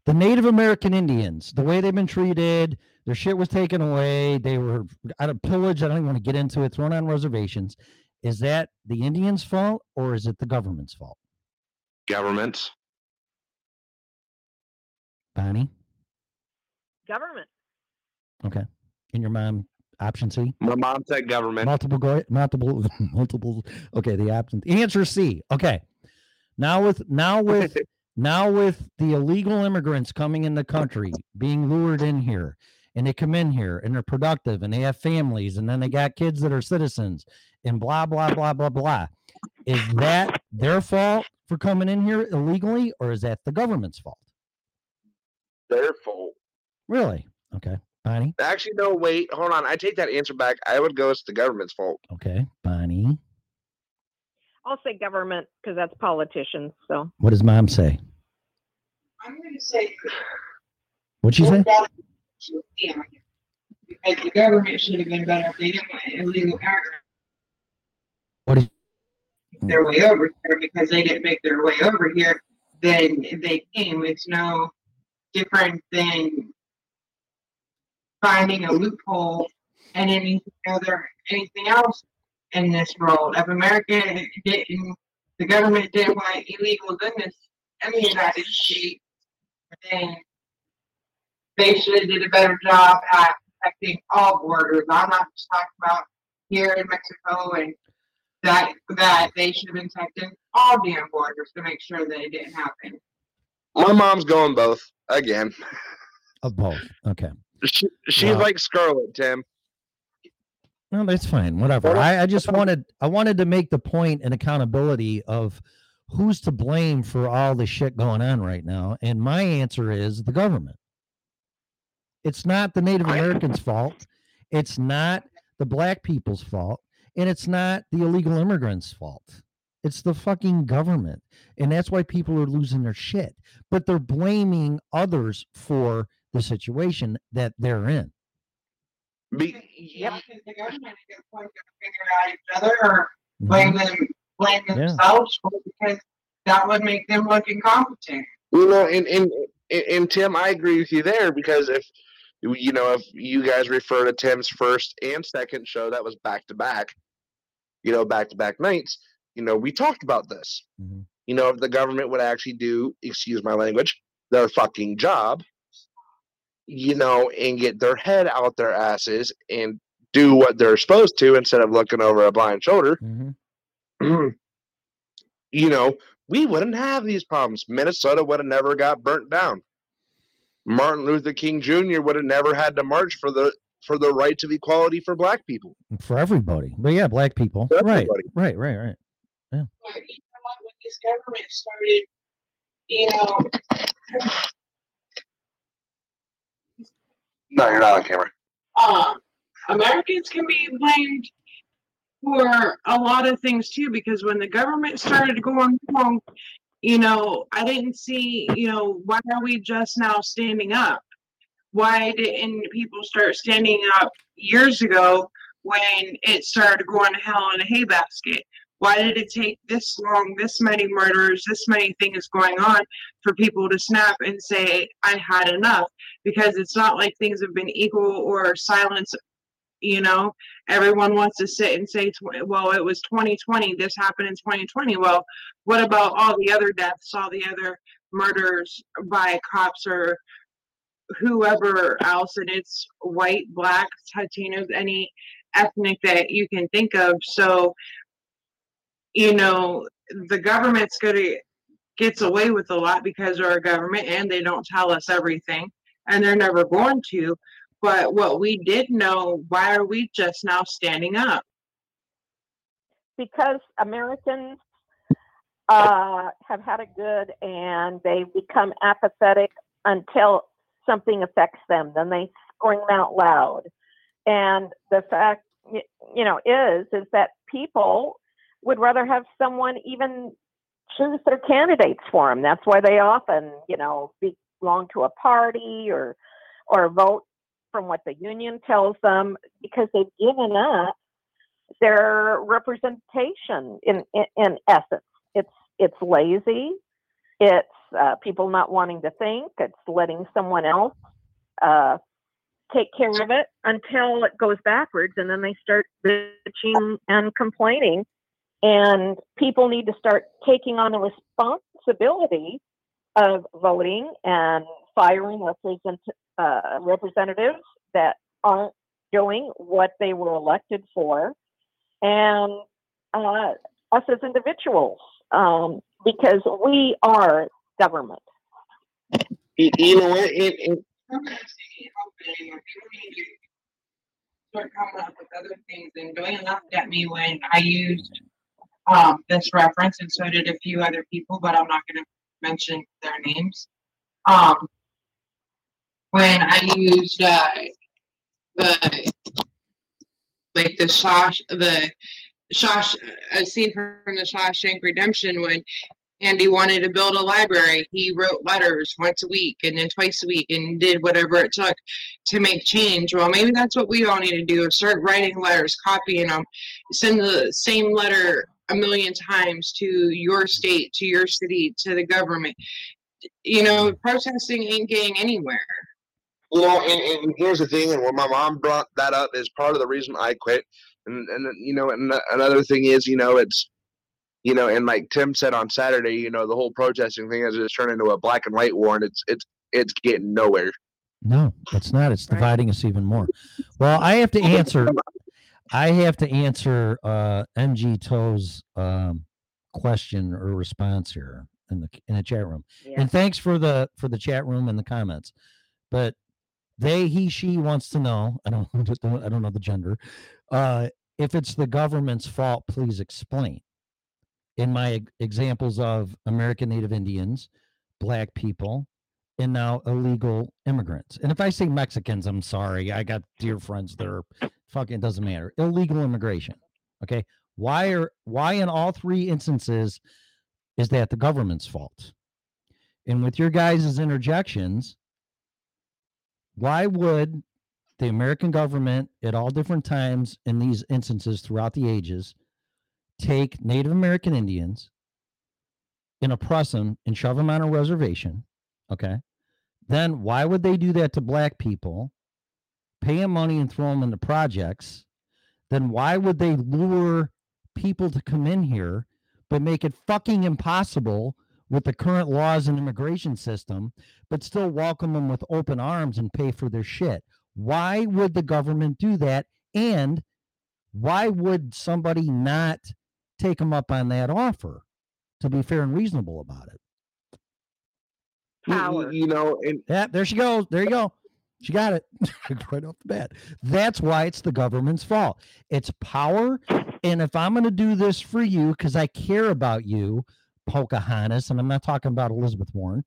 The Native American Indians, the way they've been treated, their shit was taken away. They were out of pillage. I don't even want to get into it. Thrown on reservations. Is that the Indians' fault or is it the government's fault? Government. Bonnie. Government. Okay. And your mom, option C? My mom said government. Multiple, multiple, multiple. Okay, the option. The answer is C. Okay. Now with now with now with the illegal immigrants coming in the country, being lured in here, and they come in here and they're productive and they have families, and then they got kids that are citizens, and blah blah blah blah blah. Is that their fault for coming in here illegally, or is that the government's fault? Their fault. Really? Okay, Bonnie. Actually, no. Wait, hold on. I take that answer back. I would go. It's the government's fault. Okay, Bonnie. I'll say government because that's politicians. So What does mom say? I'm gonna say. What'd she oh, say? Because the government should have been better if they didn't want illegal immigrants What is their way over here because they didn't make their way over here. Then they came. It's no different than finding a loophole and anything other anything else in this world. If America didn't, the government didn't want illegal goodness in the United States, then they should have did a better job at protecting all borders. I'm not just talking about here in Mexico and that that they should have been protecting all damn borders to make sure that it didn't happen. My mom's going both again. Of both. Okay. She, she's Wow. like Scarlett, Tim. No, that's fine. Whatever. I, I just wanted I wanted to make the point and accountability of who's to blame for all the shit going on right now. And my answer is the government. It's not the Native Americans' fault. It's not the black people's fault. And it's not the illegal immigrants' fault. It's the fucking government. And that's why people are losing their shit. But they're blaming others for the situation that they're in. Be, Yeah, because the government is going to figure out each other or mm-hmm. blame them blame themselves for it because that would make them look incompetent. You know, and, and and and Tim, I agree with you there because if you know if you guys refer to Tim's first and second show that was back to back, you know, back to back nights, you know, we talked about this. Mm-hmm. You know, if the government would actually do, excuse my language, their fucking job, you know, and get their head out their asses and do what they're supposed to instead of looking over a blind shoulder, mm-hmm. you know, we wouldn't have these problems. Minnesota would have never got burnt down. Martin Luther King Jr. would have never had to march for the for the rights of equality for black people. for everybody. But yeah, black people. Right. Right, right, right. Yeah. But you know what, when this government started, you know, No, you're not on camera. um, Americans can be blamed for a lot of things too, because when the government started going wrong, you know, I didn't see, you know, why are we just now standing up? Why didn't people start standing up years ago when it started going to hell in a hay basket? Why did it take this long, this many murders, this many things going on for people to snap and say, I had enough? Because it's not like things have been equal or silence you know? Everyone wants to sit and say well it was 2020 this happened in 2020 well what about all the other deaths all the other murders by cops or whoever else? And it's white black latinos any ethnic that you can think of. So you know the government's gonna gets away with a lot because they're a government and they don't tell us everything and they're never going to but what we did know why are we just now standing up because Americans uh, have had it good and they become apathetic until something affects them. Then they scream out loud. And the fact, you know, is is that people would rather have someone even choose their candidates for them. That's why they often, you know, belong to a party or or vote from what the union tells them because they've given up their representation in, in in essence it's it's lazy it's uh, people not wanting to think. It's letting someone else uh, take care of it until it goes backwards, and then they start bitching and complaining. And people need to start taking on the responsibility of voting and firing represent, uh, representatives that aren't doing what they were elected for, and uh, us as individuals, um, because we are government. You, you know what? It, it, start coming up with other things and Dwayne laughed at me when I used um this reference and so did a few other people, but I'm not gonna mention their names. Um when I used uh the like the Shash the Shash a scene from the Shawshank Redemption when Andy wanted to build a library. He wrote letters once a week and then twice a week and did whatever it took to make change. Well, maybe that's what we all need to do: start writing letters, copying them, send the same letter a million times to your state, to your city, to the government. You know, protesting ain't getting anywhere. you know, and, and here's the thing, and when my mom brought that up, is part of the reason I quit. And and you know, and another thing is, you know, it's you know, and like Tim said on Saturday, you know, the whole protesting thing has just turned into a black and white war, and it's it's it's getting nowhere. No, it's not. It's dividing us even more. Well, I have to answer. I have to answer uh, MGTOW's um, question or response here in the in the chat room. Yeah. And thanks for the for the chat room and the comments. But they, he, she wants to know. I don't. I don't know the gender. Uh, if it's the government's fault, please explain. In my examples of American Native Indians, black people, and now illegal immigrants. And if I say Mexicans, I'm sorry. I got dear friends that are fucking doesn't matter. Illegal immigration. Okay. Why are why in all three instances is that the government's fault? And with your guys' interjections, why would the American government at all different times in these instances throughout the ages take Native American Indians and oppress them and shove them on a reservation? Okay. Then why would they do that to black people, pay them money and throw them into projects? Then why would they lure people to come in here, but make it fucking impossible with the current laws and immigration system, but still welcome them with open arms and pay for their shit? Why would the government do that? And why would somebody not take them up on that offer to be fair and reasonable about it? Power. You know, and Yeah, there she goes. There you go. She got it right off the bat. That's why it's the government's fault. It's power. And if I'm going to do this for you because I care about you, Pocahontas, and I'm not talking about Elizabeth Warren,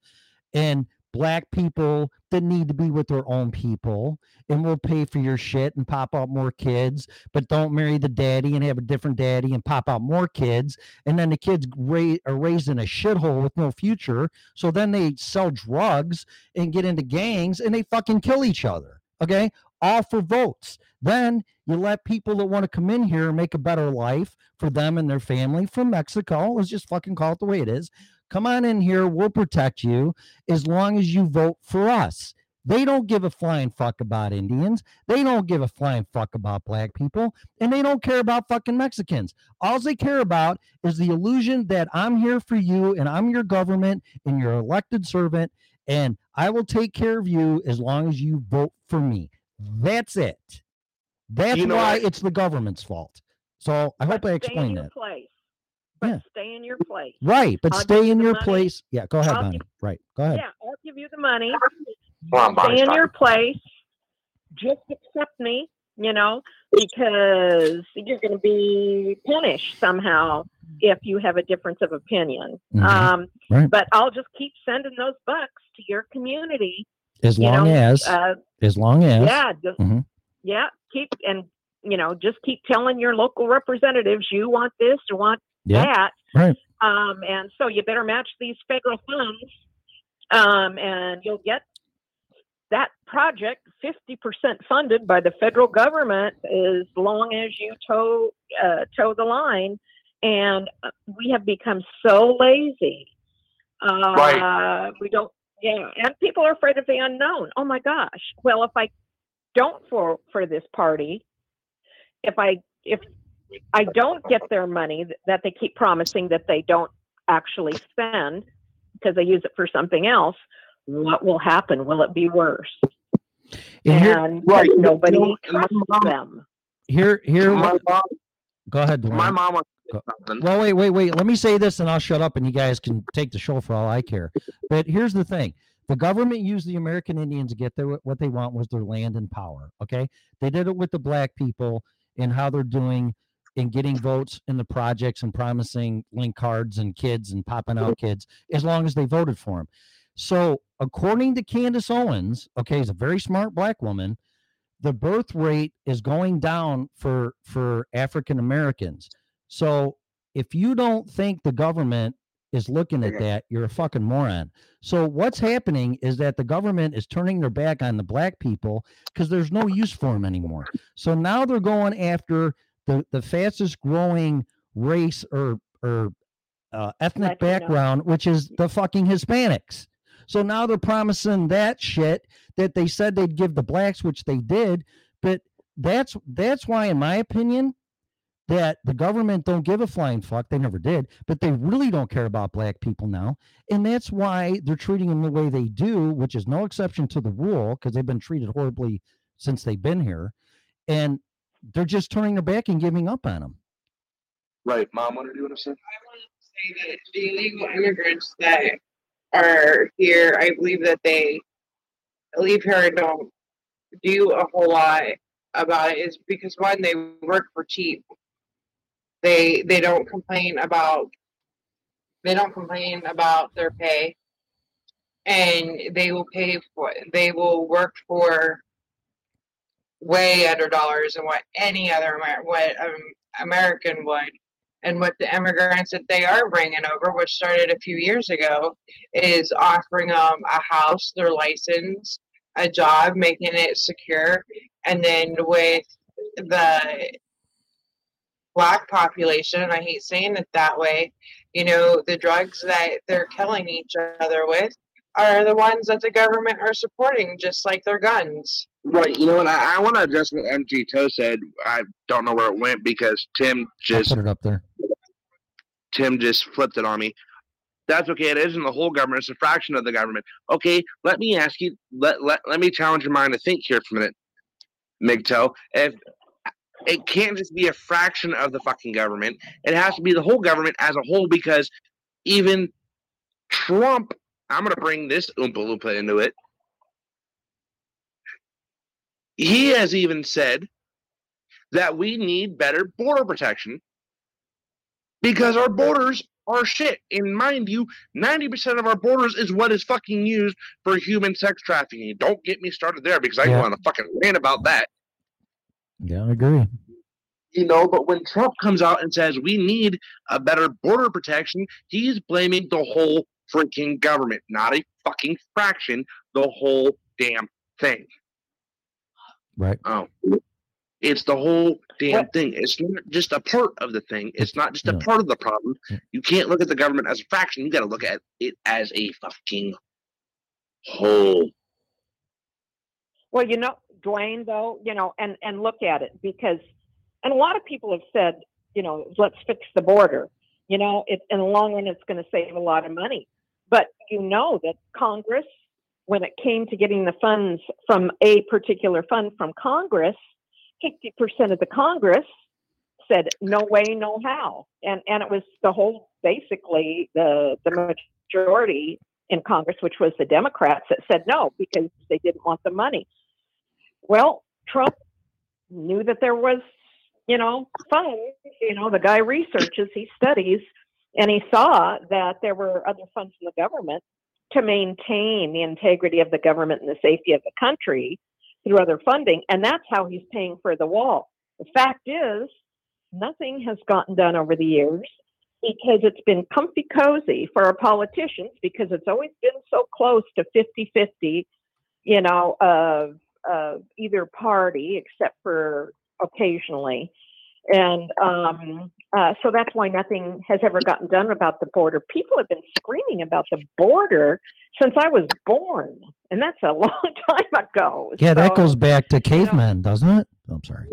and black people that need to be with their own people, and we'll pay for your shit and pop out more kids, but don't marry the daddy and have a different daddy and pop out more kids. And then the kids ra- are raised in a shithole with no future. So then they sell drugs and get into gangs and they fucking kill each other. Okay. All for votes. Then you let people that want to come in here and make a better life for them and their family from Mexico. Let's just fucking call it the way it is. Come on in here. We'll protect you as long as you vote for us. They don't give a flying fuck about Indians. They don't give a flying fuck about black people. And they don't care about fucking Mexicans. All they care about is the illusion that I'm here for you and I'm your government and your elected servant. And I will take care of you as long as you vote for me. That's it. That's You know why what? it's the government's fault. So I hope I explained that. place. But Yeah. stay in your place. Right. But I'll stay give you in your money. place. Yeah. Go ahead, I'll Bonnie. Right. Go ahead. Yeah, I'll give you the money. Well, I'm Stay Bonnie's in your place. Just accept me, you know, because you're going to be punished somehow if you have a difference of opinion. Mhm. Um, Right. But I'll just keep sending those bucks to your community. As you long know, as, uh, as long as. yeah, just, Mhm. yeah, keep and you know just keep telling your local representatives you want this you want Yeah. that. Right. Um, and so you better match these federal funds, um, and you'll get that project 50% funded by the federal government as long as you toe uh, toe the line. And uh, we have become so lazy Uh, We don't, yeah, and people are afraid of the unknown. Oh my gosh. Well, if I don't for for this party, if I if I don't get their money that they keep promising that they don't actually spend because they use it for something else, what will happen? Will it be worse? And here- And nobody trusts them. Here, here. My mom, Go ahead, Dwayne. my mom was Well, wait, wait, wait. Let me say this and I'll shut up and you guys can take the show for all I care. But here's the thing the government used the American Indians to get their what they want was their land and power. Okay. They did it with the black people and how they're doing in getting votes in the projects and promising link cards and kids and popping out kids as long as they voted for him. So, according to Candace Owens, okay, is a very smart black woman, the birth rate is going down for for African Americans. So if you don't think the government is looking at that, you're a fucking moron. So what's happening is that the government is turning their back on the black people because there's no use for them anymore. So now they're going after the the fastest growing race or or uh, ethnic Latino. background, which is the fucking Hispanics. So now they're promising that shit that they said they'd give the blacks, which they did. But that's that's why, in my opinion, that the government don't give a flying fuck. They never did, but they really don't care about black people now, and that's why they're treating them the way they do, which is no exception to the rule because they've been treated horribly since they've been here, and they're just turning their back and giving up on them. Right, mom. Wanted to do what do you want to say? say that the illegal immigrants that are here, I believe that they leave here and don't do a whole lot about it is because one, they work for cheap. They they don't complain about they don't complain about their pay and they will pay for they will work for way under dollars than what any other Amer- what um, American would. And what the immigrants that they are bringing over, which started a few years ago, is offering them a house, their license, a job, making it secure, and then with the black population, I hate saying it that way, you know, the drugs that they're killing each other with are the ones that the government are supporting, just like their guns. Right. You know what? I, I want to address what MGTOW said. I don't know where it went because Tim I'll just put it up there. Tim just flipped it on me. That's okay. It isn't the whole government. It's a fraction of the government. Okay. Let me ask you. Let let, let me challenge your mind to think here for a minute, MGTOW. If it can't just be a fraction of the fucking government, it has to be the whole government as a whole because even Trump. I'm gonna bring this Oompa Loompa into it. He has even said that we need better border protection because our borders are shit. And mind you, 90% of our borders is what is fucking used for human sex trafficking. Don't get me started there because I Yeah. on a fucking rant about that. Yeah, I agree. You know, but when Trump comes out and says we need a better border protection, he's blaming the whole freaking government, not a fucking fraction, the whole damn thing. Right. Oh. It's the whole damn thing. It's not just a part of the thing. It's not just a part of the problem. You can't look at the government as a fraction. You got to look at it as a fucking whole. Well, you know, Dwayne, though, you know, and and look at it because, and a lot of people have said, you know, let's fix the border. You know, it in the long run, it's going to save a lot of money. But you know that Congress, when it came to getting the funds from a particular fund from Congress, fifty percent of the Congress said no way, no how, and and it was the whole basically the the majority in Congress, which was the Democrats, that said no because they didn't want the money. Well, Trump knew that there was, you know, funds. You know, the guy researches, he studies, and he saw that there were other funds in the government to maintain the integrity of the government and the safety of the country through other funding. And that's how he's paying for the wall. The fact is, nothing has gotten done over the years because it's been comfy cozy for our politicians because it's always been so close to 50 50, you know, of, of either party, except for occasionally. And um, uh, so that's why nothing has ever gotten done about the border. People have been screaming about the border since I was born, and that's a long time ago. Yeah, that goes back to cavemen, doesn't it? I'm sorry.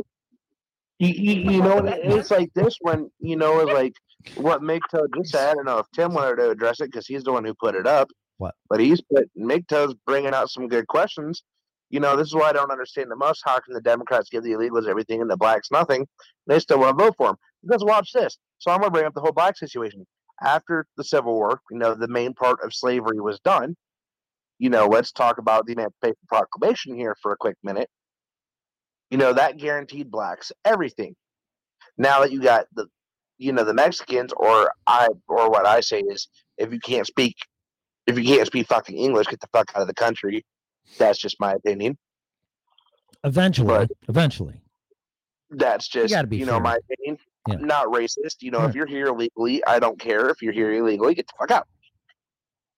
You, you, you know, it's like this one, you know, is like what MGTOW just said. I don't know if Tim wanted to address it because he's the one who put it up. What? But he's put MGTOW's bringing out some good questions. You know, this is why I don't understand the most. How can the Democrats give the illegals everything and the blacks nothing? They still want to vote for them. Because watch this. So I'm going to bring up the whole black situation. After the Civil War, you know, the main part of slavery was done. You know, let's talk about the Emancipation Proclamation here for a quick minute. You know, that guaranteed blacks everything. Now that you got the, you know, the Mexicans, or I, or what I say is, if you can't speak, if you can't speak fucking English, get the fuck out of the country. That's just my opinion. Eventually, eventually. That's just gotta you know fair. my opinion. Yeah. Not racist. You know, Right. if you're here illegally, I don't care. If you're here illegally, get the fuck out.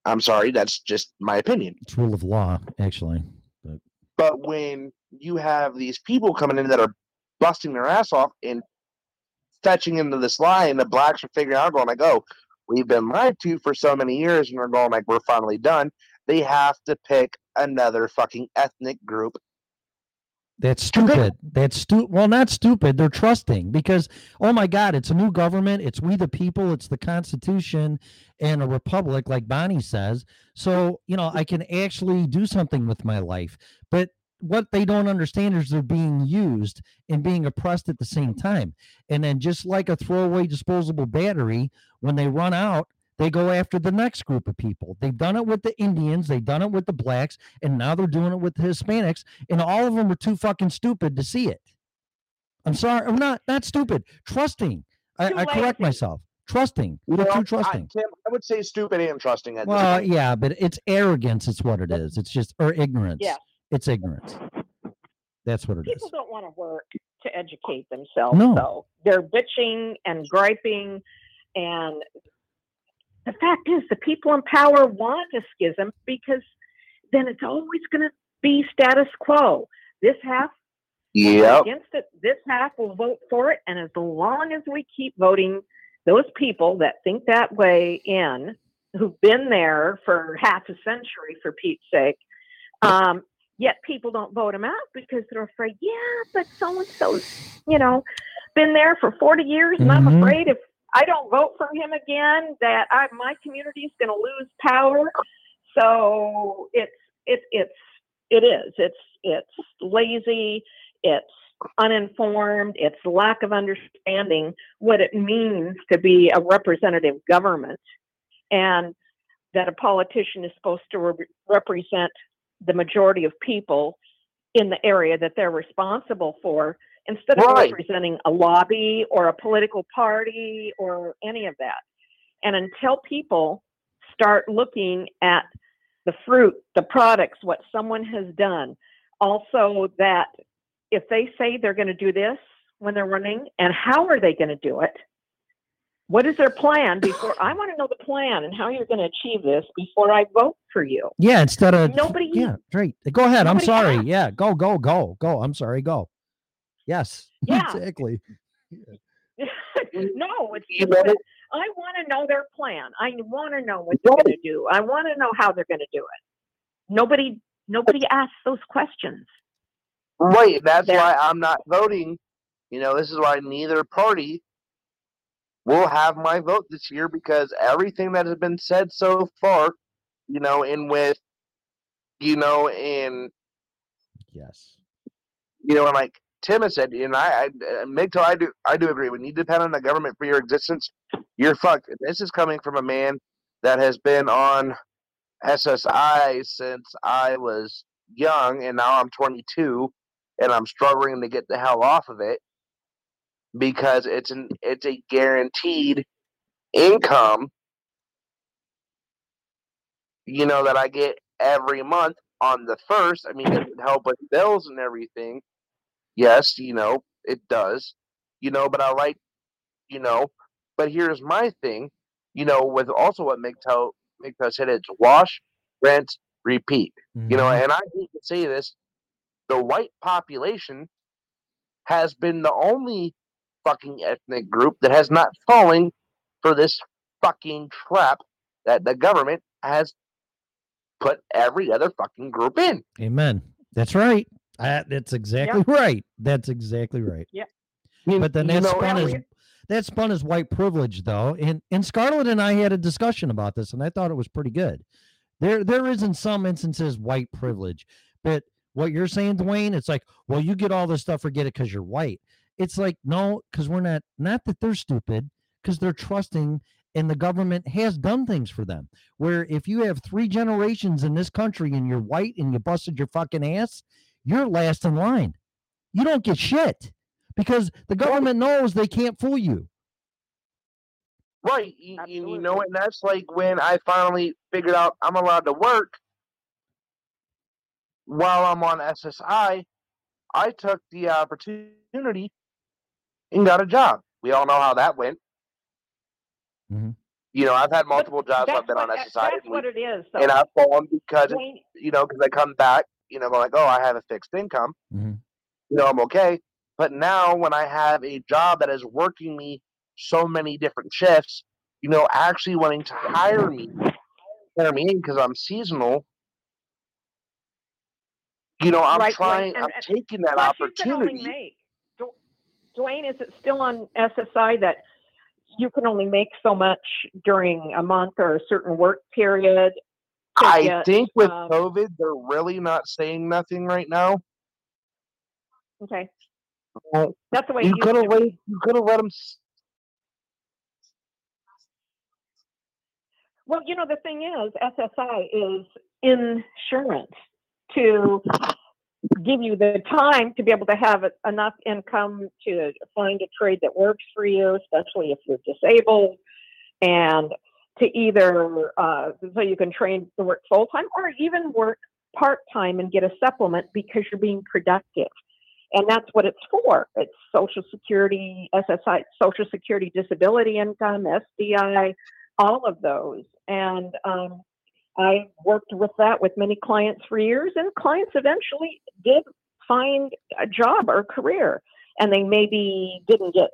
I'm sorry. That's just my opinion. It's rule of law, actually. But when you have these people coming in that are busting their ass off and fetching into this lie, and the blacks are figuring out, going like, "Oh, we've been lied to for so many years," and we're going like, "We're finally done." They have to pick another fucking ethnic group. That's stupid. That's stu well, not stupid. They're trusting because oh my God, it's a new government. It's we the people. It's the Constitution and a republic, like Bonnie says. So you know, I can actually do something with my life. But what they don't understand is they're being used and being oppressed at the same time. And then just like a throwaway disposable battery, when they run out, they go after the next group of people. They've done it with the Indians, they've done it with the blacks, and now they're doing it with the Hispanics, and all of them are too fucking stupid to see it. I'm sorry, I'm not not stupid. Trusting. I, I correct myself. Trusting. You They're know, too I, trusting. Tim, I would say stupid and trusting at well, point. yeah, but it's arrogance. It's what it is. It's just or ignorance. Yeah. It's ignorance. That's what it is. people don't want to work to educate themselves No. though they're bitching and griping and the fact is the people in power want a schism because then it's always going to be status quo this half will vote Yep. against it this half will vote for it and as long as we keep voting those people that think that way in who've been there for half a century for pete's sake um, yet people don't vote him out because they're afraid, yeah, but so and so's, you know, been there for 40 years, and I'm Mhm. afraid if I don't vote for him again, that I, my community is going to lose power. So it's it's it's it is it's it's lazy, it's uninformed, it's lack of understanding what it means to be a representative government, and that a politician is supposed to re- represent the majority of people in the area that they're responsible for instead of Right. representing a lobby or a political party or any of that. And until people start looking at the fruit, the products, what someone has done, also that if they say they're going to do this when they're running, and how are they going to do it? What is their plan before I want to know the plan and how you're going to achieve this before I vote for you? Yeah, instead of Nobody- Yeah, great. Go ahead. I'm sorry. asked. Yeah, go, go, go, go. I'm sorry. Go. Yes. Yeah. exactly. no, it's You know- I want to know their plan. I want to know what they're going to do. I want to know how they're going to do it. Nobody, nobody asks those questions. Right. That's There- why I'm not voting. You know, this is why neither party will have my vote this year because everything that has been said so far, you know, in with, you know, in Yes. you know, and like Tim has said, and I, I uh, I do, I do agree. When you depend on the government for your existence, you're fucked. And This is coming from a man that has been on SSI since I was young, and now I'm 22, and I'm struggling to get the hell off of it because it's an, it's a guaranteed income, you know, that I get every month on the first. I mean, it would help with bills and everything. Yes, you know, it does. You know, but I like, you know, but here's my thing, you know, with also what MGTOW, MGTOW said, it's wash, rinse, repeat. You know, Mhm. and I hate to say this, the white population has been the only fucking ethnic group that has not fallen for this fucking trap that the government has put every other fucking group in. Amen. That's right. I, that's exactly right. That's exactly right. Yeah. But then you that's spun as Elliot- that's spun as white privilege though. And and Scarlett and I had a discussion about this and I thought it was pretty good. There there is in some instances white privilege, but what you're saying, Dwayne, it's like, well, you get all this stuff, forget it because you're white. It's like, no, because we're not not that they're stupid, because they're trusting and the government has done things for them. Where if you have three generations in this country and you're white and you busted your fucking ass, you're last in line. You don't get shit because the government knows they can't fool you. Right. You, you, you know, and that's like when I finally figured out I'm allowed to work while I'm on SSI. I took the opportunity and got a job. We all know how that went. Mhm. You know, I've had multiple jobs. I've been what, on SSI, that's and, what we- it is. and. I've fallen because, it- you know, because I come back, you know, like, oh, I have a fixed income. Mhm. You know, I'm okay. But now, when I have a job that is working me so many different shifts, you know, actually wanting to hire me, hire me in because I'm seasonal. You know, I'm Right, Dwayne, trying. and- I'm and taking that plus you can only opportunity. Dwayne, is it still on SSI that you can only make so much during a month or a certain work period? I think with um, COVID, they're really not saying nothing right now. Okay, Well, that's the way you could have You could have let them. Well, you know, the thing is, SSI is insurance to give you the time to be able to have enough income to find a trade that works for you, especially if you're disabled, and to either uh, so you can train to work full time or even work part time and get a supplement because you're being productive. And that's what it's for. It's Social Security, SSI, Social Security disability income, SDI, all of those. And um, I worked with that with many clients for years, and clients eventually did find a job or career, and they maybe didn't get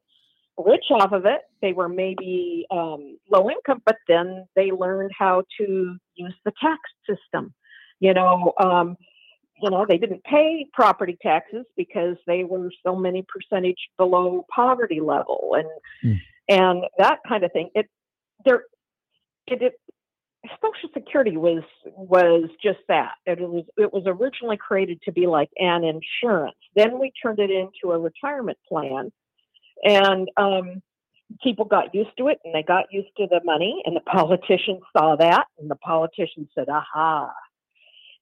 rich off of it. They were maybe um, low income, but then they learned how to use the tax system. You know, um, you know, they didn't pay property taxes because they were so many percentage below poverty level, and and that kind of thing. It there, it, it Social Security was was just that. It was it was originally created to be like an insurance. Then we turned it into a retirement plan, and um, people got used to it, and they got used to the money, and the politicians saw that, and the politicians said, "Aha."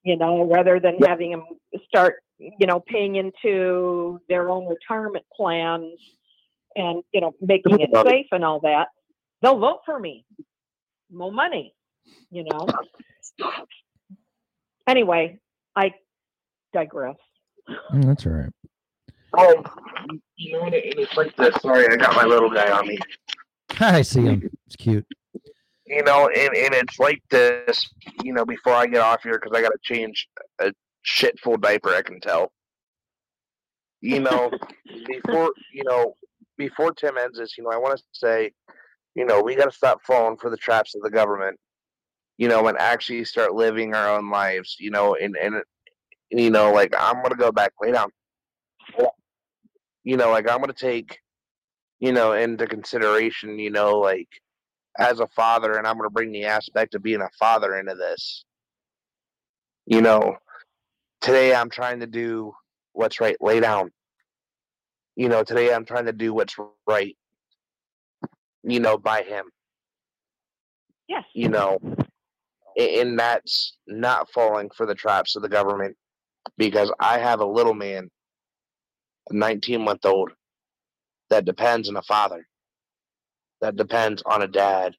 You know, rather than having them start, you know, paying into their own retirement plans and you know making it. safe and all that, they'll vote for me. More money, you know. Anyway, I digress. Mm, That's all right. Oh, you- know, and it- and it's like this. Sorry, I got my little guy on me. I see him. It's cute. You know, and, and it's like this. You know, before I get off here, because I got to change a shit full diaper. I can tell. You know, before you know, before Tim ends this, you know, I want to say, you know, we got to stop falling for the traps of the government. You know, and actually start living our own lives. You know, and and you know, like I'm gonna go back. Lay down. You know, like I'm gonna take, you know, into consideration. You know, like as a father, and I'm gonna bring the aspect of being a father into this. You know, today I'm trying to do what's right. Lay down. You know, today I'm trying to do what's right. You know, by him. Yes. You know, and that's not falling for the traps of the government because I have a little man, 19 month old, that depends on a father, that depends on a dad,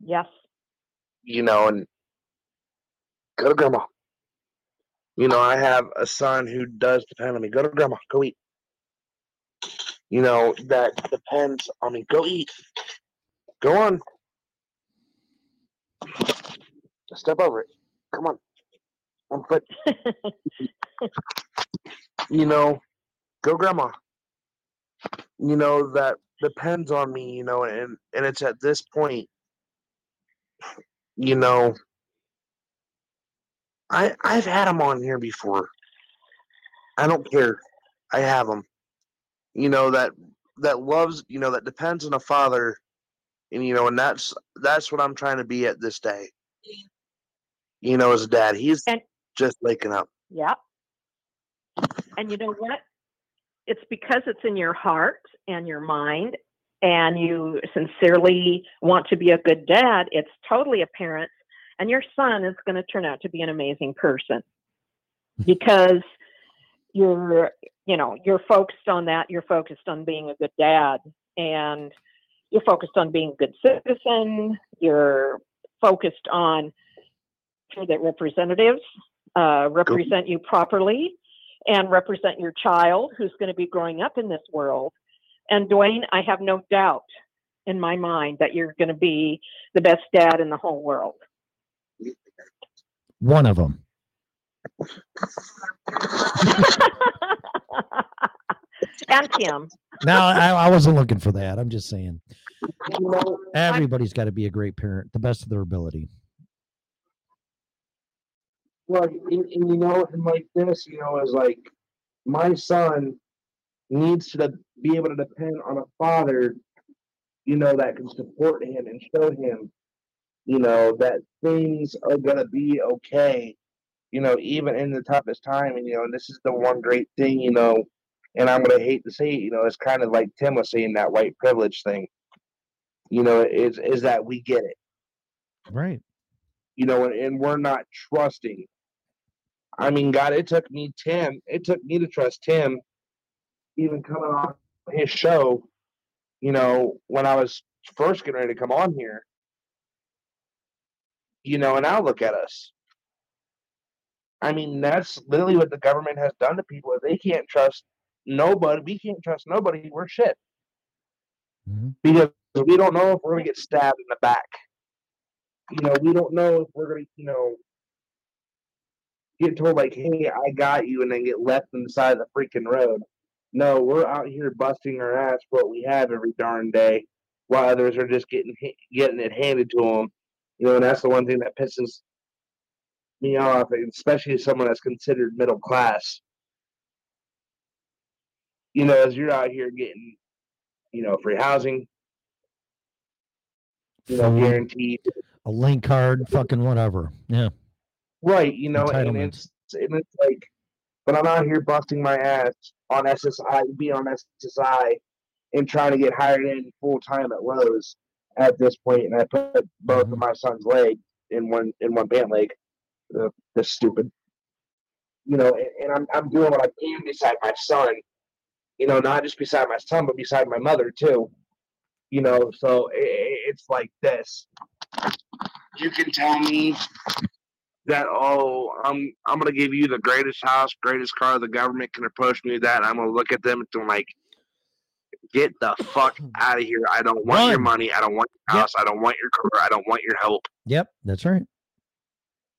Yes. you know, and go to grandma. You know, I have a son who does depend on me. Go to grandma, go eat. You know, that depends on me. Go eat. Go on. Step over it. Come on. One foot. you know, go grandma. you know, that depends on me, you know, and and it's at this point, you know, I I've had them on here before. I don't care. I have them. You know that that loves, you know, that depends on a father, and you know, and that's that's what I'm trying to be at this day. You know, as a dad, he's just waking up. Yeah. And you know what? It's because it's in your heart and your mind and you sincerely want to be a good dad. It's totally apparent. And your son is going to turn out to be an amazing person because you're, you know, you're focused on that. You're focused on being a good dad and you're focused on being a good citizen. You're focused on sure that representatives uh, represent you properly and represent your child who's going to be growing up in this world. And Dwayne, I have no doubt in my mind that you're going to be the best dad in the whole world. One of them. and Kim. No, I, I wasn't looking for that. I'm just saying. Everybody's got to be a great parent, the best of their ability. Well, and, and you know, and like this, you know, is like my son needs to be able to depend on a father, you know, that can support him and show him, you know, that things are gonna be okay, you know, even in the toughest time. And you know, and this is the one great thing, you know, and I'm gonna hate to say it, you know, it's kind of like Tim was saying that white privilege thing. You know, is is that we get it Right. You know, and, and we're not trusting. I mean, God, it took me Tim. It took me to trust Tim, even coming on his show. You know, when I was first getting ready to come on here. You know, and now look at us. I mean, that's literally what the government has done to people. They can't trust nobody, we can't trust nobody. We're shit mm-hmm. because we don't know if we're gonna get stabbed in the back you know, we don't know if we're gonna, you know, get told like, "Hey, I got you," and then get left on the side of the freaking road. No, we're out here busting our ass for what we have every darn day, while others are just getting getting it handed to them. You know, and that's the one thing that pisses me off, especially someone that's considered middle class. You know, as you're out here getting, you know, free housing, you know, guaranteed A link card, fucking whatever. Yeah. Right, you know, and it's and it's like, but I'm out here busting my ass on SSI, be on SSI, and trying to get hired in full time at Lowe's at this point, and I put both of my son's leg in one in one pant leg. Uh, that's stupid. You know, and, and I'm I'm doing what I can beside my son. You know, not just beside my son, but beside my mother too. You know, so i i- it's like this. You can tell me that oh I'm I'm gonna give you the greatest house, greatest car the government can approach me with that. I'm gonna look at them and I'm like, get the fuck out of here. I don't want your money. I don't want your house. I don't want your car. I don't want your help. Yep. That's right.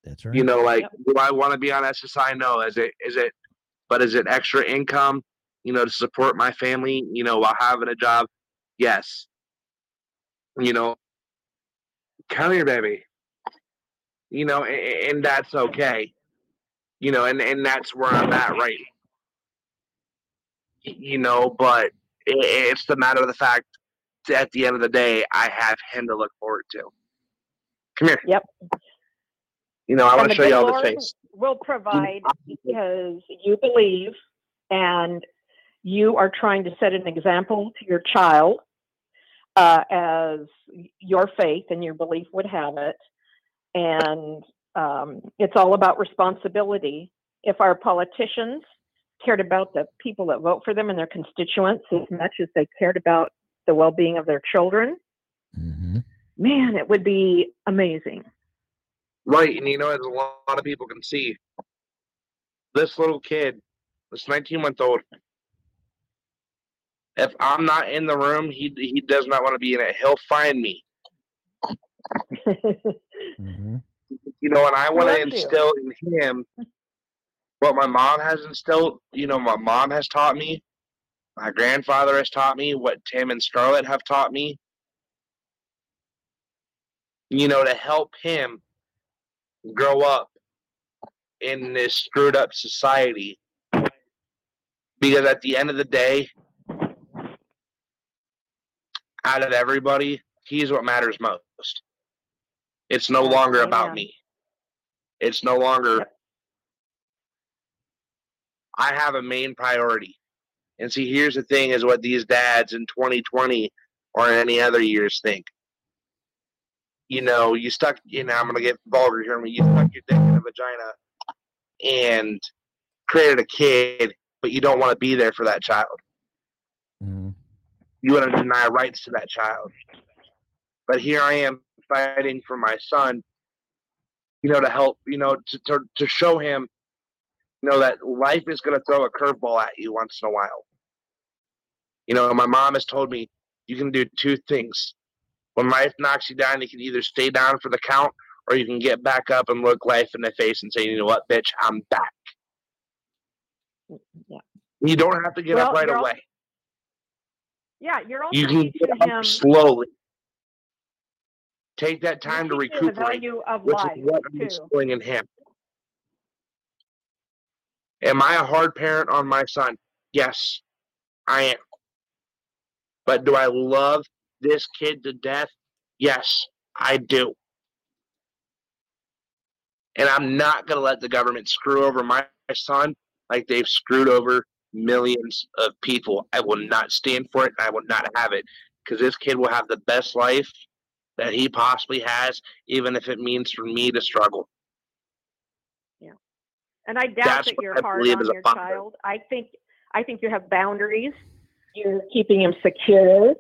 That's right. You know, like do I want to be on SSI? No. Is it is it but is it extra income, you know, to support my family, you know, while having a job? Yes. You know, come here, baby. You know, and, and that's okay. You know, and, and that's where I'm at right. You know, but it's the matter of the fact that at the end of the day, I have him to look forward to. Come here. Yep. You know, I want to show you all the face. Will provide because you believe and you are trying to set an example to your child uh, as your faith and your belief would have it. And um, it's all about responsibility. If our politicians cared about the people that vote for them and their constituents as much as they cared about the well being of their children, man, it would be amazing. Right, and you know, as a lot of people can see, this little kid, this 19 month old, if I'm not in the room, he he does not want to be in it. He'll find me. Mm-hmm. You know, and I want to loves you. instill in him what my mom has instilled. You know, my mom has taught me. my grandfather has taught me, what Tim and Scarlett have taught me. You know, to help him grow up in this screwed up society. Because at the end of the day, out of everybody, he's what matters most. It's no longer about Amen. me. It's no longer. I have a main priority. And see, here's the thing is what these dads in 2020 or any other years think. You know, you stuck, you know, I'm going to get vulgar here. I mean, you stuck your dick in a vagina and created a kid, but you don't want to be there for that child. Mm-hmm. You want to deny rights to that child. But here I am fighting for my son, you know, to help, you know, to, to, to show him, you know, that life is going to throw a curveball at you once in a while. You know, my mom has told me you can do two things. When life knocks you down, you can either stay down for the count or you can get back up and look life in the face and say, you know what, bitch, I'm back. Yeah. You don't have to get up right away. Yeah, you're also You can get teaching him slowly. Take that time to him the recuperate, value of which life is what I'm too. instilling in him. Am I a hard parent on my son? Yes, I am. But do I love this kid to death? Yes, I do. And I'm not going to let the government screw over my son like they've screwed over millions of people. I will not stand for it. And I will not have it because this kid will have the best life that he possibly has, even if it means for me to struggle. Yeah, and I doubt That's that you're I hard on your father. child. I think I think you have boundaries. You're keeping him secure.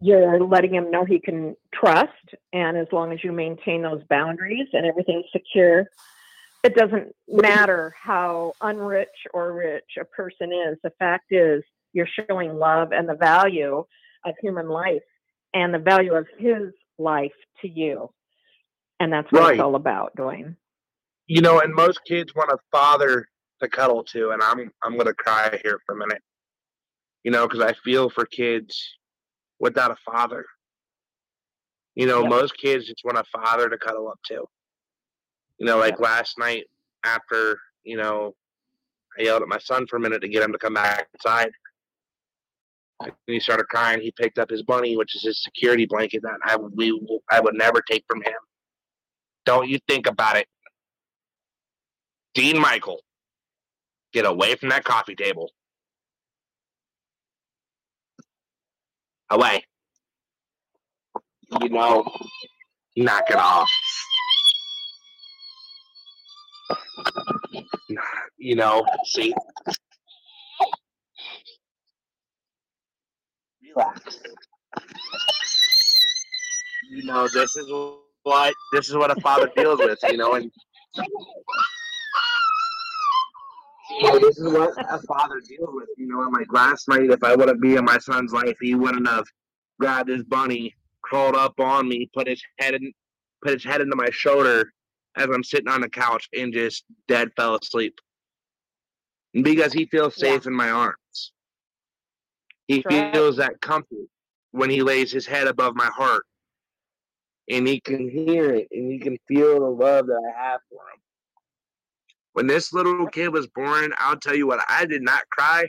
You're letting him know he can trust, and as long as you maintain those boundaries and everything's secure, it doesn't matter how unrich or rich a person is. The fact is, you're showing love and the value of human life and the value of his life to you, and that's what Right. it's all about, Dwayne. you know, and most kids want a father to cuddle to, and I'm I'm gonna cry here for a minute, you know, because I feel for kids without a father. You know, Yep. most kids just want a father to cuddle up to. You know, like last night after you know, I yelled at my son for a minute to get him to come back inside. And he started crying. He picked up his bunny, which is his security blanket that I would we I would never take from him. Don't you think about it. Dean Michael, get away from that coffee table. Away. You know, knock it off. You know, see. Relax. You know, this is what this is what a father deals with, you know, and you know, this is what a father deals with. You know, and like last night, if I wouldn't be in my son's life, he wouldn't have grabbed his bunny, crawled up on me, put his head in, put his head into my shoulder as I'm sitting on the couch, and just dead fell asleep. Because he feels safe in my arms, he feels that comfort when he lays his head above my heart, and he can hear it, and he can feel the love that I have for him. When this little kid was born, I'll tell you what, I did not cry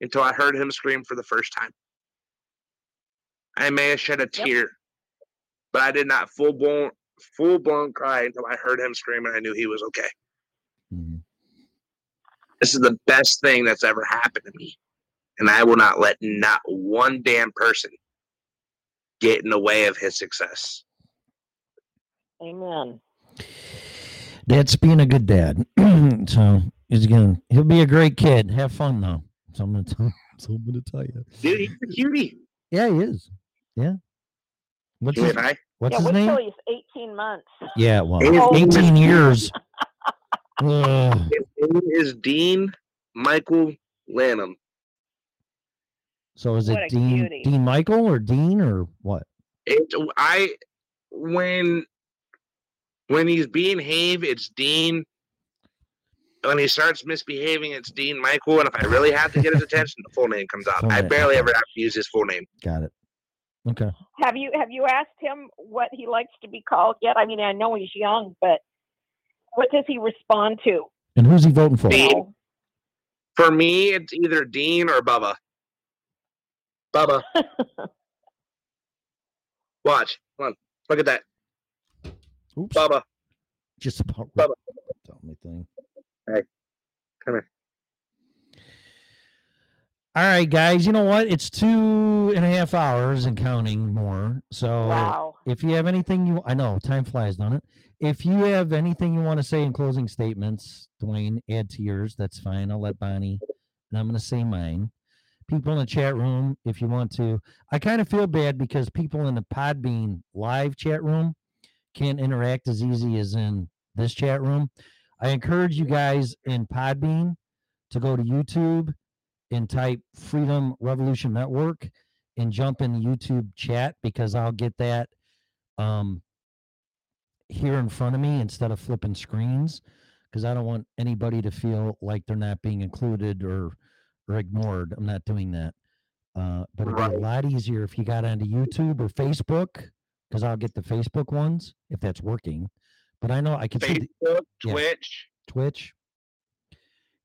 until I heard him scream for the first time. I may have shed a tear, but I did not full blown full blown cry until I heard him scream and I knew he was okay. Mm-hmm. This is the best thing that's ever happened to me. And I will not let not one damn person get in the way of his success. Amen. Dad's being a good dad. so he's gonna he'll be a great kid. Have fun though. So I'm gonna tell so I'm gonna tell you. Dude, he's a cutie. Yeah, he is. Yeah. What's his, Dude, I- what's yeah, his wait name? till he's 18 months. Yeah, well, Oh. 18 years. Ugh. His name is Dean Michael Lanham. so is it What a Dean cutie. Dean Michael or Dean or what? It, I when when he's being Have, it's Dean. when he starts misbehaving, it's Dean Michael. And if I really have to get his attention, the full name comes out. Full I name. barely ever have to use his full name. Got it. Okay. Have you have you asked him what he likes to be called yet? I mean, I know he's young, but what does he respond to? And who's he voting for? Dean. For me, it's either Dean or Bubba. Bubba. Watch. Come on. Look at that. Oops. Bubba. Just about Bubba. the only thing. Hey. Come here. All right, guys. You know what? It's two and a half hours and counting more. So Wow. if you have anything you, I know time flies, don't it? If you have anything you want to say in closing statements, Dwayne, add to yours. That's fine. I'll let Bonnie, and I'm going to say mine. People in the chat room, if you want to, I kind of feel bad because people in the Podbean live chat room can't interact as easy as in this chat room. I encourage you guys in Podbean to go to YouTube and type Freedom Revolution Network and jump in the YouTube chat because I'll get that um, here in front of me instead of flipping screens because I don't want anybody to feel like they're not being included or or ignored. I'm not doing that. Uh, but it'd be a lot easier if you got onto YouTube or Facebook because I'll get the Facebook ones if that's working. But I know I can see the- Facebook, Yeah. Twitch. Twitch.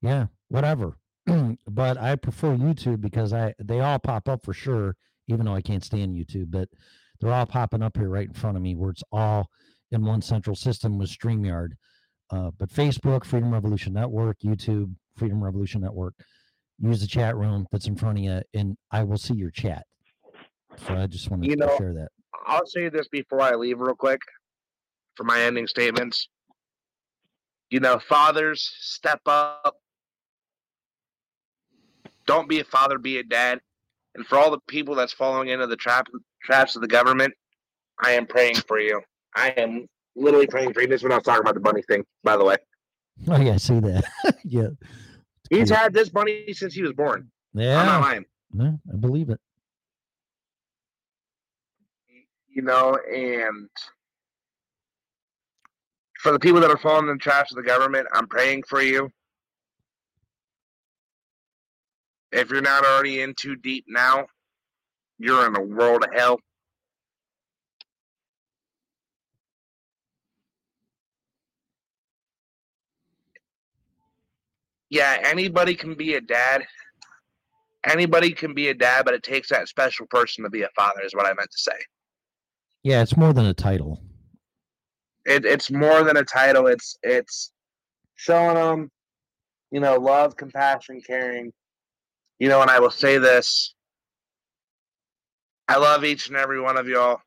Yeah, whatever. but I prefer YouTube because I they all pop up for sure, even though I can't stand YouTube, but they're all popping up here right in front of me where it's all in one central system with StreamYard. Uh, but Facebook, Freedom Revolution Network, YouTube, Freedom Revolution Network, use the chat room that's in front of you, and I will see your chat. So I just wanted You to know- share that. I'll say this before I leave, real quick, for my ending statements. You know, fathers, step up. Don't be a father, be a dad. And for all the people that's falling into the trap traps of the government, I am praying for you. I am literally praying for you. This is when I was talking about the bunny thing, by the way. Oh yeah, I see that. yeah, He's had this bunny since he was born. Yeah, I'm not lying. No, I believe it. you know, and for the people that are falling in the traps of the government, I'm praying for you. If you're not already in too deep now, you're in a world of hell. Yeah, anybody can be a dad. Anybody can be a dad, but it takes that special person to be a father, is what I meant to say. Yeah, it's more than a title. it, it's more than a title. It's it's showing them, you know, love, compassion, caring. You know, and I will say this: I love each and every one of y'all.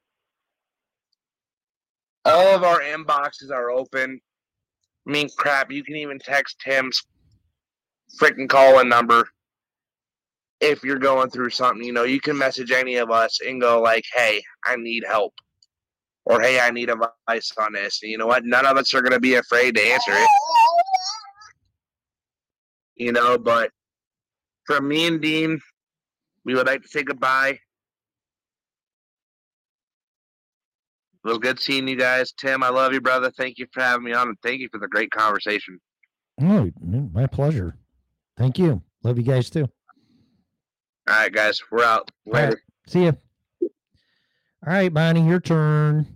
All of our inboxes are open. I mean, crap, you can even text Tim's freaking call-in number if you're going through something. You know, you can message any of us and go like, "Hey, I need help." or hey, I need advice on this. And you know what? None of us are going to be afraid to answer it. You know, but from me and Dean, we would like to say goodbye. It was good seeing you guys. Tim, I love you, brother. Thank you for having me on, and thank you for the great conversation. Oh, my pleasure. Thank you. Love you guys too. All right, guys, we're out. All right, Later. See ya. All right, Bonnie, your turn.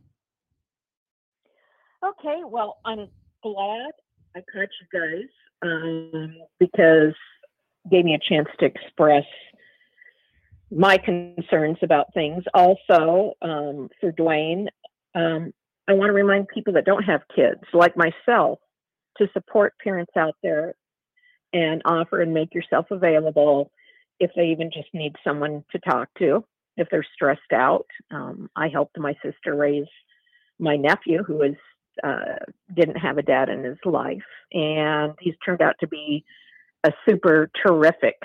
Okay, well, I'm glad I caught you guys um, because it gave me a chance to express my concerns about things. Also, um, for Dwayne, um, I want to remind people that don't have kids, like myself, to support parents out there and offer and make yourself available if they even just need someone to talk to, if they're stressed out. Um, I helped my sister raise my nephew who is uh, didn't have a dad in his life, and he's turned out to be a super terrific,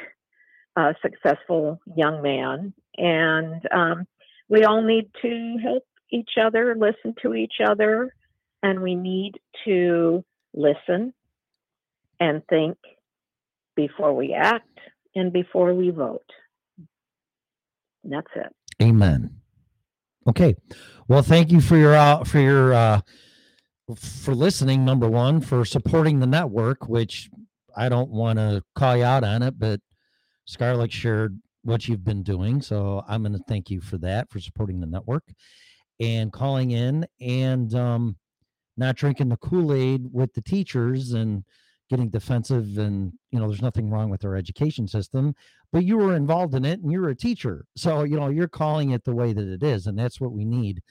uh, successful young man. And um, we all need to help each other, listen to each other, and we need to listen and think before we act and before we vote. And that's it. Amen. Okay. Well, thank you for your uh, for your uh, for listening. Number one, for supporting the network, which I don't want to call you out on it, but Scarlett shared what you've been doing. So I'm going to thank you for that, for supporting the network and calling in and um, not drinking the Kool Aid with the teachers and getting defensive. And, you know, there's nothing wrong with our education system, but you were involved in it and you're a teacher. So, you know, you're calling it the way that it is. And that's what we need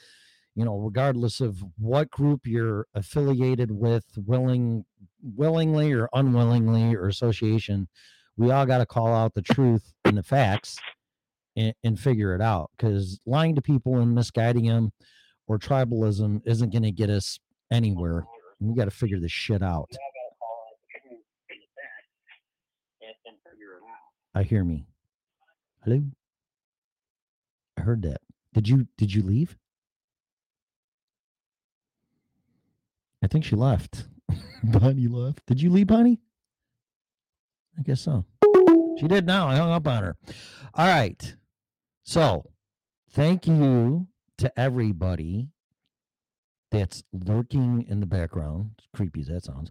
you know regardless of what group you're affiliated with willing willingly or unwillingly or association we all got to call out the truth and the facts and, and figure it out because lying to people and misguiding them or tribalism isn't going to get us anywhere. We got to figure this shit out. I hear me. Hello? I heard that. Did you did you leave I think she left. Bonnie left. Did you leave, Bonnie? I guess so. She did now. I hung up on her. All right. So thank you to everybody that's lurking in the background. As creepy as that sounds.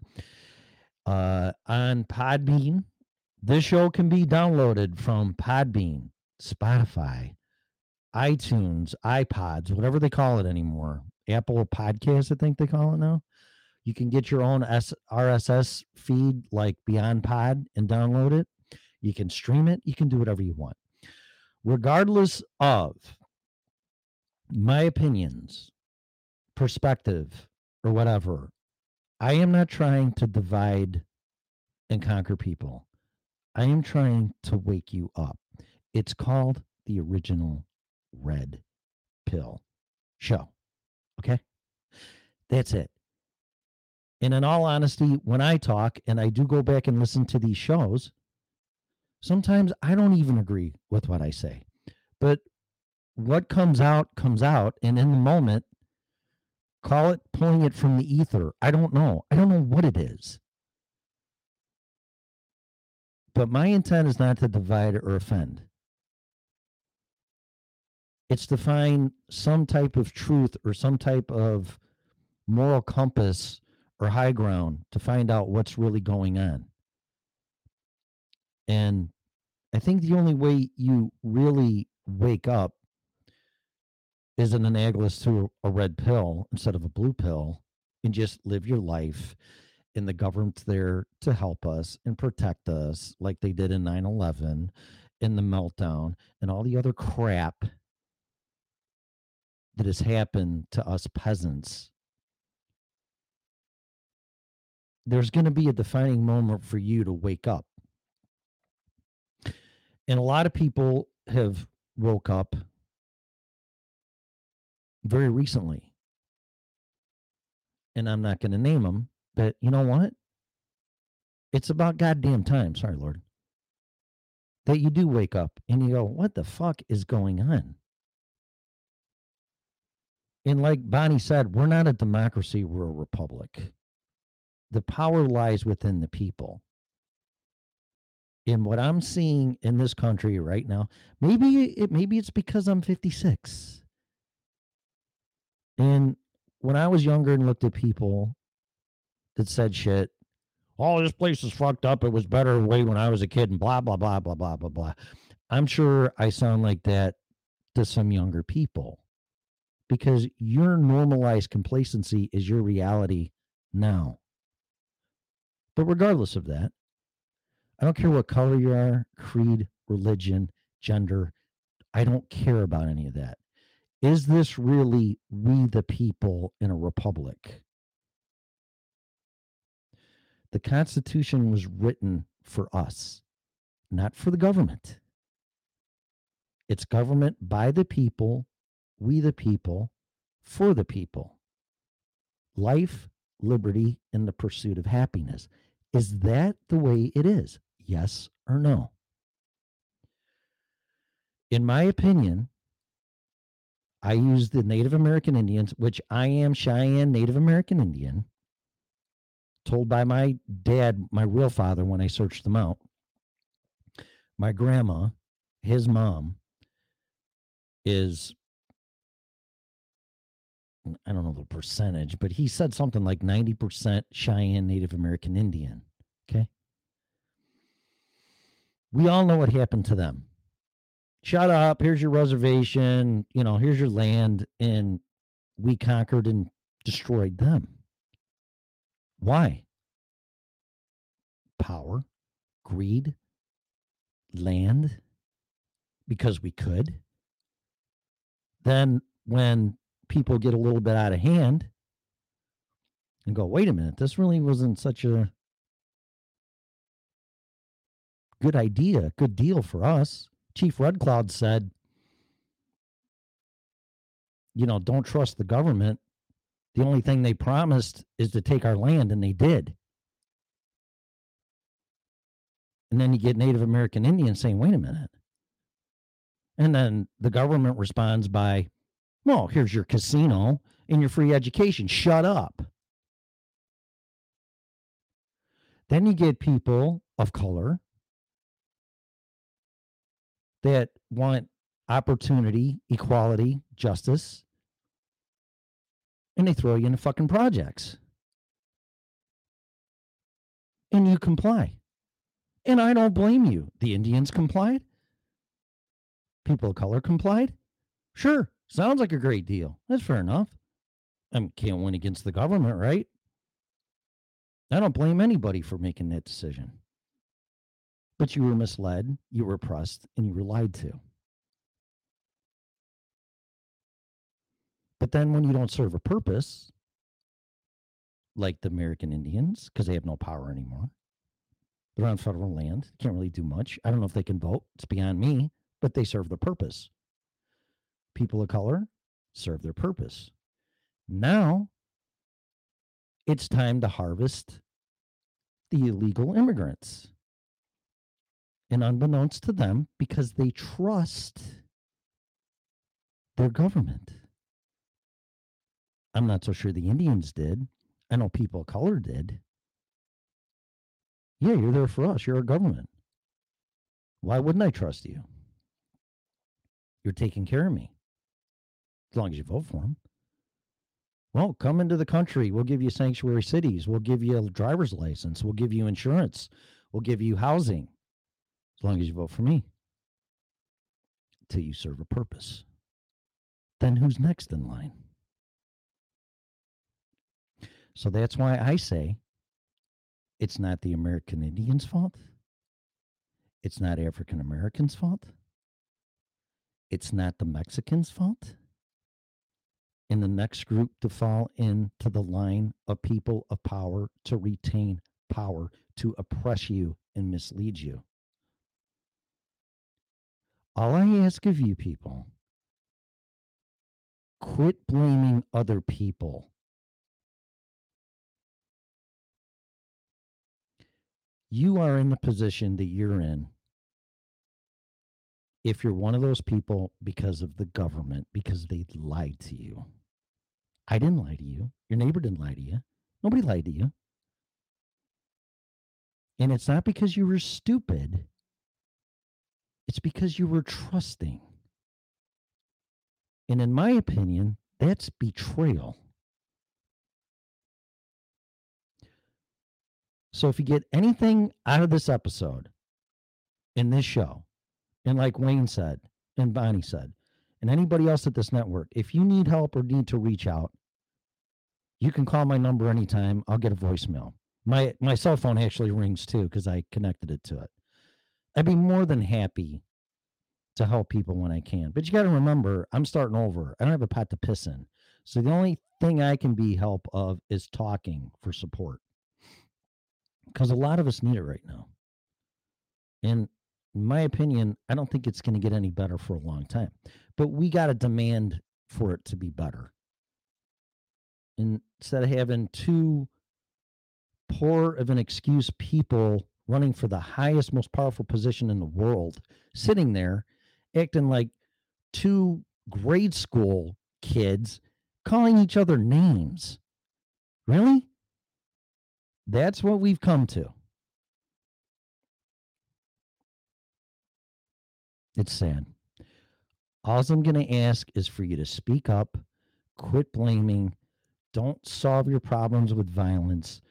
Uh, on Podbean. This show can be downloaded from Podbean, Spotify, iTunes, iPods, whatever they call it anymore. Apple Podcasts, I think they call it now. You can get your own S- RSS feed like Beyond Pod and download it. You can stream it. You can do whatever you want. Regardless of my opinions, perspective, or whatever, I am not trying to divide and conquer people. I am trying to wake you up. It's called the original red pill show. Okay? That's it. And in all honesty, when I talk and I do go back and listen to these shows, sometimes I don't even agree with what I say. But what comes out, comes out. And in the moment, call it pulling it from the ether. I don't know. I don't know what it is. But my intent is not to divide or offend. It's to find some type of truth or some type of moral compass or high ground to find out what's really going on. And I think the only way you really wake up is an analogous to a red pill instead of a blue pill and just live your life and the government's there to help us and protect us like they did in 9-11 in the meltdown and all the other crap that has happened to us peasants there's going to be a defining moment for you to wake up. And a lot of people have woke up very recently. And I'm not going to name them, but you know what? It's about goddamn time. Sorry, Lord. That you do wake up and you go, what the fuck is going on? And like Bonnie said, we're not a democracy, we're a republic the power lies within the people. And what I'm seeing in this country right now, maybe it maybe it's because I'm 56. And when I was younger and looked at people that said shit, oh, this place is fucked up. It was better way when I was a kid, and blah, blah, blah, blah, blah, blah, blah. I'm sure I sound like that to some younger people because your normalized complacency is your reality now. But regardless of that, I don't care what color you are, creed, religion, gender. I don't care about any of that. Is this really we the people in a republic? The Constitution was written for us, not for the government. It's government by the people, we the people, for the people. Life, liberty, and the pursuit of happiness. Is that the way it is? Yes or no? In my opinion, I use the Native American Indians, which I am Cheyenne Native American Indian, told by my dad, my real father, when I searched them out. My grandma, his mom, is I don't know the percentage, but he said something like 90% Cheyenne Native American Indian. Okay. We all know what happened to them. Shut up. Here's your reservation. You know, here's your land. And we conquered and destroyed them. Why? Power, greed, land, because we could. Then, when people get a little bit out of hand and go, wait a minute, this really wasn't such a good idea, good deal for us. Chief Red Cloud said, you know, don't trust the government. The only thing they promised is to take our land, and they did. And then you get Native American Indians saying, wait a minute. And then the government responds by, well, here's your casino and your free education. Shut up. Then you get people of color that want opportunity, equality, justice, and they throw you into fucking projects. And you comply. And I don't blame you. The Indians complied. People of color complied. Sure, sounds like a great deal. That's fair enough. I can't win against the government, right? I don't blame anybody for making that decision. But you were misled, you were oppressed, and you were lied to. But then when you don't serve a purpose, like the American Indians, because they have no power anymore, they're on federal land, can't really do much. I don't know if they can vote, it's beyond me, but they serve the purpose. People of color serve their purpose. Now it's time to harvest the illegal immigrants. And unbeknownst to them, because they trust their government. I'm not so sure the Indians did. I know people of color did. Yeah, you're there for us. You're our government. Why wouldn't I trust you? You're taking care of me as long as you vote for them. Well, come into the country. We'll give you sanctuary cities. We'll give you a driver's license. We'll give you insurance. We'll give you housing as long as you vote for me. Till you serve a purpose. Then who's next in line? So that's why I say it's not the American Indians' fault. It's not African Americans' fault. It's not the Mexicans' fault. And the next group to fall into the line of people of power to retain power, to oppress you and mislead you. All I ask of you people quit blaming other people. You are in the position that you're in if you're one of those people because of the government, because they lied to you. I didn't lie to you. Your neighbor didn't lie to you. Nobody lied to you. And it's not because you were stupid, it's because you were trusting. And in my opinion, that's betrayal. So if you get anything out of this episode in this show, and like Wayne said, and Bonnie said, and anybody else at this network, if you need help or need to reach out, you can call my number anytime. I'll get a voicemail. My my cell phone actually rings too because I connected it to it. I'd be more than happy to help people when I can. But you got to remember, I'm starting over. I don't have a pot to piss in. So the only thing I can be help of is talking for support. Because a lot of us need it right now. And in my opinion, I don't think it's going to get any better for a long time. But we got to demand for it to be better. Instead of having two poor of an excuse people running for the highest, most powerful position in the world, sitting there acting like two grade school kids calling each other names. Really? That's what we've come to. It's sad. All I'm going to ask is for you to speak up, quit blaming, don't solve your problems with violence,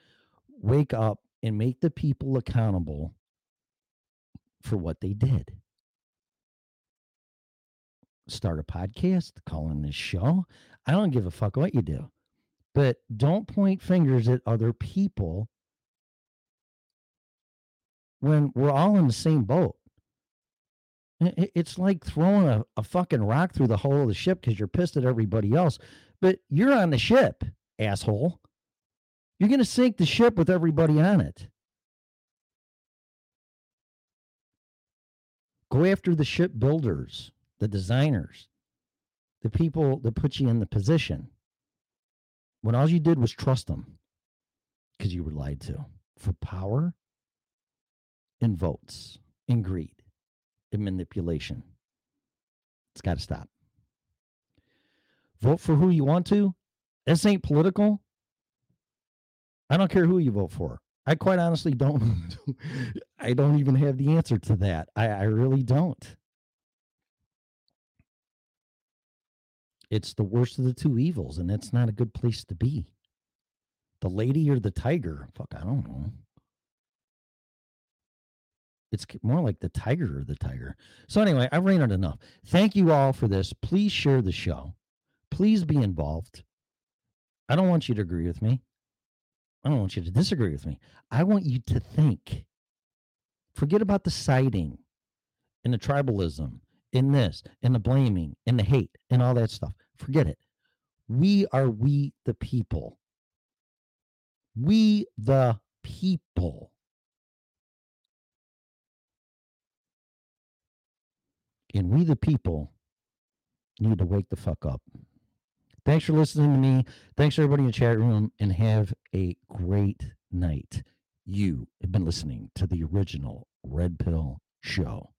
wake up and make the people accountable for what they did. Start a podcast, call in this show. I don't give a fuck what you do, but don't point fingers at other people when we're all in the same boat. It's like throwing a, a fucking rock through the hull of the ship because you're pissed at everybody else, but you're on the ship, asshole. You're going to sink the ship with everybody on it. Go after the shipbuilders, the designers, the people that put you in the position. When all you did was trust them because you were lied to for power and votes and greed and manipulation. It's got to stop. Vote for who you want to. This ain't political. I don't care who you vote for. I quite honestly don't. I don't even have the answer to that. I, I really don't. It's the worst of the two evils, and that's not a good place to be. The lady or the tiger? Fuck, I don't know. It's more like the tiger or the tiger. So, anyway, I've ranted enough. Thank you all for this. Please share the show. Please be involved. I don't want you to agree with me. I don't want you to disagree with me. I want you to think. Forget about the siding and the tribalism in this and the blaming and the hate and all that stuff. Forget it. We are we the people. We the people. And we the people need to wake the fuck up. Thanks for listening to me. Thanks to everybody in the chat room and have a great night. You have been listening to the original Red Pill Show.